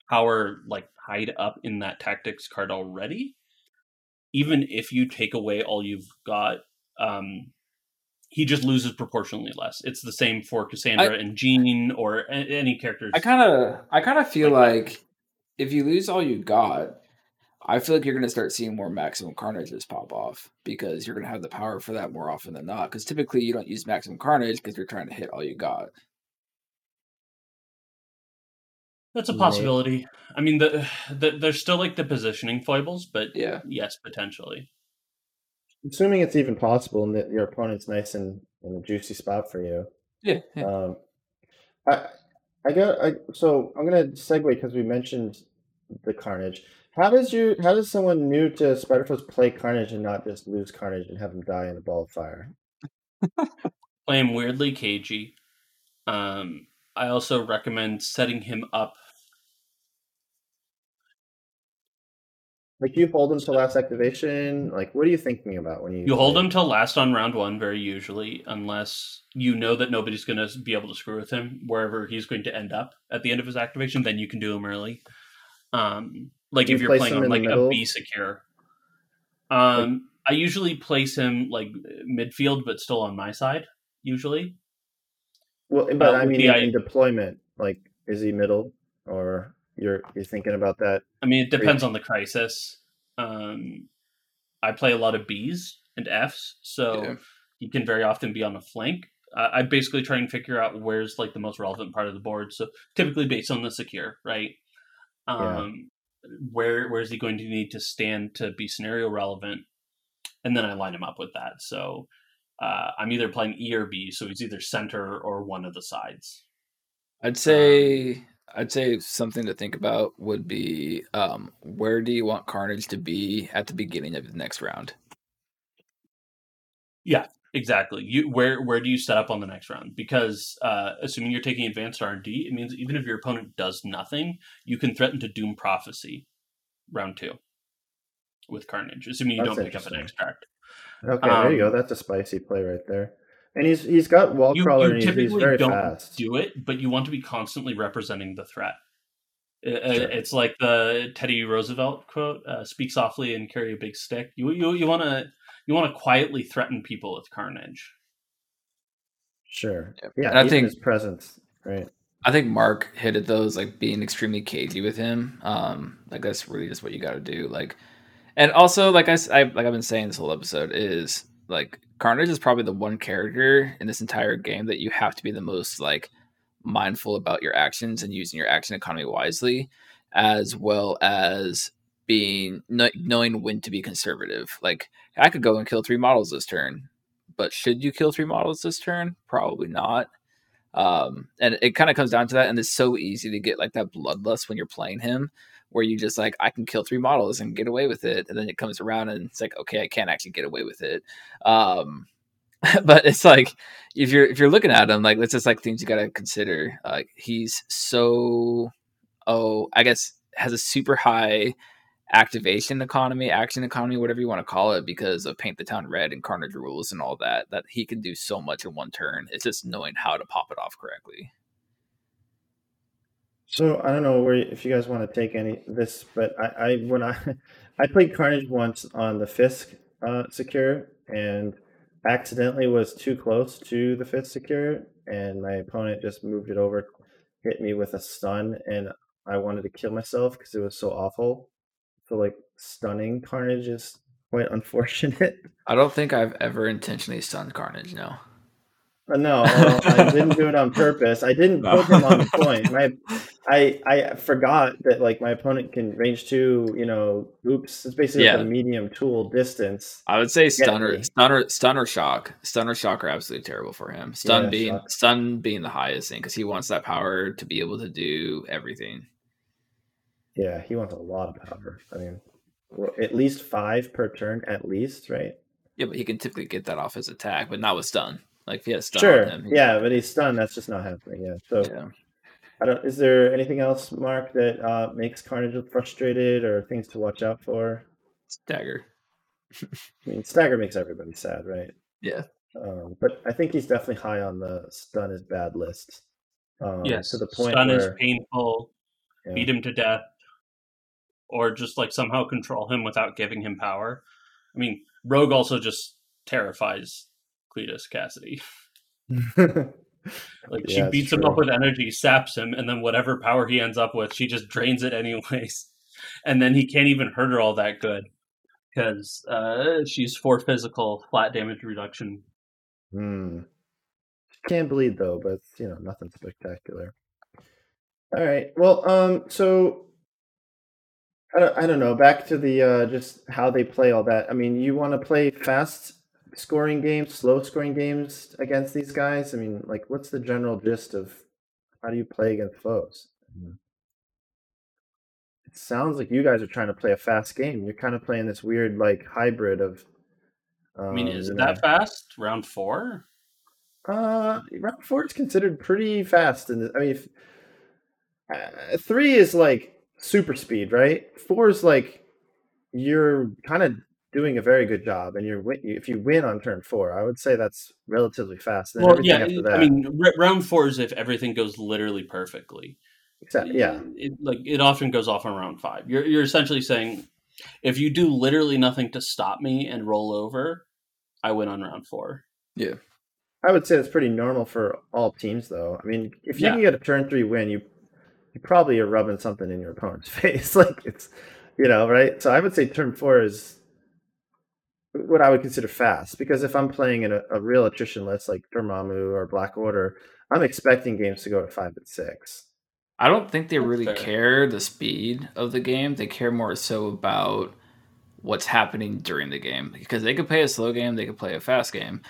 power like tied up in that tactics card already. Even if you take away all you've got, um, he just loses proportionally less. It's the same for Cassandra and Jean or any characters. I kind of, I kind of feel like if you lose all you got, I feel like you're going to start seeing more maximum carnages pop off because you're going to have the power for that more often than not. Because typically you don't use maximum carnage because you're trying to hit all you got. That's a Maybe. possibility. I mean, the, the there's still like the positioning foibles, but Yeah. yes, potentially. Assuming it's even possible and that your opponent's nice and in a juicy spot for you. Yeah. yeah. Um, I I got I so I'm gonna segue because we mentioned the Carnage. How does you how does someone new to Spider-Foes play Carnage and not just lose Carnage and have him die in a ball of fire? Play him weirdly cagey. Um, I also recommend setting him up. Like you hold him to last activation. Like what are you thinking about when you You hold him till last on round one, very usually, unless you know that nobody's going to be able to screw with him wherever he's going to end up at the end of his activation. Then you can do him early. Um, like You if you're playing on like a middle? Secure. Um, I usually place him like midfield, but still on my side. Usually, Well, but uh, I mean the in, i- deployment, like is he middle or you're you're thinking about that? I mean, it depends on the crisis. Um, I play a lot of Bs and Fs, so Yeah. he can very often be on a flank. Uh, I basically try and figure out where's like the most relevant part of the board. So typically based on the secure, right? Um, Where where is he going to need to stand to be scenario relevant? And then I line him up with that. So uh, I'm either playing E or B, so he's either center or one of the sides. I'd say I'd say something to think about would be um, where do you want Carnage to be at the beginning of the next round? Exactly. You where where do you set up on the next round? Because uh, assuming you're taking advanced R and D, it means even if your opponent does nothing, you can threaten to doom prophecy round two with Carnage, assuming you That's don't pick up an extract. Okay, there you go. Um, That's a spicy play right there. And he's he's got wall You, crawler you and he's, he's typically very don't fast. do it, but you want to be constantly representing the threat. Sure. It's like the Teddy Roosevelt quote: uh, "Speak softly and carry a big stick." You you you want to you want to quietly threaten people with Carnage. Sure. Yep. Yeah, And I think- his presence. Right. I think Mark hit at those like being extremely cagey with him. Um, like that's really just what you got to do. Like, and also like I, s- I- like I've been saying this whole episode is like Carnage is probably the one character in this entire game that you have to be the most like mindful about your actions and using your action economy wisely, as well as being knowing when to be conservative. Like I could go and kill three models this turn, but should you kill three models this turn? Probably not um and it kind of comes down to that and it's so easy to get like that bloodlust when you're playing him where you just like i can kill three models and get away with it and then it comes around and it's like okay i can't actually get away with it um but it's like if you're if you're looking at him like it's just like things you got to consider like he's so oh i guess has a super high activation economy action economy whatever you want to call it because of paint the town red and carnage rules and all that that he can do so much in one turn it's just knowing how to pop it off correctly So I don't know where if you guys want to take any this, but I, I when I I played Carnage once on the Fisk uh, secure and accidentally was too close to the Fisk secure, and my opponent just moved it over, hit me with a stun, and I wanted to kill myself because it was so awful. So like stunning Carnage is quite unfortunate. i don't think i've ever intentionally stunned carnage no Uh, No, I didn't do it on purpose. I didn't No. put him on the point. My, I I forgot that like my opponent can range two. You know, oops, it's basically like a medium tool distance. I would say stunner, stunner, stunner shock, stunner shock are absolutely terrible for him. Stun Yeah, being shock. stun being the highest thing because he wants that power to be able to do everything. Yeah, he wants a lot of power. I mean, at least five per turn, at least, right? Yeah, but he can typically get that off his attack, but not with stun. Like if he has stun sure. on him, he- Yeah, but he's stunned. That's just not happening. Yeah. So yeah. I don't. Is there anything else, Mark, that uh, makes Carnage frustrated or things to watch out for? Stagger. I mean, stagger makes everybody sad, right? Yeah. Um, but I think he's definitely high on the stun is bad list. Um, yes, to the point stun is painful. yeah. Beat him to death, or just like somehow control him without giving him power. I mean, Rogue also just terrifies Cletus Kasady. Like she Yeah, it's beats him up with energy, saps him, and then whatever power he ends up with, she just drains it anyways. And then he can't even hurt her all that good because uh, she's for physical flat damage reduction. Hmm. Can't bleed though, but you know nothing spectacular. All right. Well, um, so I don't, I don't know. Back to the uh, just how they play all that. I mean, you want to play fast scoring games, slow scoring games against these guys. I mean, like, what's the general gist of how do you play against foes? Mhm. It sounds like you guys are trying to play a fast game. You're kind of playing this weird like hybrid of. Um, I mean, is you it know, that fast? Round four? uh, round four is considered pretty fast, and I mean, if, uh, three is like super speed, right? Four is like you're kind of doing a very good job, and you're if you win on turn four, I would say that's relatively fast. Well, yeah. after that, I mean, r- round four is if everything goes literally perfectly. except, yeah, it, like it often goes off on round five. You're you're essentially saying, if you do literally nothing to stop me and roll over, I win on round four. Yeah. I would say that's pretty normal for all teams, though. I mean, if you Yeah. can get a turn three win, you you probably are rubbing something in your opponent's face, like it's you know, right? So I would say turn four is what I would consider fast because if I'm playing in a, a real attrition list like Dormammu or Black Order, I'm expecting games to go at five and six. I don't think they That's really fair. care the speed of the game. They care more so about what's happening during the game because they could play a slow game, they could play a fast game,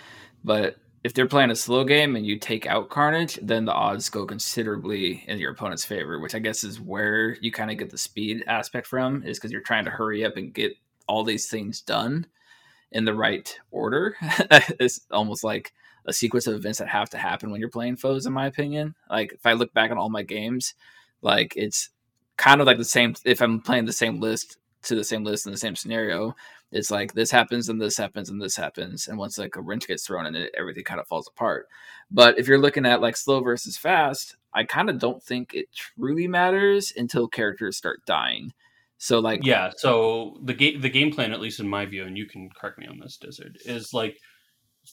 but if they're playing a slow game and you take out Carnage, then the odds go considerably in your opponent's favor, which I guess is where you kind of get the speed aspect from, is because you're trying to hurry up and get all these things done in the right order. it's almost like a sequence of events that have to happen when you're playing foes, in my opinion. Like if I look back on all my games, like it's kind of like the same. If I'm playing the same list to the same list in the same scenario, it's like this happens and this happens and this happens, and once like a wrench gets thrown in it, everything kind of falls apart. But if you're looking at like slow versus fast, I kind of don't think it truly matters until characters start dying. So like Yeah. So the game the game plan, at least in my view, and you can correct me on this, Dyzard, is like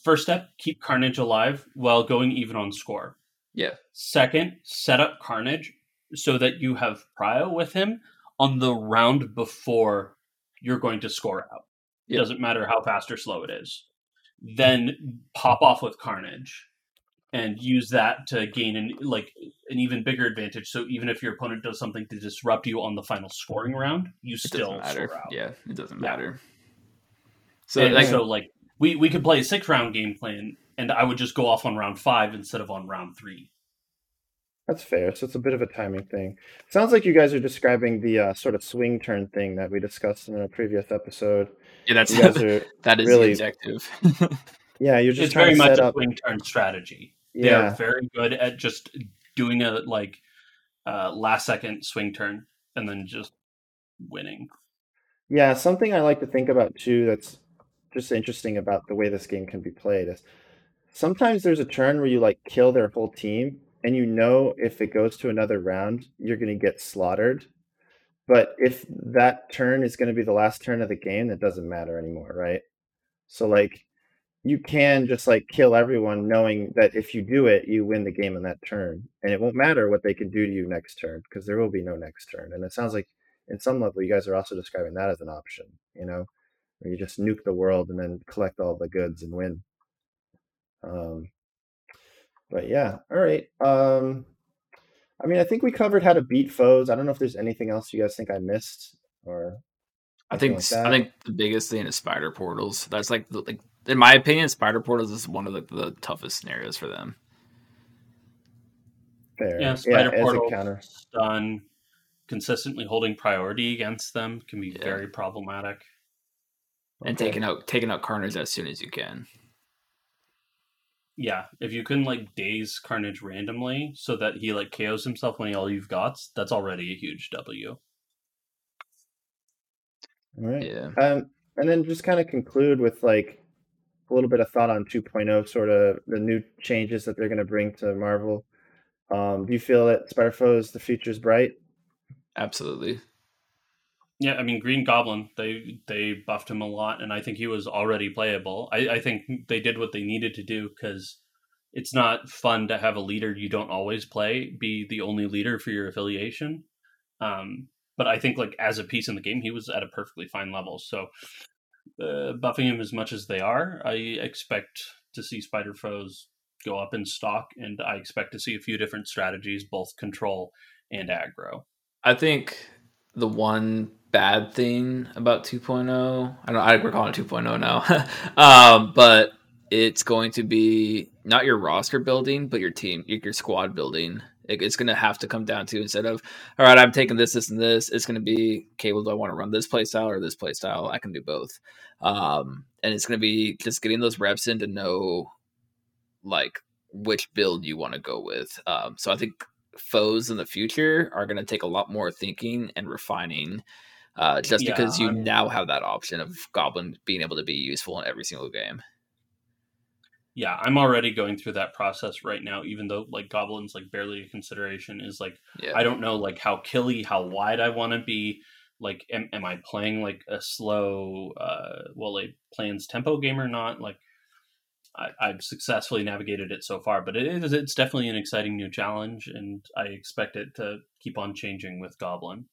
first step, keep Carnage alive while going even on score. Yeah. Second, set up Carnage so that you have prio with him on the round before you're going to score out. It Yeah. doesn't matter how fast or slow it is. Then pop off with Carnage and use that to gain an like an even bigger advantage. So even if your opponent does something to disrupt you on the final scoring round, you it still matter. Yeah, it doesn't Yeah. matter. So like so like we we could play a six round game plan, and I would just go off on round five instead of on round three. That's fair. So it's a bit of a timing thing. Sounds like you guys are describing the uh, sort of swing turn thing that we discussed in a previous episode. yeah, that's You guys are, that is really- the objective. yeah, you're just it's trying very to much set a up. swing turn strategy. They are Yeah, very good at just doing a like uh, last second swing turn and then just winning. Yeah, something I like to think about too that's just interesting about the way this game can be played is sometimes there's a turn where you like kill their whole team and you know if it goes to another round, you're going to get slaughtered. But if that turn is going to be the last turn of the game, that doesn't matter anymore, right? So like you can just like kill everyone knowing that if you do it, you win the game on that turn. And it won't matter what they can do to you next turn because there will be no next turn. And it sounds like in some level you guys are also describing that as an option, you know, where you just nuke the world and then collect all the goods and win. Um, but yeah, all right. Um, I mean, I think we covered how to beat foes. I don't know if there's anything else you guys think I missed or. I think like. I think the biggest thing is spider portals. That's like the, like in my opinion, spider portals is one of the, the toughest scenarios for them. Fair. Yeah, spider as a portal counter. stun, consistently holding priority against them can be Yeah. very problematic. And Okay. taking out taking out corners as soon as you can. Yeah, if you can like daze Carnage randomly so that he like KOs himself when he all you've got, that's already a huge W. All right. Yeah. Um, and then just kind of conclude with like a little bit of thought on 2.0, sort of the new changes that they're going to bring to Marvel. Um, do you feel that Spider Foes the future's bright? Absolutely. Yeah, I mean Green Goblin, they they buffed him a lot, and I think he was already playable. I, I think they did what they needed to do because it's not fun to have a leader you don't always play be the only leader for your affiliation. Um, but I think like as a piece in the game, he was at a perfectly fine level. So uh, buffing him as much as they are, I expect to see Spider Foes go up in stock, and I expect to see a few different strategies, both control and aggro. I think the one bad thing about 2.0, I don't I we're calling it 2.0 now. um, but it's going to be not your roster building, but your team, your, squad building. It, it's going to have to come down to instead of, all right, I'm taking this, this, and this. It's going to be, okay, well, do I want to run this play style or this play style? I can do both. Um, and it's going to be just getting those reps in to know, like, which build you want to go with. Um, so I think foes in the future are going to take a lot more thinking and refining uh, just Yeah, because you I'm- now have that option of goblin being able to be useful in every single game. Yeah i'm already going through that process right now even though like goblins like barely a consideration is like yeah. I don't know like how killy how wide i want to be. Like am, am i playing like a slow uh Well Laid Plans tempo game or not? Like I, I've successfully navigated it so far, but it is it's definitely an exciting new challenge, and I expect it to keep on changing with Goblin.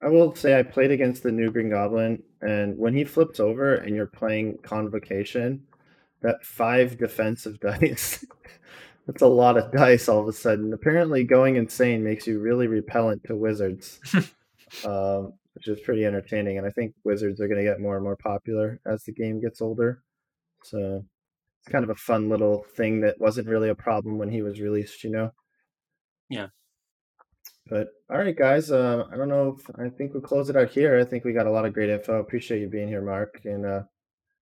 I will say I played against the new Green Goblin, and when he flips over and you're playing Convocation, that five defensive dice, that's a lot of dice all of a sudden. Apparently, going insane makes you really repellent to wizards, um, which is pretty entertaining. And I think wizards are going to get more and more popular as the game gets older. So it's kind of a fun little thing that wasn't really a problem when he was released, you know? Yeah. But all right, guys. Uh, I don't know. If, I think we'll close it out here. I think we got a lot of great info. Appreciate you being here, Mark. And uh,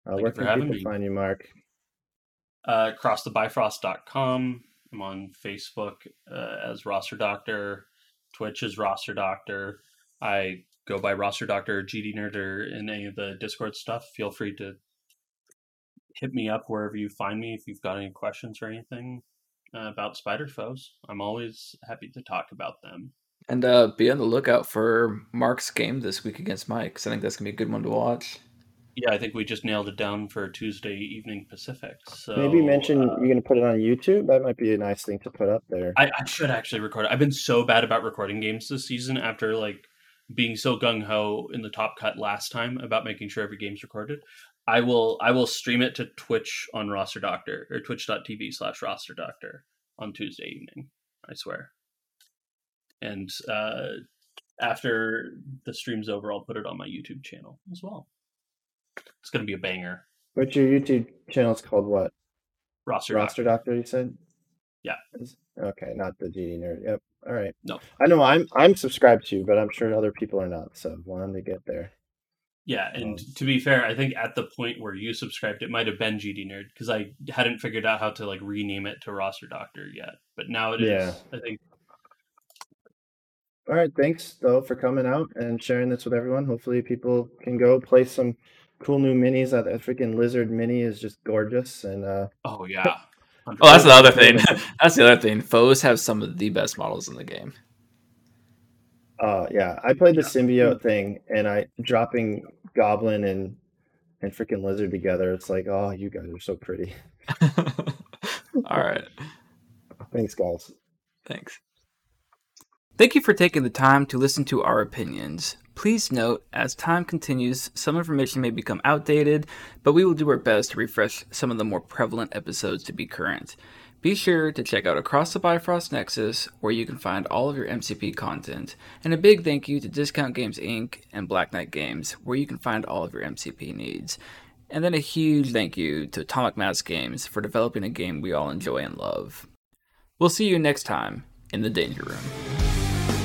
uh, where can people me. find you, Mark? Uh, acrossthebifrost.com. I'm on Facebook uh, as Roster Doctor. Twitch is Roster Doctor. I go by Roster Doctor GD Nerd or in any of the Discord stuff. Feel free to hit me up wherever you find me if you've got any questions or anything uh, about Spider Foes. I'm always happy to talk about them. and uh, be on the lookout for mark's game this week against mike 'cause i think that's going to be a good one to watch Yeah, I think we just nailed it down for Tuesday evening Pacific. So Maybe mention uh, you're going to put it on YouTube. That might be a nice thing to put up there. I, I should actually record it. I've been so bad about recording games this season after like being so gung ho in the top cut last time about making sure every game's recorded. I will I will stream it to Twitch on Roster Doctor or twitch.tv slash roster doctor on Tuesday evening. I swear. And uh after the stream's over, I'll put it on my YouTube channel as well. It's gonna be a banger. But your YouTube channel is called what? Roster, Roster Doctor, you said? Yeah. Okay, not the GD nerd. Yep. All right. No. I know I'm I'm subscribed to, but I'm sure other people are not. So wanted to get there. Yeah, and Um, to be fair, I think at the point where you subscribed, it might have been GD Nerd because I hadn't figured out how to like rename it to Roster Doctor yet. But now it is. Yeah. I think All right. Thanks though for coming out and sharing this with everyone. Hopefully people can go play some cool new minis. That that freaking lizard mini is just gorgeous and uh Oh yeah. oh that's the other thing that's the other thing foes have some of the best models in the game uh yeah. I played the symbiote thing and I dropping goblin and and freaking lizard together. It's like, oh you guys are so pretty. all right Thanks guys. Thanks. Thank you for taking the time to listen to our opinions. Please note, as time continues, some information may become outdated, but we will do our best to refresh some of the more prevalent episodes to be current. Be sure to check out Across the Bifrost Nexus, where you can find all of your MCP content. And a big thank you to Discount Games Inc. and Black Knight Games, where you can find all of your MCP needs. And then a huge thank you to Atomic Mass Games for developing a game we all enjoy and love. We'll see you next time in the Danger Room.